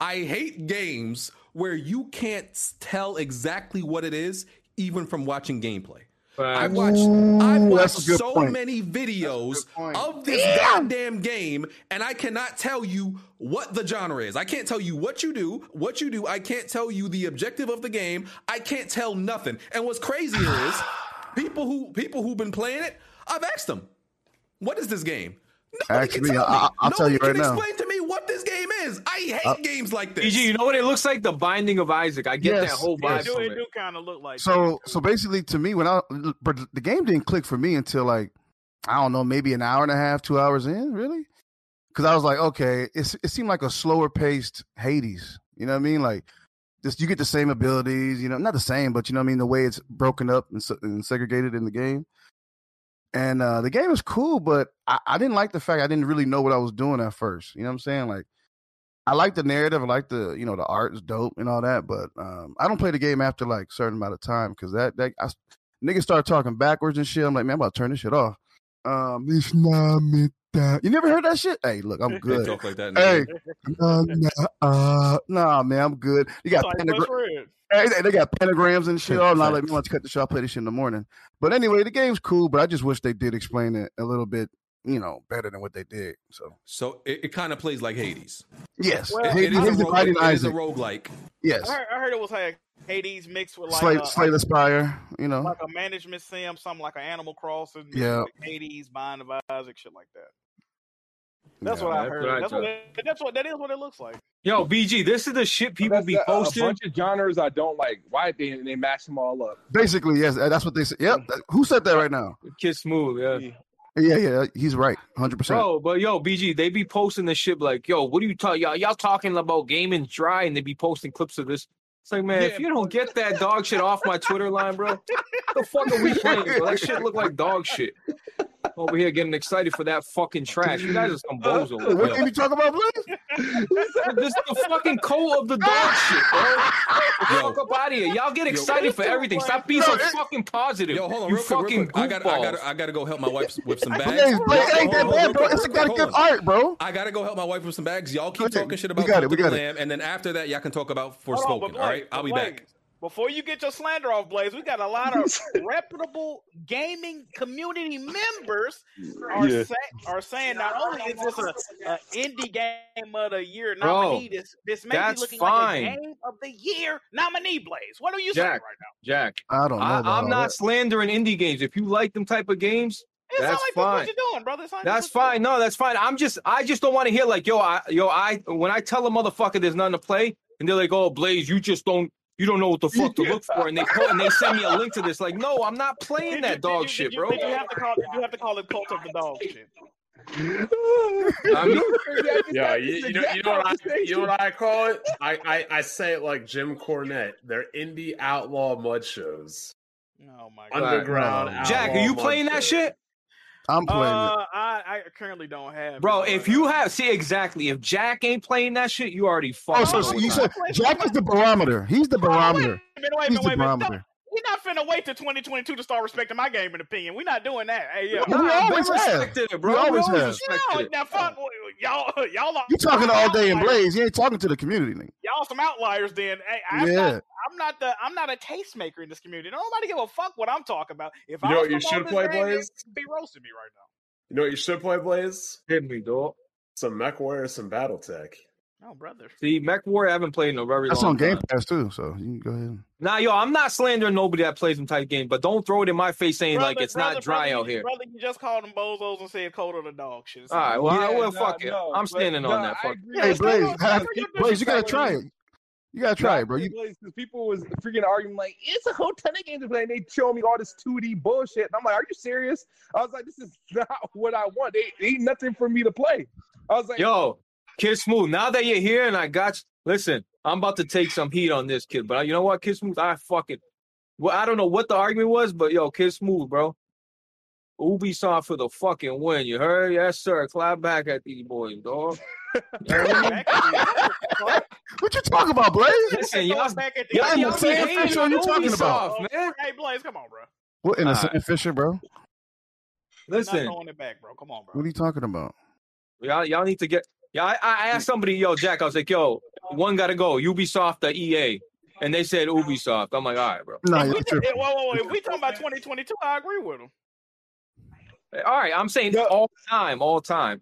I hate games where you can't tell exactly what it is, even from watching gameplay. I've watched I've watched that's a good so point. many videos of this goddamn game, and I cannot tell you what the genre is. I can't tell you what you do, what you do. I can't tell you the objective of the game. I can't tell nothing. And what's crazier is people who people who've been playing it. I've asked them, "What is this game?" Nobody Actually, can tell me. I- I'll tell you right can now. Is. I hate Uh, games like this. BG, you know what it looks like? The Binding of Isaac. I get that whole Yeah, vibe it do, from it it. do kind of look like. So so basically, to me, when I but the game didn't click for me until like I don't know, maybe an hour and a half, two hours in, really. Because I was like, okay, it's, it seemed like a slower paced Hades. You know what I mean? Like, this you get the same abilities, you know, not the same, but you know what I mean. The way it's broken up and, and segregated in the game, and uh the game is cool, but I, I didn't like the fact I didn't really know what I was doing at first. You know what I'm saying? Like, I like the narrative, I like the you know the art is dope and all that, but um I don't play the game after like certain amount of time because that that I, niggas start talking backwards and shit. I'm like, man, I'm about to turn this shit off. Um, it's not meant that. You never heard that shit? Hey, look, I'm They good. talk like that. in Hey, nah, nah, uh, nah, man, I'm good. You got Like pentagra- Hey, they, they got pentagrams and shit. Oh, now let me want to cut the show. I'll play this shit in the morning. But anyway, the game's cool, but I just wish they did explain it a little bit, you know, better than what they did. So So it, it kind of plays like Hades. yes, Well, It- Hades, it is a rogue- Dividing it is a roguelike. Yes, I heard, I heard it was like Hades mixed with like Slay, uh, Slay the Spire. You know, like a management sim, something like an Animal Crossing, Yeah. with Hades, Bind of Isaac, shit like that. That's Yeah, what I that's heard. what I that's what it, that's what that is what it looks like. Yo, BG, this is the shit people be the- a posting. bunch of genres I don't like. Why they they mash them all up? basically, yes, that's what they said. Yep. Who said that right now? Kid Smooth, yeah. Yeah, yeah, he's right, hundred percent. Bro, but yo, BG, they be posting this shit like, yo, what are you talking? Y'all, y'all talking about gaming dry, and they be posting clips of this. It's like, man, if you don't get that dog shit off my Twitter line, bro, the fuck are we playing? Bro? That shit look like dog shit. Over here getting excited for that fucking trash. You guys are some uh, bozo. What game you talking about, Blaze? this is the fucking coat of the dog shit, bro. Get the fuck up out of here. Y'all get excited for everything. Stop being so fucking positive. Yo, hold on, you real quick, real quick. I got, I goofballs. got, I got to go help my wife with some bags. Blaze, Blaze, it ain't that bad, bro. quick, It's real got good on. art, bro. I gotta go help my wife with some bags. Y'all keep Okay, talking shit about we about got it, we of the got it. Lamb, and then after that, y'all can talk about Hold on, but Forspoken. All right, I'll be back. Blaze, Before you get your slander off, Blaze, we got a lot of reputable gaming community members are, Yeah. say, are saying not only is this an a indie game of the year Bro, nominee, this this may be looking fine. like a game of the year nominee. Blaze, what are you saying right now? Jack. I don't know. I, I'm not that. slandering indie games. If you like them type of games, It sounds that's like fine. that's what you're doing, brother. It That's that's fine. No, that's fine. I'm just, I just don't want to hear like, yo, I, yo, I, when I tell a motherfucker there's nothing to play, and they're like, oh, Blaze, you just don't, you don't know what the fuck to look for, and they put, and they send me a link to this. Like, no, I'm not playing that dog you- shit, you- bro. You have to call? Did you have to call it cult of the dog shit? I mean, Yeah, you, you know, you know what I, you know what I call it? I, I, I say it like Jim Cornette. They're indie outlaw mud shows. Oh my god, Underground. Jack, are you playing that shows. shit? I'm playing it. Uh, I, I currently don't have. Bro, it, if you have, see exactly, if Jack ain't playing that shit, you already Oh, fucked. so, so you said Jack is the barometer. He's the barometer. Wait a minute, wait a He's minute, the wait a minute. barometer. We're not finna wait till 2022 to start respecting my gaming opinion. We're not doing that. Hey, yeah. We Nah, always been have. respected it, bro. We always always have. respected No, it. now fuck y'all. Y'all are You talking all day in. Blaze. You ain't talking to the community, nigga. Y'all some outliers. Then, hey, I'm Yeah. not. I'm not the. I'm not a tastemaker in this community. Nobody give a fuck what I'm talking about. If You I know was what you should play, this game, Blaze? Be roasting me right now. You know what you should play, Blaze? Hit me, dog. Some MechWarrior, some BattleTech. Oh, brother. See, Mech War, I haven't played in a very That's long on Game. Pass too. So you can go ahead. Nah, yo, I'm not slandering nobody that plays them type game, but don't throw it in my face saying like it's brother- not dry brother, out you- here. Brother, you just called them bozos and said cold of the dog shit. All right, well, I will no, fuck it. no, I'm but- standing no, on that. Fuck. Hey Blaze, you. have, you're Blaze, you gotta try it. You gotta try it, bro. You, Because people was freaking arguing like it's a whole ton of games to play, and they show me all this 2D bullshit. And I'm like, are you serious? I was like, this is not what I want. They they ain't nothing for me to play. I was like, Yo, Kid Smooth, now that you're here and I got you, listen, I'm about to take some heat on this kid, but you know what, Kid Smooth, I fucking, well, I don't know what the argument was, but yo, Kid Smooth, bro, Ubisoft for the fucking win. You heard? Yes, sir. Clap back at these boys, dog. what you talking about, Blaze? Listen, y'all, back at the y'all, y'all What be Sam hating Fisher on you talking about? Ubisoft, man. Hey, Blaze, come on, bro. What in a All right. Sam Fisher, bro? Not Listen, throwing it back, bro. Come on, bro. What are you talking about? y'all, y'all need to get. Yeah, I, I asked somebody, yo, Jack, I was like, yo, one got to go, Ubisoft or EA, and they said Ubisoft. I'm like, all right, bro. Nah, If you're we, tripping. whoa, whoa, whoa. If we talking about 2022, I agree with him, All right, I'm saying all time, all time.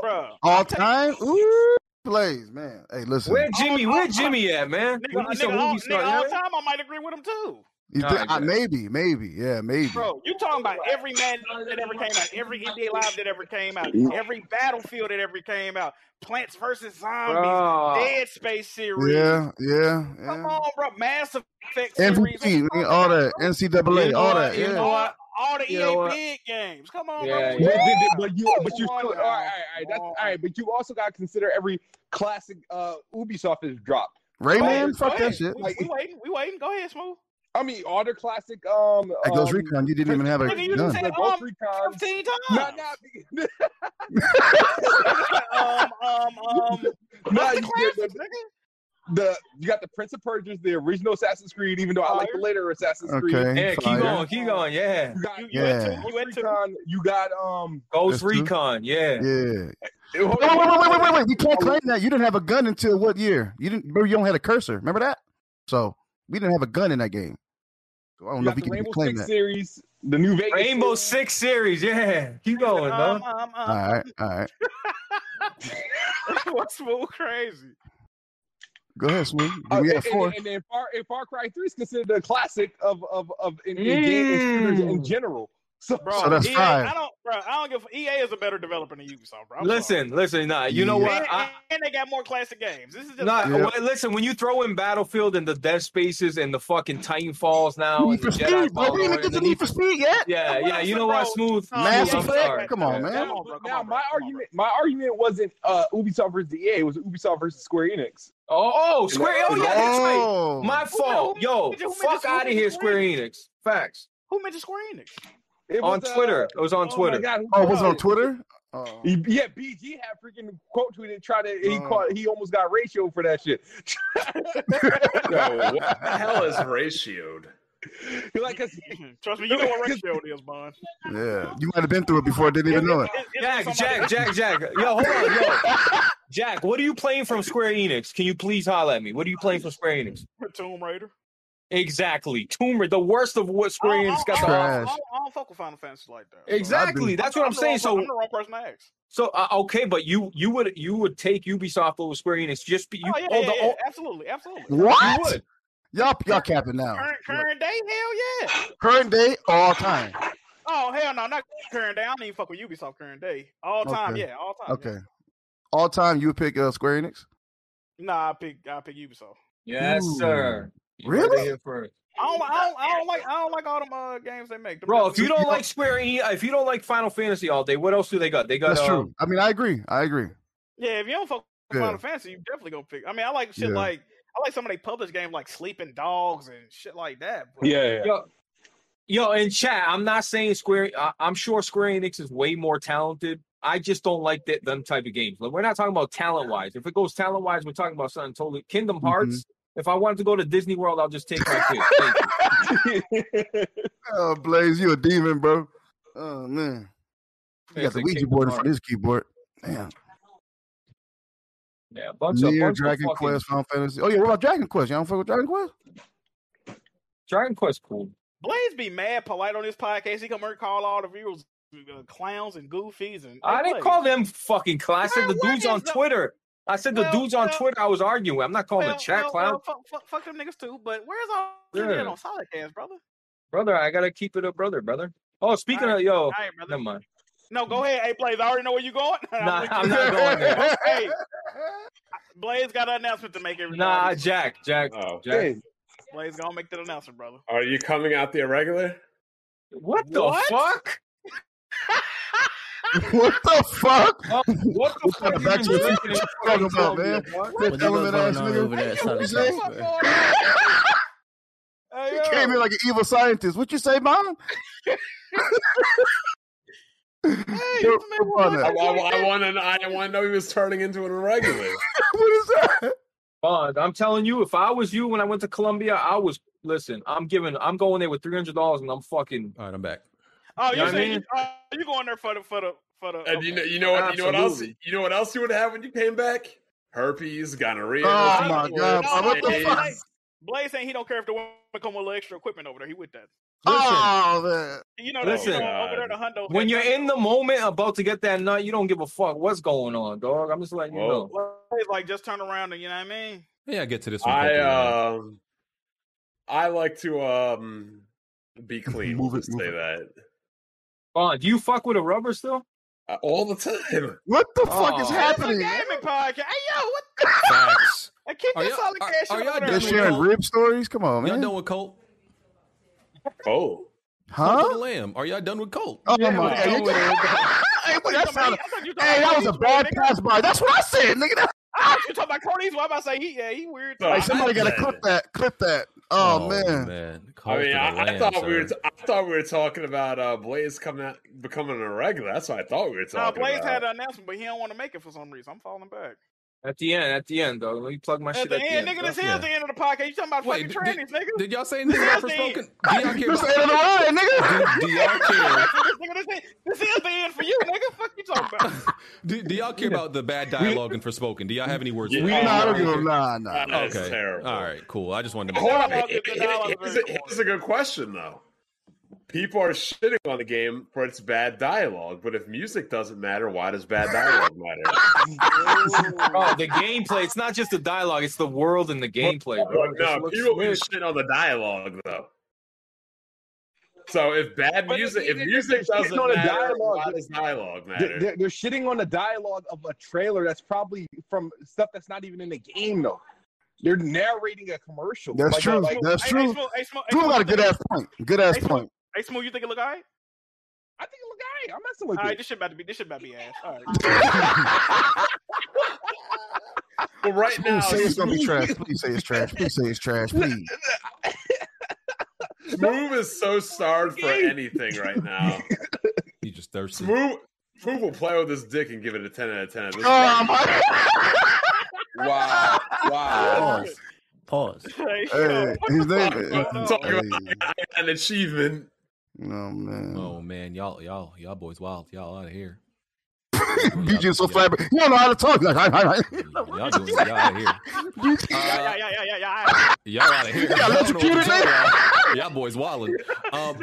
bro. All time? Ooh, Blaze, man. Hey, listen. Where Jimmy? Where Jimmy at, man? Nigga, We nigga, all, Ubisoft, nigga, all time, I might agree with him too. You think, right, bet. maybe, maybe, yeah, maybe. Bro, you talking about every Madden that ever came out, every NBA Live that ever came out, mm. every Battlefield that ever came out, Plants vs Zombies, Bro. Dead Space series. Yeah, yeah, Come on, bro. Mass Effect. MVP, man, all that, NCAA, You all what? that. You Yeah. know all, what? All the You EA big games. Come on, Yeah, bro. yeah. But, but- but you, but you, Come on all right, all right, that's all right. But you also got to consider every classic uh, Ubisoft has dropped. Rayman, Go fuck that shit. We, we waiting. We waiting. Go ahead, smooth. I mean, all the classic. Um, Hey, Ghost um, Recon, you didn't even have a Nigga, you gun. just said um, Recon. 15 times. Not, not, um, um, um. not What's the you classics, get nigga? The you got the Prince of Persia, the original Assassin's Creed. Even though I like the later Assassin's Creed. Okay, Yeah, keep fire. going, keep going, yeah. You got You, you went to, you went Ghost to. Recon. You got um. Ghost That's true. Recon, yeah. Yeah. Wait, wait, wait, wait, wait, wait, wait. We can't claim that. You didn't have a gun until what year? You didn't. Remember, you only had a cursor. Remember that? So we didn't have a gun in that game. So I don't You know if the we can Rainbow claim Six that. series, the New Vegas. Rainbow series. Six series, yeah. Keep going, Um, man. um, um, All right, all right. What's smooth crazy? Go ahead, Smooth. Uh, we and, four. and, and then Far, and Far Cry 3 is considered a classic of of of in, in game shooters in Mm. general. So, Bro, So that's EA, five. I don't, bro. I don't give. EA is a better developer than Ubisoft, bro. I'm Listen, listen, nah. You know Yeah. what? sorry. I, And, and they got more classic games. This is just Nah, Yeah. well, listen, when you throw in Battlefield and the Dead Spaces and the fucking Titanfalls now Need for Jedi speed, bro. We didn't even get to the Need for Speed yet. Yeah, But yeah, you listen, know what. Smooth? Mass Effect? Come on, man. Come on, bro. Come now on, bro. my Come on, argument my argument wasn't uh, Ubisoft versus EA. It was Ubisoft versus Square Enix. Oh, oh, Square. Oh, yeah, that's right. Oh. My fault. Yo, fuck out of here, Square Square Enix. Facts. Who mentioned Square Enix? It On was, uh, Twitter. It was on oh Twitter. My God, Oh, was it on? Twitter? Oh. He- Yeah, BG had freaking quote tweeted, try to he Oh. caught he almost got ratioed for that shit. Yo, what the hell is ratioed? He like, 'cause- Trust me, you know what ratio it is, Bond. Yeah, you might have been through it before. Didn't even know it. It- it's Jack, Jack, Jack, Jack. Yo, hold on, yo. Jack, what are you playing from Square Enix? Can you please holler at me? What are you playing from Square Enix? Tomb Raider. Exactly. Tomb Raider, the worst of what Square I don't- Enix got I to don't- offer. I don't, I don't fuck with Final Fantasy like that. Exactly. That's what I'm the saying. wrong- So, I'm the wrong person to ask. so uh, okay, but you you would you would take Ubisoft over Square Enix just be you Oh yeah, oh, yeah, the, yeah, oh, absolutely, absolutely. you What? would. Y'all, y'all capping now. Current, current day, hell yeah. Current day, all time. Oh hell no, not current day. I don't even fuck with Ubisoft current day. All time, Okay. yeah, all time. Okay. All time, you would pick uh, Square Enix. Yeah. Nah, I pick I pick Ubisoft. Yes, Ooh. sir. You Really? heard it here first. I don't, I don't, I don't like, I don't like all them uh, games they make. Them Bro, if you don't like Square Enix, if you don't like Final Fantasy all day, what else do they got? They got That's uh, true. I mean, I agree. I agree. yeah, if you don't fuck with Yeah. Final Fantasy, you definitely gonna pick. I mean, I like shit Yeah. like, I like some of they published games like Sleeping Dogs and shit like that. Bro. yeah, yeah. Yo, yo, in chat, I'm not saying Square. I, I'm sure Square Enix is way more talented. I just don't like that them type of games. Like, we're not talking about talent wise. If it goes talent wise, we're talking about something totally. Kingdom Mm-hmm. Hearts. If I wanted to go to Disney World, I'll just take my kid. Thank you. Oh, Blaze, you a demon, bro. Oh man, you got the Ouija board in front of Hearts. keyboard. Damn. Yeah, a bunch of Nier, bunch of Dragon fucking Quest, Final Fantasy. Oh yeah, what about Dragon Quest? Y'all don't fuck with Dragon Quest? Dragon Quest cool. Blaze be mad polite on this podcast. He come here and call all the viewers uh, clowns and goofies and. I didn't Blaze, call them fucking clown. I the dudes on the- Twitter. I said the Well, dudes on well- Twitter I was arguing with. I'm not calling well, the chat well, clown. well, fuck, fuck, fuck them niggas too. But where's all the Yeah. shit on Solidcast, brother? Brother, I gotta keep it a brother, brother. Oh, speaking All of yo, All right, brother. never mind. No, go ahead. Hey, Blaze, I already know where you're going. Nah, I'm not going there. hey, Blaze got an announcement to make. Everybody. Nah, Jack, Jack, Oh. Jack. Blaze gonna make that announcement, brother. Are you coming out the irregular? What the What? fuck? what the fuck? Oh, what the fuck? Back to the future you talking about, man? Fifth element ass nigga. What you say? You came in like an evil scientist. What you say, mom? I, I, want to. I want to know he was turning into an irregular. what is that? Bond, I'm telling you, if I was you when I went to Colombia, I was listen. I'm giving. I'm going there with three hundred dollars, and I'm fucking. All right, I'm back. Oh, You you know what I saying mean? uh, you going there for the for the for the? And you know, you know what? You know what else? You know what else you would have when you came back? Herpes, gonorrhea. Oh, my God, No, no, what the Blaze fuck? Blaze saying he don't care if the woman come with a little extra equipment over there. He with that. Oh man. You know, that, Listen, you know over there the hundo. when you're in the moment about to get that nut, you don't give a fuck what's going on, dog. I'm just letting you know. Blaze like just turn around and you know what I mean. Yeah, I get to this one. I quickly, man. um, I like to um be clean. Move it, just say that Bond, do you fuck with a rubber still? Uh, all the time. What the fuck Oh. is It's a happening? gaming podcast. Hey yo, what? The? Facts. Hey, keep Are this y'all- solid are- cash are shit y'all over They're there. done sharing rib stories. Come on, man. Y'all man. done with Colt? Oh, Cult of Huh? Lamb. Are y'all done with Colt? Oh Yeah, my god! you You- what. Hey, that sounded- you- I thought you talking Hey, that was a bad pass by. That's what I said, nigga. That- Ah, you talking about Cordy's? Why am I saying he? Yeah, he weird. So, Hey, somebody gotta clip that. Clip that. Oh, man. man. I mean, of the I, I Lamb, thought we were. sir. T- I thought we were talking about uh, Blaze coming out, becoming a regular. That's what I thought we were Nah, talking Blaze about. had an announcement, but he don't want to make it for some reason. I'm falling back. At the end, at the end, though. Let me plug my At shit the at the end, end. nigga, this bro. is the end of the podcast. You talking about Wait, fucking did- trannies, nigga? Did y'all say This anything about is the end. Forspoken? Do y'all care This about? ain't in the ride, nigga. Do, do y'all care? this, nigga, this, is- this is the end for you, nigga. Fuck you talking about? Do, do y'all care about the bad dialogue and Forspoken? Do y'all have any words? Yeah. for We it? nah, I don't give a nah, nah. That's Okay. terrible. All right. Cool. I just wanted to. Hold on. dialogue is- the Here- dialogue is Here's very a, here's a good question, though. People are shitting on the game for its bad dialogue, but if music doesn't matter, why does bad dialogue matter? Bro, oh, the gameplay. It's not just the dialogue; it's the world and the gameplay, bro. No, people can sick. shit on the dialogue, though. So if bad music, if if music doesn't on the matter, dialogue, why does dialogue They're, matter? they're, they're shitting on the dialogue of a trailer that's probably from stuff that's not even in the game, though. They're narrating a commercial. That's Like, true. like- That's Hey, true. Hey, Smoke, hey, Smoke, hey, People Smoke, got a good ass point. Good ass point. Hey, Smooth, you think it look alright? I think it look alright. I'm messing with All right, this shit about to be this shit about to be ass. All right. But right now, say it's gonna be trash. Please say it's trash. Please say it's trash. Please. Smooth is so starved for anything right now. You just thirsty. Smooth, Smooth will play with his dick and give it a ten out of ten. This Oh my. Wow, wow. Pause. Pause. Hey, Hey, his name. Talk about Hey, an achievement. oh man. Oh man, y'all, y'all, y'all boys wild. Y'all out of here. BJ so flabber. You don't know how to talk. Like, hi, hi, hi. Y'all doing y'all out of here. yeah, yeah, yeah, yeah, yeah, yeah. Y'all out of here. got I don't know what to electrocuted, tell nigga. y'all. Y'all boys wilding. Um,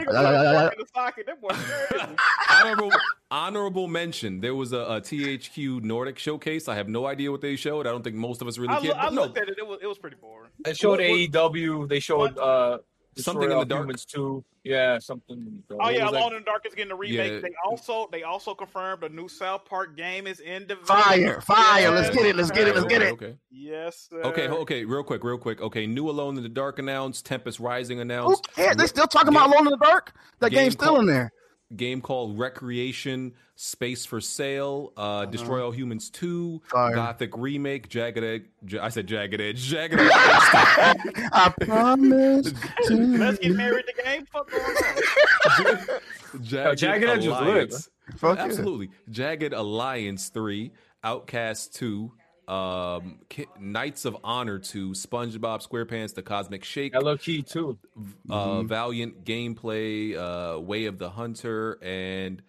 honorable honorable mention. There was a, a THQ Nordic showcase. I have no idea what they showed. I don't think most of us really I, cared. look, I But no, looked at it. It was it was pretty boring. They showed What- what- AEW. They showed uh Something in the All dark? Humans too. Yeah, something. Oh What yeah, was that? Alone in the Dark is getting a remake. Yeah. They also they also confirmed a new South Park game is in development. Fire, fire. Let's get it. Let's get it. Let's get it. Okay. Yes. Sir. Okay, okay, real quick, real quick. Okay, new Alone in the Dark announced, Tempest Rising Who announced. cares? They still talking about Alone in the Dark? That Game game's still called- in there. Game called Wreckreation, Space for Sale, uh, Destroy All Humans 2, Fire. Gothic Remake, Jagged Edge. Ja- I said Jagged Edge. Jagged Edge. I promise. to Let's get married to game. Fuck going on. Jagged, Jagged Edge was lit, Fuck yeah. Absolutely. Jagged Alliance 3, Outcast 2, um, Ki- Knights of Honor to SpongeBob SquarePants, The Cosmic Shake, Hello Key too. uh, Valiant gameplay, uh, Way of the Hunter, and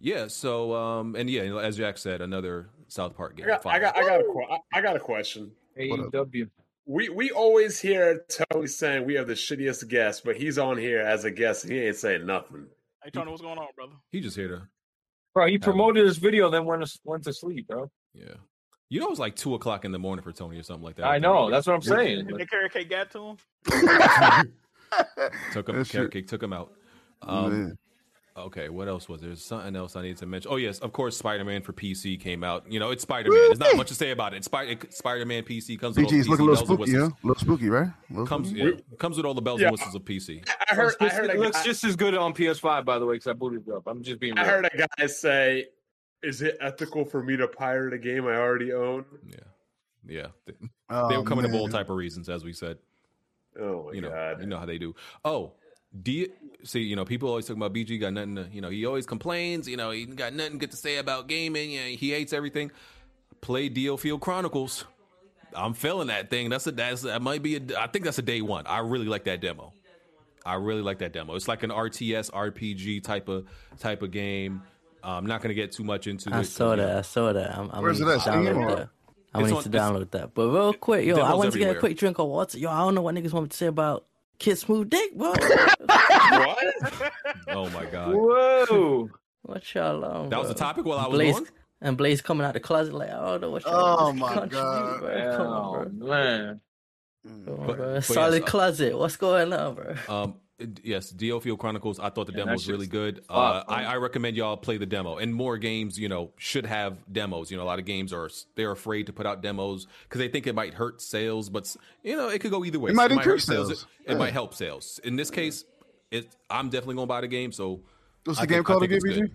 yeah. So um, and yeah, as Jack said, another South Park game. I got, I got, I got, a, que- I- I got a question. AEW. We we always hear Tony saying we have the shittiest guest, but he's on here as a guest. and He ain't saying nothing. Hey Tony, what's going on, brother? He just here to Bro, he promoted his video, then went to, went to sleep, bro. yeah. You know, it was like two o'clock in the morning for Tony or something like that. I know. That's what I'm saying. Did the carrot cake got to him? Took him. That Carrot cake took him out. Um, Okay, what else was there? There's something else I need to mention. Oh yes, of course, Spider Man for PC came out. You know, it's Spider Man. There's not much to say about it. Spider Man PC comes with all the looking a little bells and spooky, huh? whistles. A little spooky, right? Little Comes spooky. yeah, comes with all the bells Yeah. and whistles of PC. I heard. I heard. it looks guy, just as good on PS5, by the way, because I booted it up. I'm just being. I heard a guy say, "Is it ethical for me to pirate a game I already own?" Yeah, they, Oh, they were coming up with all type of reasons, as we said. Oh my you know, god! you know how they do. Oh, do you see? You know, people always talk about BG got nothing. To, you know, he always complains. You know, he got nothing good to say about gaming. You know, he hates everything. Play DioField Chronicles. I'm feeling that thing. That's a that's that might be. A, I think that's a day one. I really like that demo. I really like that demo. It's like an RTS RPG type of type of game. I'm not going to get too much into this. I it. saw that. I saw that. I'm, I'm Where's gonna it need at? download that. I'm gonna need to download that. But real quick, yo, I Demos want to get a quick drink of water. Yo, I don't know what niggas want me to say about Kid Smooth Dick, bro. What? Oh my god, Whoa! what y'all on? that was bro? the topic while I was Blaze gone. and Blaze coming out the closet like I don't know what y'all Oh my God. bro. Come on, Oh, bro. man. Come on, But- bro. but Solid yes, uh, closet. What's going on, bro? Um, it- yes, DioField Chronicles. I thought the Yeah, demo was really good. Uh, I. I recommend y'all play the demo. And more games, you know, should have demos. You know, a lot of games are they're afraid to put out demos because they think it might hurt sales. But you know, it could go either way. It might hurt increase sales. sales. It, it Yeah. might help sales. In this case, it I'm definitely gonna buy the game. So What's I the game think- called think again, it's BG? good.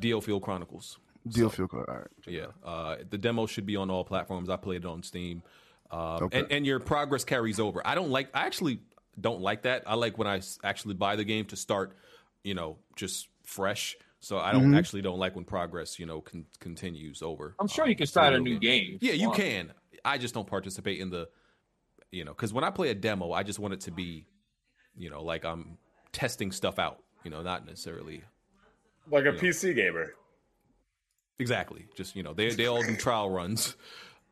DioField Chronicles. Deal feel. All right. Yeah, uh, the demo should be on all platforms. I played it on Steam, um, Okay. and and your progress carries over. I don't like. I actually don't like that. I like when I actually buy the game to start, you know, just fresh. So I don't Mhm. actually don't like when progress, you know, con- continues over. I'm sure um, you can start a new game. Yeah, you Wow. can. I just don't participate in the, you know, because when I play a demo, I just want it to be, you know, like I'm testing stuff out. You know, not necessarily Like a Yeah. PC gamer. exactly. Just you know, they they all do trial runs.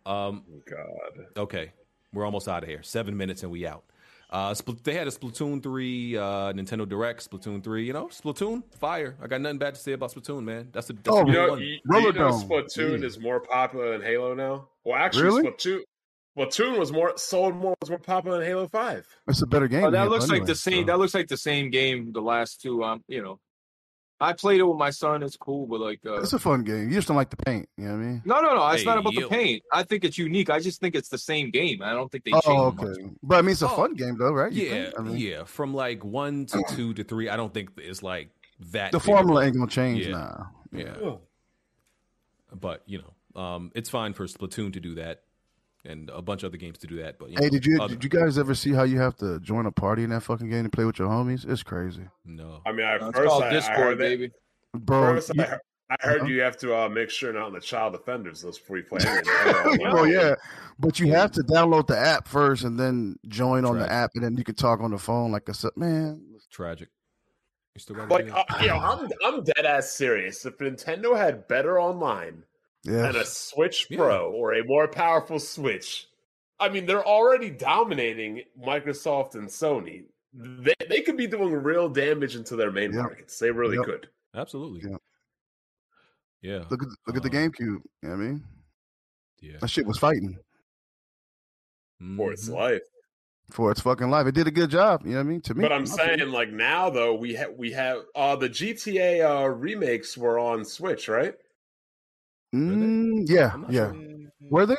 Um, God. Okay, we're almost out of here. Seven minutes and we out. Uh, Spl- they had a Splatoon three uh, Nintendo Direct. Splatoon three, you know, Splatoon fire. I got nothing bad to say about Splatoon, man. That's a that's Oh, a You good know, one. you, you know Splatoon Yeah. is more popular than Halo now. Well, actually, Really? Splatoon Splatoon was more sold more was more popular than Halo Five. It's a better game. Oh, that looks Halo like the same. so. That looks like the same game. The last two, um, you know, I played it with my son. It's cool, but like, uh, It's a fun game. You just don't like the paint. You know what I mean? no, no, no. It's Hey, not about yo. the paint. I think it's unique. I just think it's the same game. I don't think they Oh, changed okay. much. But I mean, it's a Oh. fun game though, right? You Yeah, think? I mean, yeah. From like one to two to three, I don't think it's like that. The big formula ain't gonna change Yeah. now. Yeah, but you know, um, it's fine for Splatoon to do that, and a bunch of other games to do that. But you Hey, know, did you other- did you guys ever see how you have to join a party in that fucking game to play with your homies? It's crazy, No. I mean, at Uh, it's first called I, I Discord, heard that, baby. bro. First, you- I, heard, I heard Uh-huh. you have to uh, make sure not on the child offenders list before you play. anything. Well, yeah, but you have to download the app first and then join on the app, and then you can talk on the phone like I said. Man, tragic. You still got Like, uh, you know, I'm I'm dead ass serious. If Nintendo had better online yeah, and a Switch Yeah. Pro or a more powerful Switch, I mean, they're already dominating Microsoft and Sony. They they could be doing real damage into their main Yep. markets. They really Yep. could. Absolutely. Yeah. Yeah. look at look at the Uh, GameCube. You know what I mean, Yeah. that shit was fighting For its Mhm. life. for its fucking life. It did a good job. You know what I mean? To me, But I'm saying, opinion. like now though, we have we have uh the GTA uh remakes were on Switch, right? Mm, yeah, I'm yeah. sure. Were they?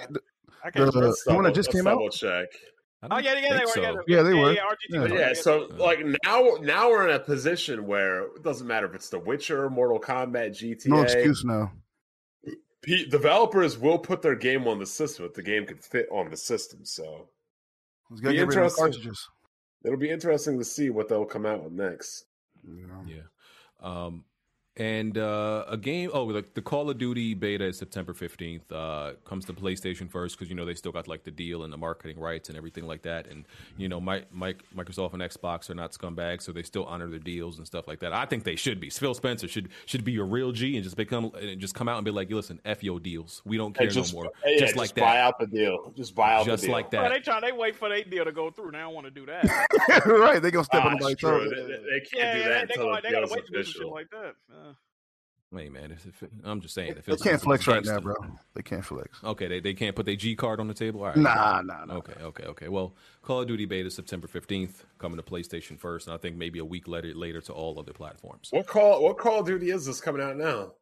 I The, the one that just came out. double check. Oh yeah, yeah, they were. so. Yeah, Yeah, they were. Yeah, RGT Yeah. Yeah, so like now now we're in a position where it doesn't matter if it's The Witcher, Mortal Kombat, GTA. No excuse now. P- developers will put their game on the system if the game can fit on the system. So Let's gotta Be get rid of the interesting. cartridges. it'll be interesting to see what they'll come out with next. Yeah. Yeah. Um, and uh, a game. Oh, the, the Call of Duty beta is September fifteenth. Uh, comes to PlayStation first because you know they still got like the deal and the marketing rights and everything like that. And you know, my, Mike, Microsoft and Xbox are not scumbags, so they still honor their deals and stuff like that. I think they should be. Phil Spencer should should be a real G and just become and just come out and be like, listen, f your deals. We don't care Hey, just, no more. hey, yeah, just just like buy out the deal. Just buy out Just the deal. like Well, that. they trying. They wait for their deal to go through. They don't want to do that. right, they gonna step Ah, on it's nobody's true. They, they- they can't yeah, do that they, until go, the they gotta deal's wait to do some shit official. like that. Uh, Hey man, if, if, I'm just saying. If They can't it's flex right now, bro. They can't flex. Okay, they, they can't put their G card on the table. All right. Nah, nah, nah. Okay, okay, okay. Well, Call of Duty beta September 15th, coming to PlayStation first, and I think maybe a week later later to all other platforms. What call what Call of Duty is this coming out now?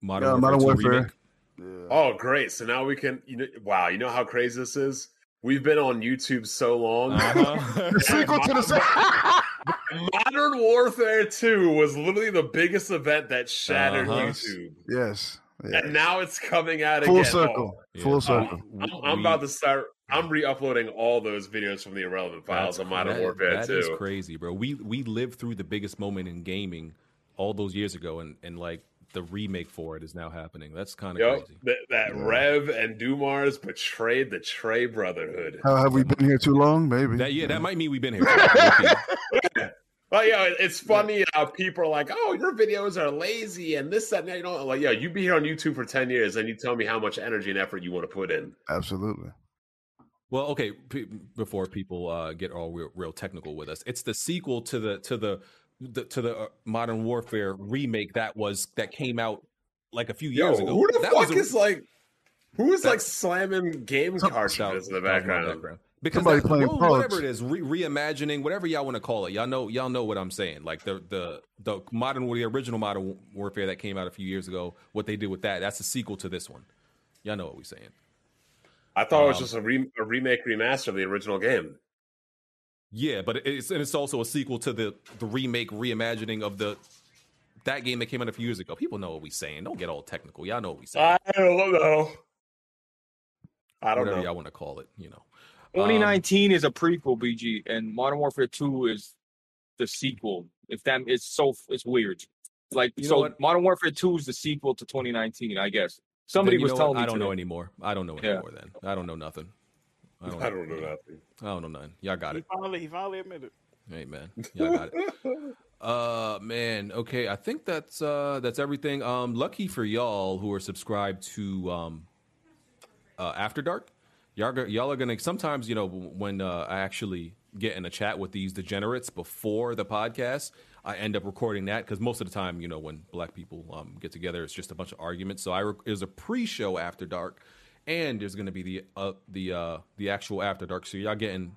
Modern Yeah, Warfare Modern Warfare. remake. Oh, great! So now we can. You know, wow, you know how crazy this is. We've been on YouTube so long. Uh-huh. The sequel to the Modern Warfare 2 was literally the biggest event that shattered Uh-huh. YouTube. Yes. And now it's coming out again. Full again. circle. Oh, Full circle. I'm, I'm about to start. I'm re-uploading all those videos from the irrelevant files That's- on Modern that- Warfare that 2. is crazy, bro. We we lived through the biggest moment in gaming all those years ago, and and like the remake for it is now happening. That's kind of Yep, crazy. that, that Rev and Dumars betrayed the Trey Brotherhood. How have we been here too long? Maybe. That yeah, that might mean we've been here. low-key. Well, yeah, it's funny how people are like, "Oh, your videos are lazy and this, that, and that." You know, like, yeah, you be here on YouTube for ten years, and you tell me how much energy and effort you want to put in. Absolutely. Well, okay. P- before people uh, get all real, real technical with us, it's the sequel to the to the, the to the uh, Modern Warfare remake that was that came out like a few Yo, years ago. who the that fuck was a- is like, who is like slamming game cartridges in the that background? Because Somebody that, playing wh- Pogs. whatever it is, re- reimagining, whatever y'all want to call it, y'all know, y'all know what I'm saying. Like the the the modern, the original Modern Warfare that came out a few years ago, what they did with that, that's a sequel to this one. Y'all know what we're saying. I thought it was Um, just a, re- a remake remaster of the original game. Yeah, but it's and it's also a sequel to the the remake reimagining of the that game that came out a few years ago. People know what we're saying. Don't get all technical. Y'all know what we're saying. I don't know. I don't Whatever know. y'all want to call it, you know. Um, 2019 is a prequel, BG, and Modern Warfare 2 is the sequel. If that it's so it's weird. Like You so? Modern Warfare 2 is the sequel to 2019, I guess. Somebody was know what? telling me. I don't know anymore. I don't know Yeah. anymore. Then I don't know nothing. I don't know nothing. I don't know nothing. Y'all got He it. finally, he finally admitted. Hey man, y'all got it. Uh man, okay. I think that's uh that's everything. Um lucky for y'all who are subscribed to um uh After Dark. Y'all go- y'all are gonna sometimes, you know, when uh, I actually get in a chat with these degenerates before the podcast, I end up recording that because most of the time, you know, when black people um get together, it's just a bunch of arguments. So I rec- there's a pre-show After Dark, and there's gonna be the uh the uh the actual After Dark. So y'all getting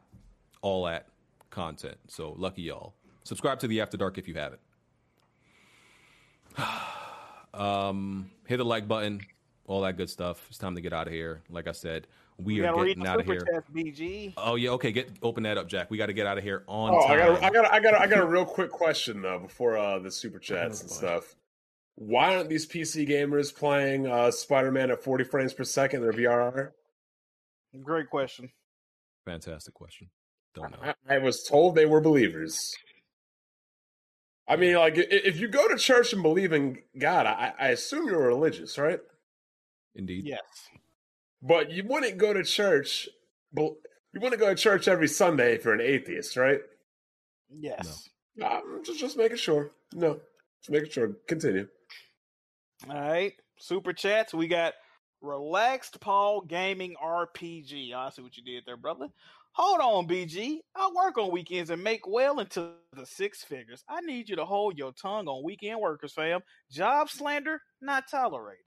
all that content. So lucky y'all. Subscribe to the After Dark if you haven't. um, hit the like button, all that good stuff. It's time to get out of here. Like I said, we You are getting out of here. chat, BG. Oh yeah, okay. Get open that up, Jack. We got to get out of here on Oh, time. I got, I got, I got, I got a real quick question though before uh, the super chats and stuff. Why aren't these PC gamers playing uh, Spider-Man at 40 frames per second in their VRR? Great question. Fantastic question. Don't know. I, I was told they were believers. I mean, like, if you go to church and believe in God, I, I assume you're religious, right? Indeed. Yes. But you wouldn't go to church. bel- You wouldn't go to church every Sunday if you're an atheist, right? Yes. I'm just, just making sure. No, just making sure. Continue. All right. Super chats. We got Relaxed Paul Gaming RPG. I see what you did there, brother. Hold on, BG. I work on weekends and make well into the six figures. I need you to hold your tongue on weekend workers, fam. Job slander not tolerated.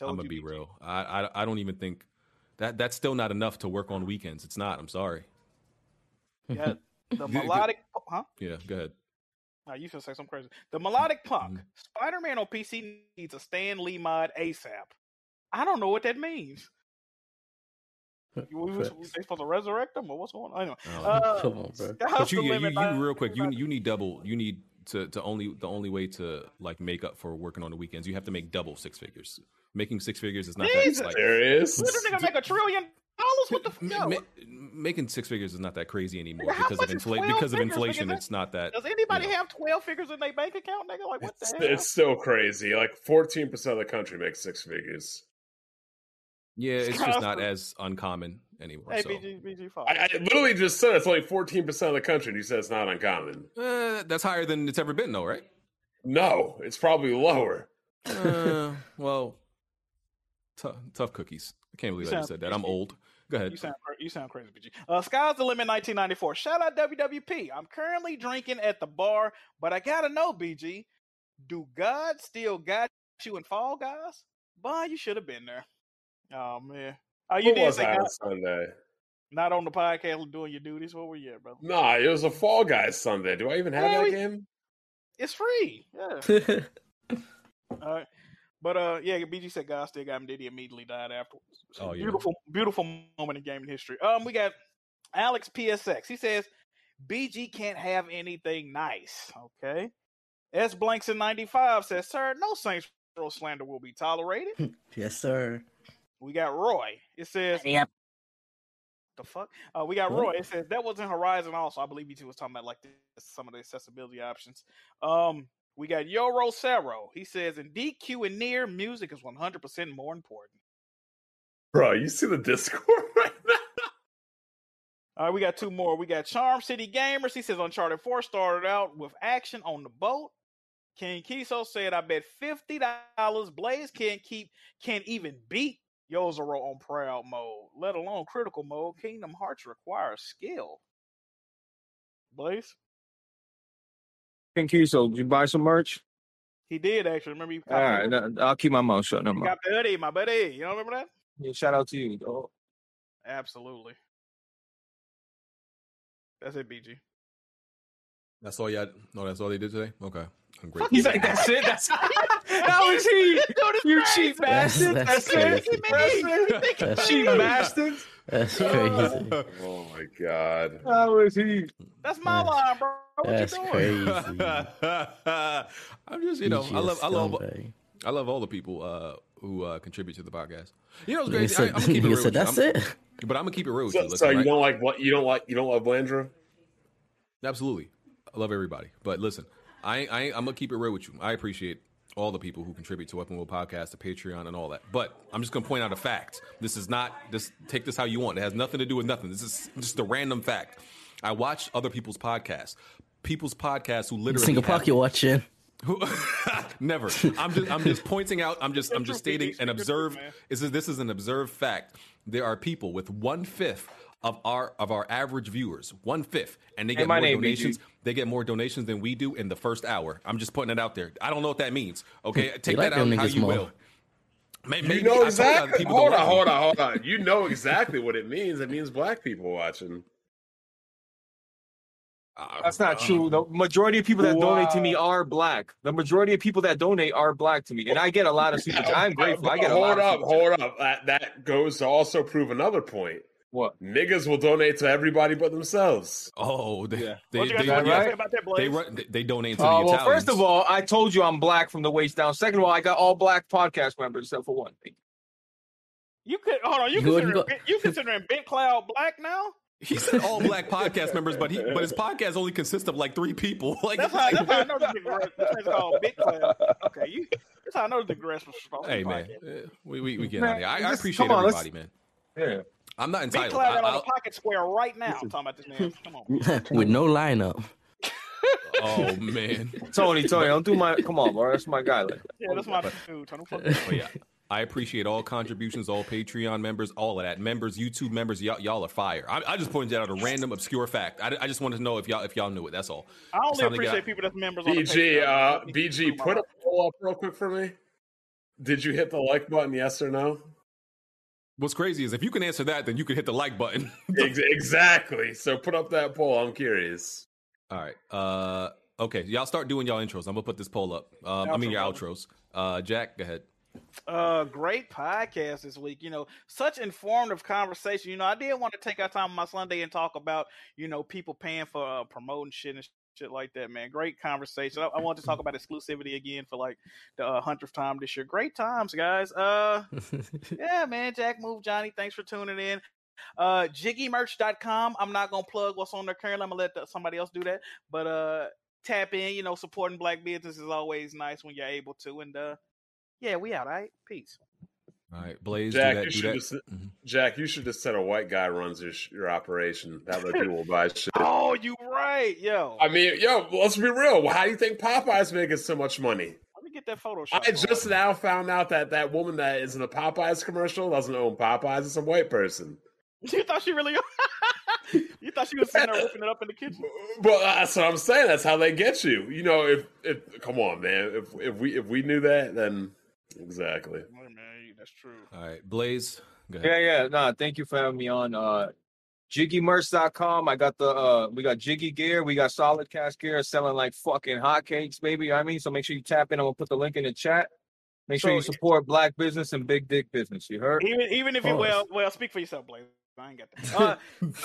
I'm gonna be real. I, I I don't even think that that's still not enough to work on weekends. It's not. I'm sorry. Yeah, the melodic, huh? Yeah. Go ahead. Oh, you should say something crazy. The melodic punk. Mm-hmm. Spider Man on PC needs a Stan Lee mod ASAP. I don't know what that means. You- we was- Facts. they supposed to resurrect him or what's going on? Anyway, Oh. uh, Come on, bro. But you, yeah, you, you, real quick. You you need double. You need to, to only the only way to like make up for working on the weekends. You have to make double six figures. Making six figures is not Jesus. that like Serious? What, this nigga make a trillion dollars? What the f- ma- yo, ma- making six figures is not that crazy anymore Nigga, how because of much is inflation. 12 Because of inflation, That- it's not that. Does anybody have twelve figures in their bank account, nigga? Like what the hell? It's so crazy. Like 14% of the country makes six figures. Yeah, it's just not as uncommon anymore. hey, so BG, BG. I, I literally just said it's only 14% of the country, and you said it's not uncommon. Eh, that's higher than it's ever been, though, right? No, it's probably lower. Uh, well, tou- tough cookies. I can't believe I just said that. I'm old. Go ahead. You sound cra- you sound crazy, BG. Uh, Sky's the limit, 1994. Shout out WWP. I'm currently drinking at the bar, but I gotta know, BG. Do God still got you in Fall Guys? Bond, you should have been there. Oh man. Oh, you What did was say I God, on Sunday? not on the podcast doing your duties. What were you, at, brother? Nah, it was a Fall Guys Sunday. Do I even have Yeah, that we- game? It's free. Yeah. All right. But uh, yeah, BG said God still got him. Did he immediately died afterwards? Oh, yeah. Beautiful, beautiful moment in gaming history. Um, we got Alex PSX. He says BG can't have anything nice. Okay. S blanks in ninety five says, "Sir, no Saints Row slander will be tolerated." yes, sir. we got Roy. It says, Yep. the fuck? Uh, we got What? Roy. It says that was in Horizon also. I believe you was talking about like the, some of the accessibility options. Um, we got Yo Rosero. He says in DQ and NieR music is one hundred percent more important. Bro, you see the Discord right now? All right, we got two more. We got Charm City Gamers. He says Uncharted 4 started out with action on the boat. King Kiso said, I bet fifty dollars Blaze can't keep can't even beat Yozora on proud mode, let alone critical mode. Kingdom Hearts requires skill. Blaze? King Kiso, did you buy some merch? He did actually. Remember he All right, no, I'll keep my mouth shut. No he more. got the hoodie, my buddy. You don't remember that? Yeah, shout out to you. Oh, Absolutely. That's it, BG. That's all y'all. No, that's all they did today. Okay, I'm great. He's like, that's it. That's that was he. You cheap bastard. That's- That's, that's it. crazy. That's it. That's cheap crazy. bastard. That's crazy. Oh my god. That was he. That's my line, bro. What That's you doing? crazy. I'm just, you know, BG I love, I love, scumbag. I love all the people uh, who uh, contribute to the podcast. You know, it's crazy. said- I, am gonna keep it real. said, with you. "That's I'm- it." But I'm gonna keep it real with So, you. so Listen, you right? don't like what you don't like you don't love Landra. Absolutely, I love everybody. But listen, I, I, I'm gonna keep it real with you. I appreciate all the people who contribute to Weapon Wheel Podcast, the Patreon, and all that. But I'm just gonna point out a fact. This is not this. Take this how you want. It has nothing to do with nothing. This is just a random fact. I watch other people's podcasts. People's podcasts who literally Single have- pocket watching. Never. I'm just I'm just pointing out. I'm just I'm just stating an observed. Is this this is an observed fact? There are people with one fifth of our of our average viewers, one fifth, and they Hey, get my more name, donations. BG. They get more donations than we do in the first hour. I'm just putting it out there. I don't know what that means. Okay, take like that out them how niggas you more. will. May- You know I y'all exactly. Hold on, like hold on, hold on. You know exactly what it means. It means black people watching. Uh, That's not true. Uh. The majority of people that donate to me are black. The majority of people that donate are black to me, and I get a lot of super. I'm grateful. I get a hold lot. up, hold up. That that goes to also prove another point. What niggas will donate to everybody but themselves? Oh, they, they, What you they, got to yeah, about that, they, run- they, they donate to Oh the well, Italians. first of all, I told you I'm black from the waist down. Second of all, I got all black podcast members except for one. You could hold on. You, You wouldn't considering go- you considering Big Cloud black now? He said all black podcast members, but he but his podcast only consists of like three people. Like, That's how, that's how I know the nigga. This is called Big Cloud. Okay, you. That's how I know the nigga rest was strong. hey man, eh, we we, we get Man, out of here. I, I appreciate come on, everybody, man. Yeah, I'm not Big entitled. Cloud got I- on the pocket square right now. I'm talking about this man. Come on. With no lineup. oh man, Tony, Tony, don't do my. Come on, bro. That's my guy. Like, Yeah, that's my dude. Tony, fuck yeah, I appreciate all contributions, all Patreon members, all of that. Members, YouTube members, y'all, y'all are fire. I, I just pointed out a random obscure fact. I, I just wanted to know if y'all if y'all knew it. That's all. I only It's time to get appreciate out- people that's members on the BG, uh, BG, put a poll up real quick for me. Did you hit the like button? Yes or no? What's crazy is if you can answer that, then you can hit the like button. Exactly. So put up that poll. I'm curious. All right. Uh, okay, y'all start doing y'all intros. I'm gonna put this poll up. Um, I mean your outros. Uh, Jack, go ahead. Uh, great podcast this week. You know, such informative conversation. You know, I did want to take our time on my Sunday and talk about, you know, people paying for uh, promoting shit and shit like that, man. Great conversation. I, I want to talk about exclusivity again for like the uh, hundredth time this year. Great times, guys. Uh, yeah, man. Jack Move Johnny, thanks for tuning in. Uh, jiggymerch.com. I'm not gonna plug what's on there currently. I'm gonna let the, somebody else do that. But uh, tap in. You know, supporting black business is always nice when you're able to. And uh, yeah, we out. All right, peace. All right, Blaze. Jack, do that. you do should that. just mm-hmm. Jack, you should just said a white guy runs your, your operation. That way people will buy shit. Oh, you right, yo. I mean, yo, let's be real. How do you think Popeye's making so much money? Let me get that Photoshop. I just now found out that that woman that is in the Popeyes commercial doesn't own Popeyes. It's a white person. You thought she really? you thought she was sitting there whipping it up in the kitchen. But uh, that's what I'm saying. That's how they get you. You know, if if come on, man. If if we if we knew that, then exactly. Man, that's true. All right, Blaze. Go ahead. Yeah, yeah. Nah, thank you for having me on. Uh JiggyMerch.com. I got the uh we got Jiggy gear, we got solid cast gear selling like fucking hotcakes, baby. You know what I mean, so make sure you tap in. I'm gonna put the link in the chat. Make sure So- you support black business and big dick business. You heard? Even even if you well well speak for yourself, Blaze. I ain't got that. Uh,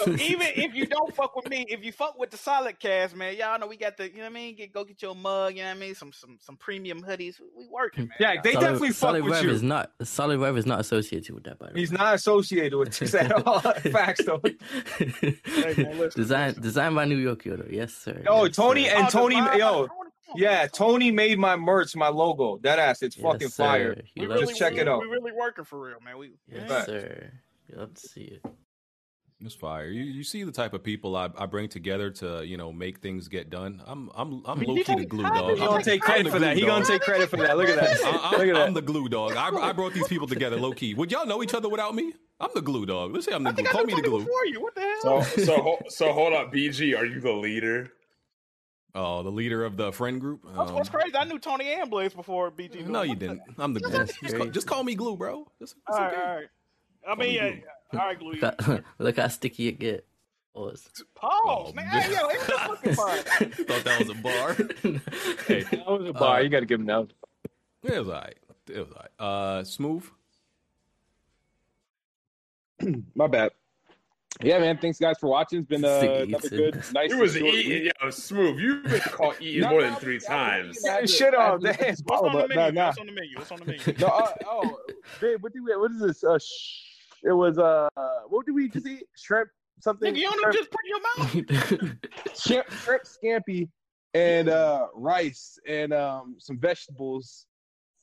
so even if you don't fuck with me, if you fuck with the solid cast, man, y'all know we got the you know what I mean. Get go get your mug, you know what I mean. Some some some premium hoodies. We working, man. Yeah, they Solid- definitely fuck Solid with Rev you. is not Solid Rev is not associated with that. By the way, He's not associated with this at all. Facts though. Design designed by New York, though. Yes, sir. Yo, Yes, Tony sir. and Tony, yo, yeah, Tony made my merch, my logo. That ass, it's Yes, fucking sir. fire. He We really, Just check we, it out. We really working for real, man. We Yes, Facts. sir. You love to see it. It's fire. You, you see the type of people I, I bring together to you know make things get done. I'm I'm I'm low key the glue dog. He gonna take credit I'm the for that. glue He gonna dog. take credit for that. Look at that. I, I'm, Look at I'm that. the glue dog. I, I brought these people together low key. Would y'all know each other without me? I'm the glue dog. Let's say I'm the glue. Call me the glue. before you. What the hell? So so so hold up, BG. Are you the leader? Oh, the leader of the friend group. That's Um, what's crazy. I knew Tony and Blaze before BG. no, you didn't. I'm the glue. Just call, just call me glue, bro. It's, it's All right, okay. all right. I mean, yeah, all right, glue. Look how, look how sticky it get. Pause. Pause, man. Hey, yo, it's just fucking fine. Thought that was a bar. hey, That was a bar. uh, you got to give him that. It was alright. It was alright. Uh, smooth. My bad. Yeah, man. Thanks, guys, for watching. It's been uh, another good, nice. It was eating, week. yo, smooth. You've been caught eating No, more no, than three times. Yeah, Shit off, That's- What's on the menu? nah, nah. What's on the menu? What's on the menu? No, uh, oh, babe, what did we? What is this? Uh, sh- it was uh, what did we just eat? Shrimp, something. Nigga, you don't shrimp, just put in your mouth. shrimp, shrimp scampi, and uh, rice and um, some vegetables,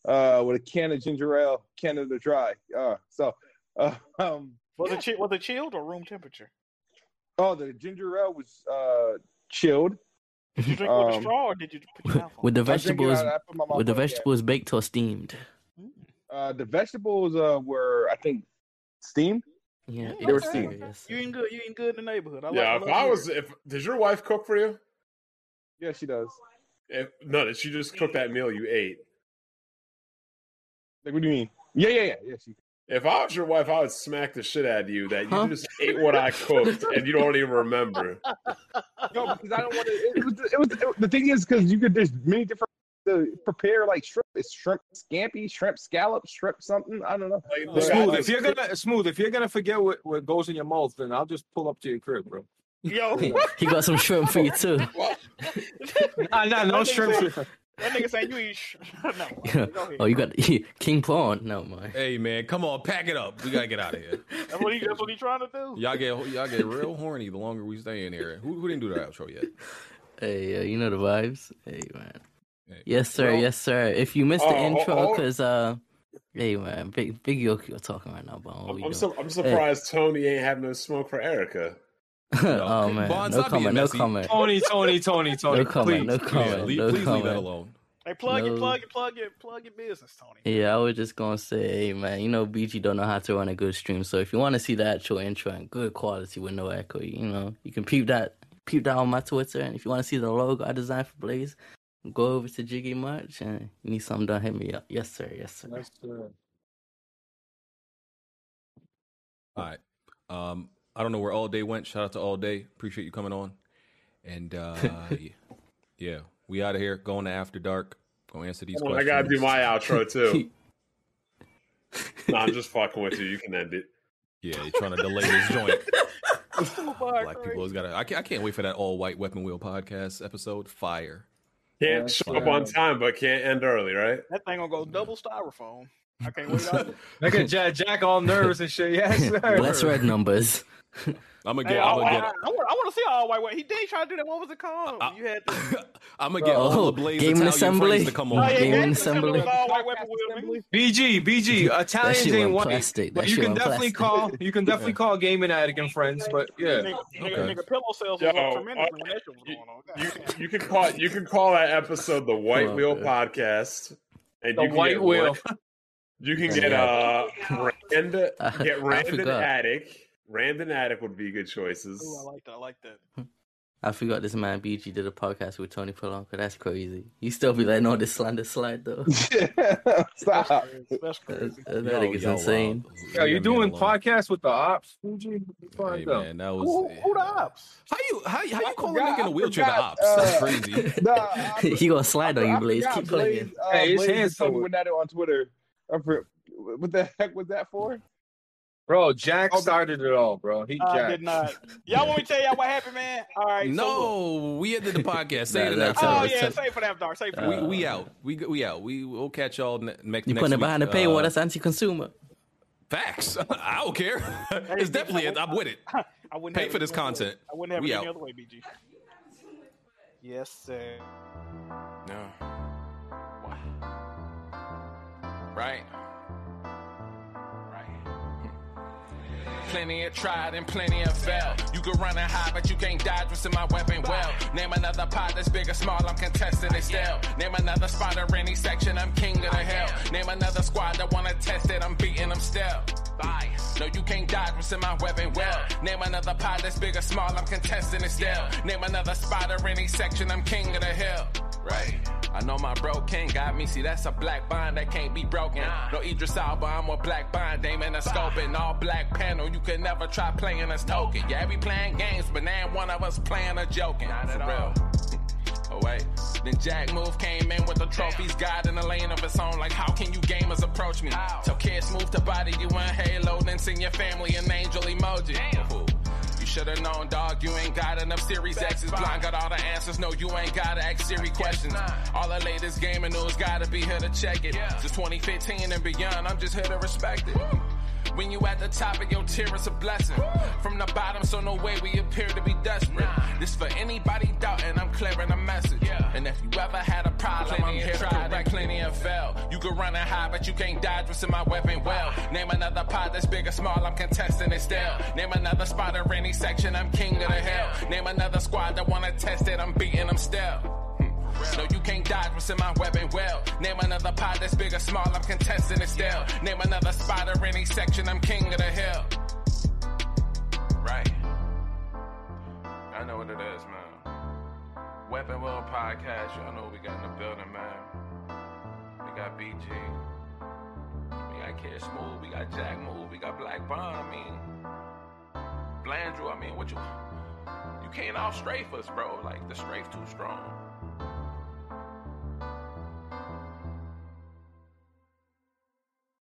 uh, with a can of ginger ale, Canada Dry. Uh, so, uh, um, Was it chi- was it chilled or room temperature? oh, the ginger ale was uh chilled. Did you drink it with a Um, straw or did you put your mouth on? With the I drink it vegetables, out- I put my mouth with the on it, vegetables baked or steamed. Uh, the vegetables uh were I think steamed. Yeah, They were yes, steamed. sir, yes, sir. You ain't good? You ain't good in the neighborhood? I Yeah, like, if love I was, it. if does your wife cook for you? Yeah, she does. If no, did she just cook that meal you ate? Like, what do you mean? Yeah, yeah, yeah, yeah. She. If I was your wife, I would smack the shit out of you that you Huh? just ate what I cooked and you don't even remember. No, because I don't want to. It was, it was it- the thing is because you could. There's many different to prepare like shrimp. It's shrimp scampi, shrimp scallop, shrimp something. I don't know. Like, Well, look, I smooth. If you're gonna smooth, if you're gonna forget what, what goes in your mouth, then I'll just pull up to your crib, bro. Yo, He got some shrimp for you too. Nah, nah, no That shrimp. said- That nigga saying you eat. Sh- no. Go oh, you got king prawn? No, man. Hey man, come on, pack it up. We gotta get out of here. That's what he. That's what he trying to do. Y'all get y'all get real horny the longer we stay in here. Who, who didn't do the outro yet? Hey, uh, you know the vibes. Hey, man. Hey, Yes, sir. Well- yes, sir. If you missed the Oh, intro, uh, uh, oh, oh. because uh, hey, man, big big Yoki are talking right now, but I'm, we I'm, doing? su- I'm surprised Tony ain't having no smoke for Erica. oh man, Bond, no comment. No comment. Tony, Tony, Tony, Tony. No comment. please. No comment. Yeah, leave, no please comment. leave that alone. Hey, plug your No. plug your plug your plug your business, Tony. Yeah, I was just gonna say, hey man, you know BG don't know how to run a good stream, so if you want to see the actual intro and good quality with no echo, you know, you can peep that peep that on my Twitter, and if you want to see the logo I designed for Blaze, go over to Jiggy Merch and you need something done, hit me up. Yes sir, yes sir. That's, uh, All right. Um, I don't know where all day went. Shout out to all day. Appreciate you coming on. And uh, yeah, yeah, we out of here. Going to after dark. Go answer these Hold on, I gotta do my outro too. no, I'm just fucking with you. You can end it. Yeah, you're trying to delay this joint. Oh, my Black people always gotta. I can't, I can't wait for that all white weapon wheel podcast episode. Fire. Can't Yeah, show up on time, but can't end early, right? That thing gonna go double styrofoam. I can't wait. Out. Look at Jack, Jack all nervous and shit. Yes, sir. Less red numbers. I'm gonna get. I, I'm gonna I, get. want, I want to see all white. He did try to do that. What was it called? you had the, I'm gonna get Oh, all the Blaze Gaming Italian Assembly? to come oh, on. yeah, Gaming Gaming Assembly. was all white weapon wheel. BG, BG, Italians shit ain't white, plastic. but That you can definitely plastic. call. You can definitely call gaming addict and friends. But yeah, Nigga, nigga, Okay. nigga, pillow sales was Yo, up tremendously uh, when that shit was going on. You you can call you can call that episode the White Oh, Wheel man. Podcast, and the you can white get wheel. You can get uh Rand, get Rand and forgot. Attic, Random Attic would be good choices. Ooh, I like that. I like that. I forgot this man BG did a podcast with Tony Polanco. That's crazy. You still be letting all this slander slide though. Stop. That's crazy. That nigga's insane. Yo, you doing podcasts with the ops, Fuji? Hey, man, that was Who, who the ops? how you how, you- how you I call a nigga in a I wheelchair the forgot, ops? That's uh, crazy. Nah, he gonna slide on you, Blaze. Keep playing. Uh, Hey, his Blaze hands just told me when that on Twitter. I for- What the heck was that for? Bro, Jack started it all, bro. He I Jack. did not. Y'all want me to tell y'all what happened, man? All right. so no, we ended the podcast. Say Nah, it in nah, that tell Oh us, yeah, tell- save for the after dark. Save for the we we out. We we out. We will catch y'all ne- next. You next putting it week. behind the paywall? Uh, That's anti-consumer. facts. I don't care. it's definitely. I'm with it. I wouldn't Pay for this any other way. content. I wouldn't have We it any out. other way, BG. Yes, sir. No. Right. Right. Plenty of tried and plenty of failed. You can run and hide, but you can't dodge what's in my weapon wheel. Name another pot that's big or small, I'm contesting it still. Name another spot or any section, I'm king of the hill. Name another squad that wanna test it, I'm beating them still. Bye. No, you can't dodge what's in my weapon wheel. Name another pot that's big or small, I'm contesting it still. Name another spot or any section, I'm king of the hill. Right. I know my bro King got me. See, that's a black bond that can't be broken. No Idris Elba, I'm a black bond. Dame in a scope and all black panel. You can never try playing us token. Yeah, we playing games, but now one of us playing a joking. Not For real. Oh wait. Then Jack Move came in with the trophies, God in the lane of his own. Like, how can you gamers approach me? So Kid Smooth to body you in Halo, then sing your family an angel emoji. Fool. Should've known, dog. You ain't got enough Series X's. Blind got all the answers. No, you ain't gotta ask Siri questions. All the latest gaming news gotta be here to check it. Since 2015 and beyond, I'm just here to respect it. When you at the top of your tier, it's a blessing. From the bottom, so no way we appear to be desperate. This for anybody doubting, I'm clearing a message. And if you ever had a problem, I'm here to correct. Plenty and fail. You can run and hide, but you can't dodge what's in my weapon wheel. Name another pot that's big or small, I'm contesting it still. Name another spot or any section, I'm king of the hill. Name another squad that wanna test it, I'm beating them still. No, you can't dodge what's in my weapon wheel. Name another pot that's big or small, I'm contesting it still. Name another spot or any section, I'm king of the hill. Right. I know what it is, man. Weapon Wheel Podcast, y'all know we got in the building, man. We got BG. We got Kid Smooth, we got Jack Move, we got Black Bond, I mean. Blandrew, I mean, what you. You can't out strafe us, bro. Like, the strafe too strong.